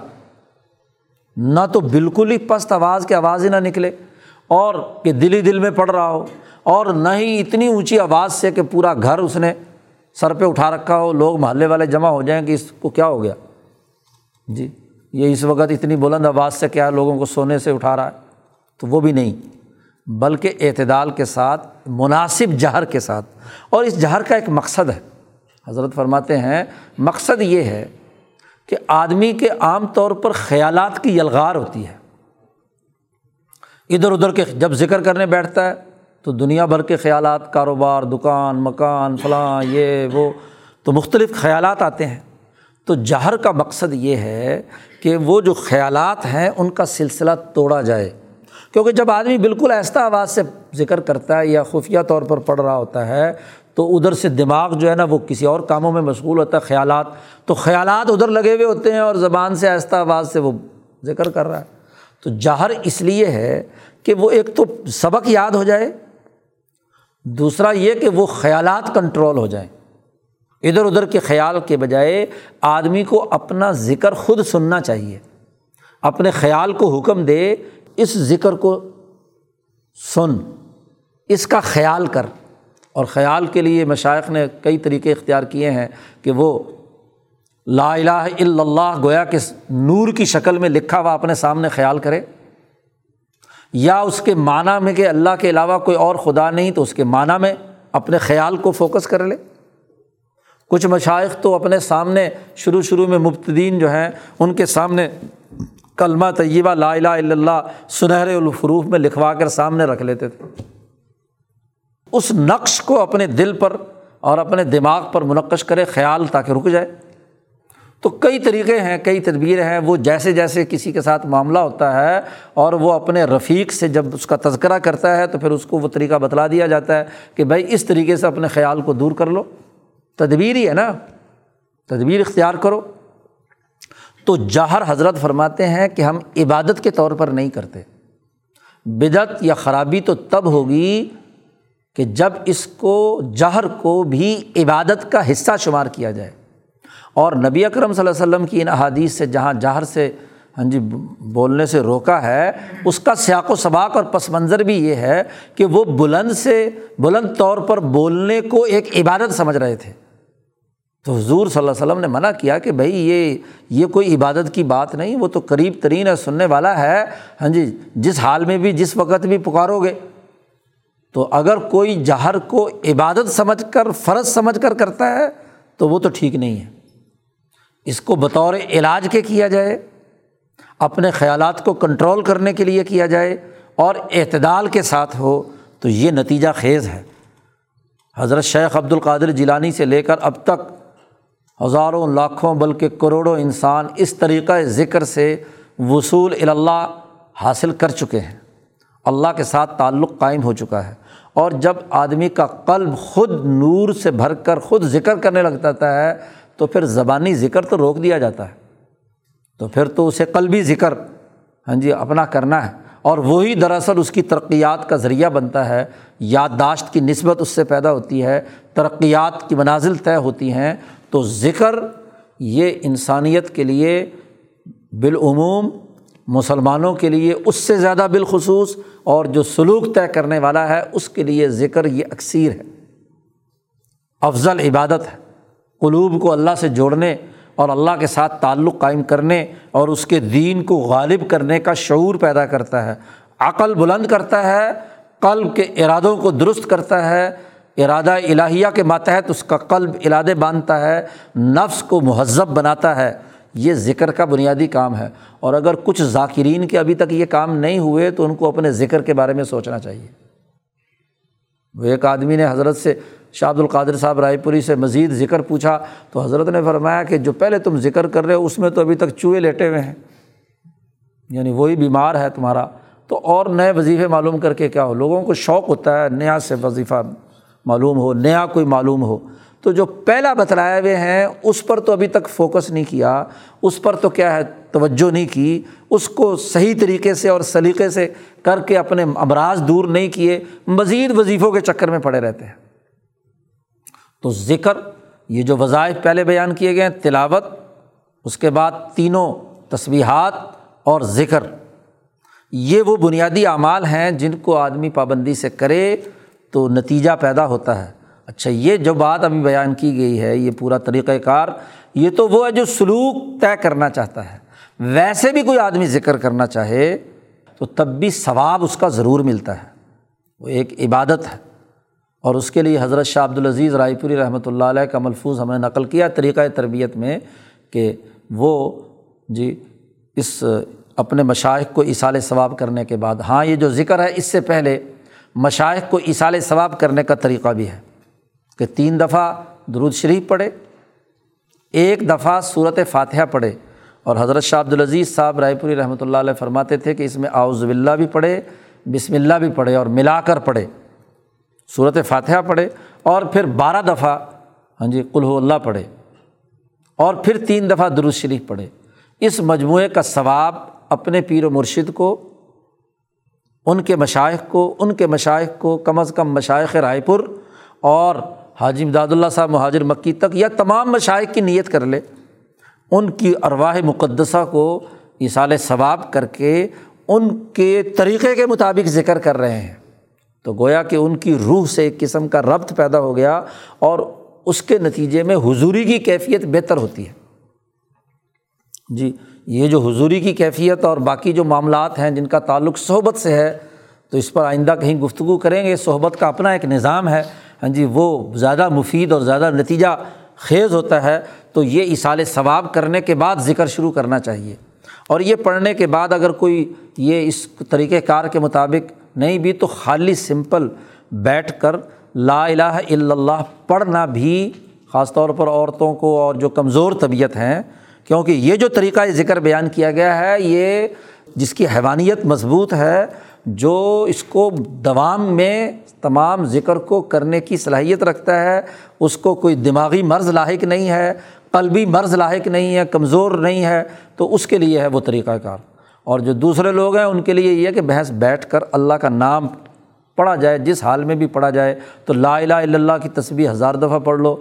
نہ تو بالکل ہی پست آواز کی آواز ہی نہ نکلے اور کہ دل ہی دل میں پڑ رہا ہو اور نہ ہی اتنی اونچی آواز سے کہ پورا گھر اس نے سر پہ اٹھا رکھا ہو، لوگ محلے والے جمع ہو جائیں کہ اس کو کیا ہو گیا۔ جی یہ اس وقت اتنی بلند آواز سے کیا لوگوں کو سونے سے اٹھا رہا ہے؟ تو وہ بھی نہیں، بلکہ اعتدال کے ساتھ، مناسب جہر کے ساتھ۔ اور اس جہر کا ایک مقصد ہے۔ حضرت فرماتے ہیں، مقصد یہ ہے کہ آدمی کے عام طور پر خیالات کی یلغار ہوتی ہے۔ ادھر ادھر کے جب ذکر کرنے بیٹھتا ہے تو دنیا بھر کے خیالات، کاروبار، دکان، مکان، فلاں، یہ، وہ، تو مختلف خیالات آتے ہیں۔ تو جہر کا مقصد یہ ہے کہ وہ جو خیالات ہیں، ان کا سلسلہ توڑا جائے۔ کیونکہ جب آدمی بالکل ایسا آواز سے ذکر کرتا ہے یا خفیہ طور پر پڑھ رہا ہوتا ہے تو ادھر سے دماغ جو ہے نا وہ کسی اور کاموں میں مشغول ہوتا ہے، خیالات۔ تو خیالات ادھر لگے ہوئے ہوتے ہیں اور زبان سے آہستہ آواز سے وہ ذکر کر رہا ہے۔ تو جہر اس لیے ہے کہ وہ ایک تو سبق یاد ہو جائے، دوسرا یہ کہ وہ خیالات کنٹرول ہو جائیں۔ ادھر ادھر کے خیال کے بجائے آدمی کو اپنا ذکر خود سننا چاہیے۔ اپنے خیال کو حکم دے، اس ذکر کو سن، اس کا خیال کر۔ اور خیال کے لیے مشائق نے کئی طریقے اختیار کیے ہیں کہ وہ لا الہ الا اللہ گویا کہ نور کی شکل میں لکھا ہوا اپنے سامنے خیال کرے، یا اس کے معنیٰ میں کہ اللہ کے علاوہ کوئی اور خدا نہیں تو اس کے معنیٰ میں اپنے خیال کو فوکس کر لے۔ کچھ مشائق تو اپنے سامنے شروع شروع میں مبتدین جو ہیں، ان کے سامنے کلمہ طیبہ لا الہ الا اللہ سنہرے الفروف میں لکھوا کر سامنے رکھ لیتے تھے۔ اس نقش کو اپنے دل پر اور اپنے دماغ پر منقش کرے، خیال تاکہ رک جائے۔ تو کئی طریقے ہیں، کئی تدبیر ہیں۔ وہ جیسے جیسے کسی کے ساتھ معاملہ ہوتا ہے اور وہ اپنے رفیق سے جب اس کا تذکرہ کرتا ہے تو پھر اس کو وہ طریقہ بتلا دیا جاتا ہے کہ بھائی اس طریقے سے اپنے خیال کو دور کر لو۔ تدبیر ہی ہے نا۔ تدبیر اختیار کرو۔ تو جہر حضرت فرماتے ہیں کہ ہم عبادت کے طور پر نہیں کرتے۔ بدعت یا خرابی تو تب ہوگی کہ جب اس کو جہر کو بھی عبادت کا حصہ شمار کیا جائے اور نبی اکرم صلی اللہ علیہ وسلم کی ان احادیث سے جہاں جہر سے ہاں جی بولنے سے روکا ہے، اس کا سیاق و سباق اور پس منظر بھی یہ ہے کہ وہ بلند سے بلند طور پر بولنے کو ایک عبادت سمجھ رہے تھے۔ تو حضور صلی اللہ علیہ وسلم نے منع کیا کہ بھائی، یہ یہ کوئی عبادت کی بات نہیں، وہ تو قریب ترین ہے سننے والا ہے ہاں جی جس حال میں بھی، جس وقت بھی پکارو گے۔ تو اگر کوئی جہر کو عبادت سمجھ کر، فرض سمجھ کر کرتا ہے، تو وہ تو ٹھیک نہیں ہے۔ اس کو بطور علاج کے کیا جائے، اپنے خیالات کو کنٹرول کرنے کے لیے کیا جائے اور اعتدال کے ساتھ ہو، تو یہ نتیجہ خیز ہے۔ حضرت شیخ عبد القادر جیلانی سے لے کر اب تک ہزاروں، لاکھوں، بلکہ کروڑوں انسان اس طریقۂ ذکر سے وصول اللہ حاصل کر چکے ہیں۔ اللہ کے ساتھ تعلق قائم ہو چکا ہے۔ اور جب آدمی کا قلب خود نور سے بھر کر خود ذکر کرنے لگ جاتا ہے، تو پھر زبانی ذکر تو روک دیا جاتا ہے۔ تو پھر تو اسے قلبی ذکر ہاں جی اپنا کرنا ہے۔ اور وہی دراصل اس کی ترقیات کا ذریعہ بنتا ہے۔ یادداشت کی نسبت اس سے پیدا ہوتی ہے، ترقیات کی منازل طے ہوتی ہیں۔ تو ذکر یہ انسانیت کے لیے بالعموم مسلمانوں کے لیے اس سے زیادہ بالخصوص اور جو سلوک طے کرنے والا ہے، اس کے لیے ذکر یہ اکثیر ہے۔ افضل عبادت ہے۔ قلوب کو اللہ سے جوڑنے اور اللہ کے ساتھ تعلق قائم کرنے اور اس کے دین کو غالب کرنے کا شعور پیدا کرتا ہے۔ عقل بلند کرتا ہے، قلب کے ارادوں کو درست کرتا ہے۔ ارادہ الہیہ کے ماتحت اس کا قلب ارادے باندھتا ہے۔ نفس کو مہذب بناتا ہے۔ یہ ذکر کا بنیادی کام ہے اور اگر کچھ ذاکرین کے ابھی تک یہ کام نہیں ہوئے تو ان کو اپنے ذکر کے بارے میں سوچنا چاہیے۔ وہ ایک آدمی نے حضرت سے شاہد القادر صاحب رائے پوری سے مزید ذکر پوچھا تو حضرت نے فرمایا کہ جو پہلے تم ذکر کر رہے ہو اس میں تو ابھی تک چوہے لیٹے ہوئے ہیں۔ یعنی وہی بیمار ہے تمہارا۔ تو اور نئے وظیفے معلوم کر کے کیا ہو؟ لوگوں کو شوق ہوتا ہے نیا سے وظیفہ معلوم ہو، نیا کوئی معلوم ہو۔ تو جو پہلا بتلائے ہوئے ہیں، اس پر تو ابھی تک فوکس نہیں کیا، اس پر تو کیا ہے، توجہ نہیں کی، اس کو صحیح طریقے سے اور سلیقے سے کر کے اپنے امراض دور نہیں کیے، مزید وظیفوں کے چکر میں پڑے رہتے ہیں۔ تو ذکر، یہ جو وظائف پہلے بیان کیے گئے ہیں، تلاوت، اس کے بعد تینوں تصویحات اور ذکر، یہ وہ بنیادی اعمال ہیں جن کو آدمی پابندی سے کرے تو نتیجہ پیدا ہوتا ہے۔ اچھا یہ جو بات ابھی بیان کی گئی ہے، یہ پورا طریقۂ کار، یہ تو وہ ہے جو سلوک طے کرنا چاہتا ہے۔ ویسے بھی کوئی آدمی ذکر کرنا چاہے تو تب بھی ثواب اس کا ضرور ملتا ہے۔ وہ ایک عبادت ہے۔ اور اس کے لیے حضرت شاہ عبد العزیز رائے پوری رحمۃ اللہ علیہ کا ملفوظ ہم نے نقل کیا طریقۂ تربیت میں کہ وہ جی اس اپنے مشائق کو اصال ثواب کرنے کے بعد ہاں یہ جو ذکر ہے اس سے پہلے مشائق کو اصال ثواب کرنے کا طریقہ بھی ہے۔ کہ تین دفعہ درود شریف پڑھے، ایک دفعہ صورت فاتحہ پڑھے۔ اور حضرت شاہ عبد العزیز صاحب رائے پوری رحمۃ اللہ علیہ فرماتے تھے کہ اس میں آؤز بلّہ بھی پڑھے، بسم اللہ بھی پڑھے اور ملا کر پڑھے۔ صورت فاتحہ پڑھے اور پھر بارہ دفعہ ہاں جی کلح اللہ پڑھے۔ اور پھر تین دفعہ درود شریف پڑھے۔ اس مجموعے کا ثواب اپنے پیر و مرشد کو، ان کے مشائق کو، ان کے مشائق کو کم از کم مشائق رائے پور اور حاجی امداد اللہ صاحب مہاجر مکی تک یا تمام مشائق کی نیت کر لے، ان کی ارواہ مقدسہ کو اصال ثواب کر کے ان کے طریقے کے مطابق ذکر کر رہے ہیں۔ تو گویا کہ ان کی روح سے ایک قسم کا ربط پیدا ہو گیا اور اس کے نتیجے میں حضوری کی کیفیت بہتر ہوتی ہے۔ جی یہ جو حضوری کی کیفیت اور باقی جو معاملات ہیں جن کا تعلق صحبت سے ہے، تو اس پر آئندہ کہیں گفتگو کریں گے۔ صحبت کا اپنا ایک نظام ہے۔ ہاں جی وہ زیادہ مفید اور زیادہ نتیجہ خیز ہوتا ہے، تو یہ اصال ثواب کرنے کے بعد ذکر شروع کرنا چاہیے۔ اور یہ پڑھنے کے بعد اگر کوئی یہ اس طریقۂ کار کے مطابق نہیں بھی، تو خالی سمپل بیٹھ کر لا الہ الا اللہ پڑھنا بھی، خاص طور پر عورتوں کو اور جو کمزور طبیعت ہیں، کیونکہ یہ جو طریقہ ذکر بیان کیا گیا ہے، یہ جس کی حیوانیت مضبوط ہے جو اس کو دوام میں تمام ذکر کو کرنے کی صلاحیت رکھتا ہے، اس کو کوئی دماغی مرض لاحق نہیں ہے، قلبی مرض لاحق نہیں ہے، کمزور نہیں ہے، تو اس کے لیے ہے وہ طریقۂ کار۔ اور جو دوسرے لوگ ہیں، ان کے لیے یہ ہے کہ بحث بیٹھ کر اللہ کا نام پڑھا جائے، جس حال میں بھی پڑھا جائے، تو لا الہ الا اللہ کی تصویر ہزار دفعہ پڑھ لو۔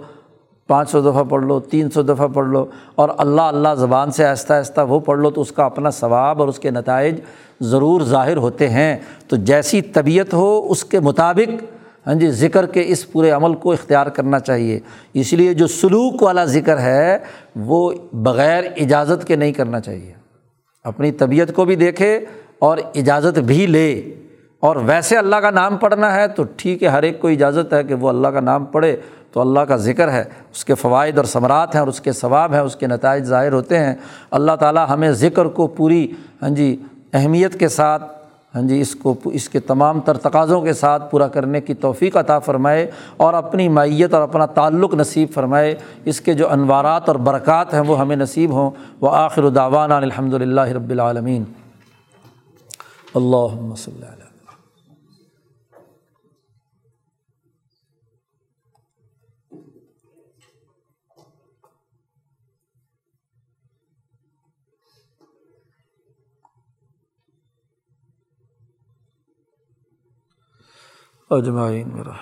پانچ سو دفعہ پڑھ لو، تین سو دفعہ پڑھ لو اور اللہ اللہ زبان سے آہستہ آہستہ وہ پڑھ لو تو اس کا اپنا ثواب اور اس کے نتائج ضرور ظاہر ہوتے ہیں۔ تو جیسی طبیعت ہو، اس کے مطابق ہاں جی ذکر کے اس پورے عمل کو اختیار کرنا چاہیے۔ اس لیے جو سلوک والا ذکر ہے، وہ بغیر اجازت کے نہیں کرنا چاہیے۔ اپنی طبیعت کو بھی دیکھے اور اجازت بھی لے۔ اور ویسے اللہ کا نام پڑھنا ہے تو ٹھیک ہے، ہر ایک کو اجازت ہے کہ وہ اللہ کا نام پڑھے۔ تو اللہ کا ذکر ہے، اس کے فوائد اور ثمرات ہیں اور اس کے ثواب ہیں، اس کے نتائج ظاہر ہوتے ہیں۔ اللہ تعالیٰ ہمیں ذکر کو پوری ہاں جی اہمیت کے ساتھ ہاں جی اس کو، اس کے تمام تر تقاضوں کے ساتھ پورا کرنے کی توفیق عطا فرمائے اور اپنی مائیت اور اپنا تعلق نصیب فرمائے۔ اس کے جو انوارات اور برکات ہیں، وہ ہمیں نصیب ہوں۔ وہ آخر داوان الحمد للہ رب العالمین اللہ وسلم۔ اجمعین میرا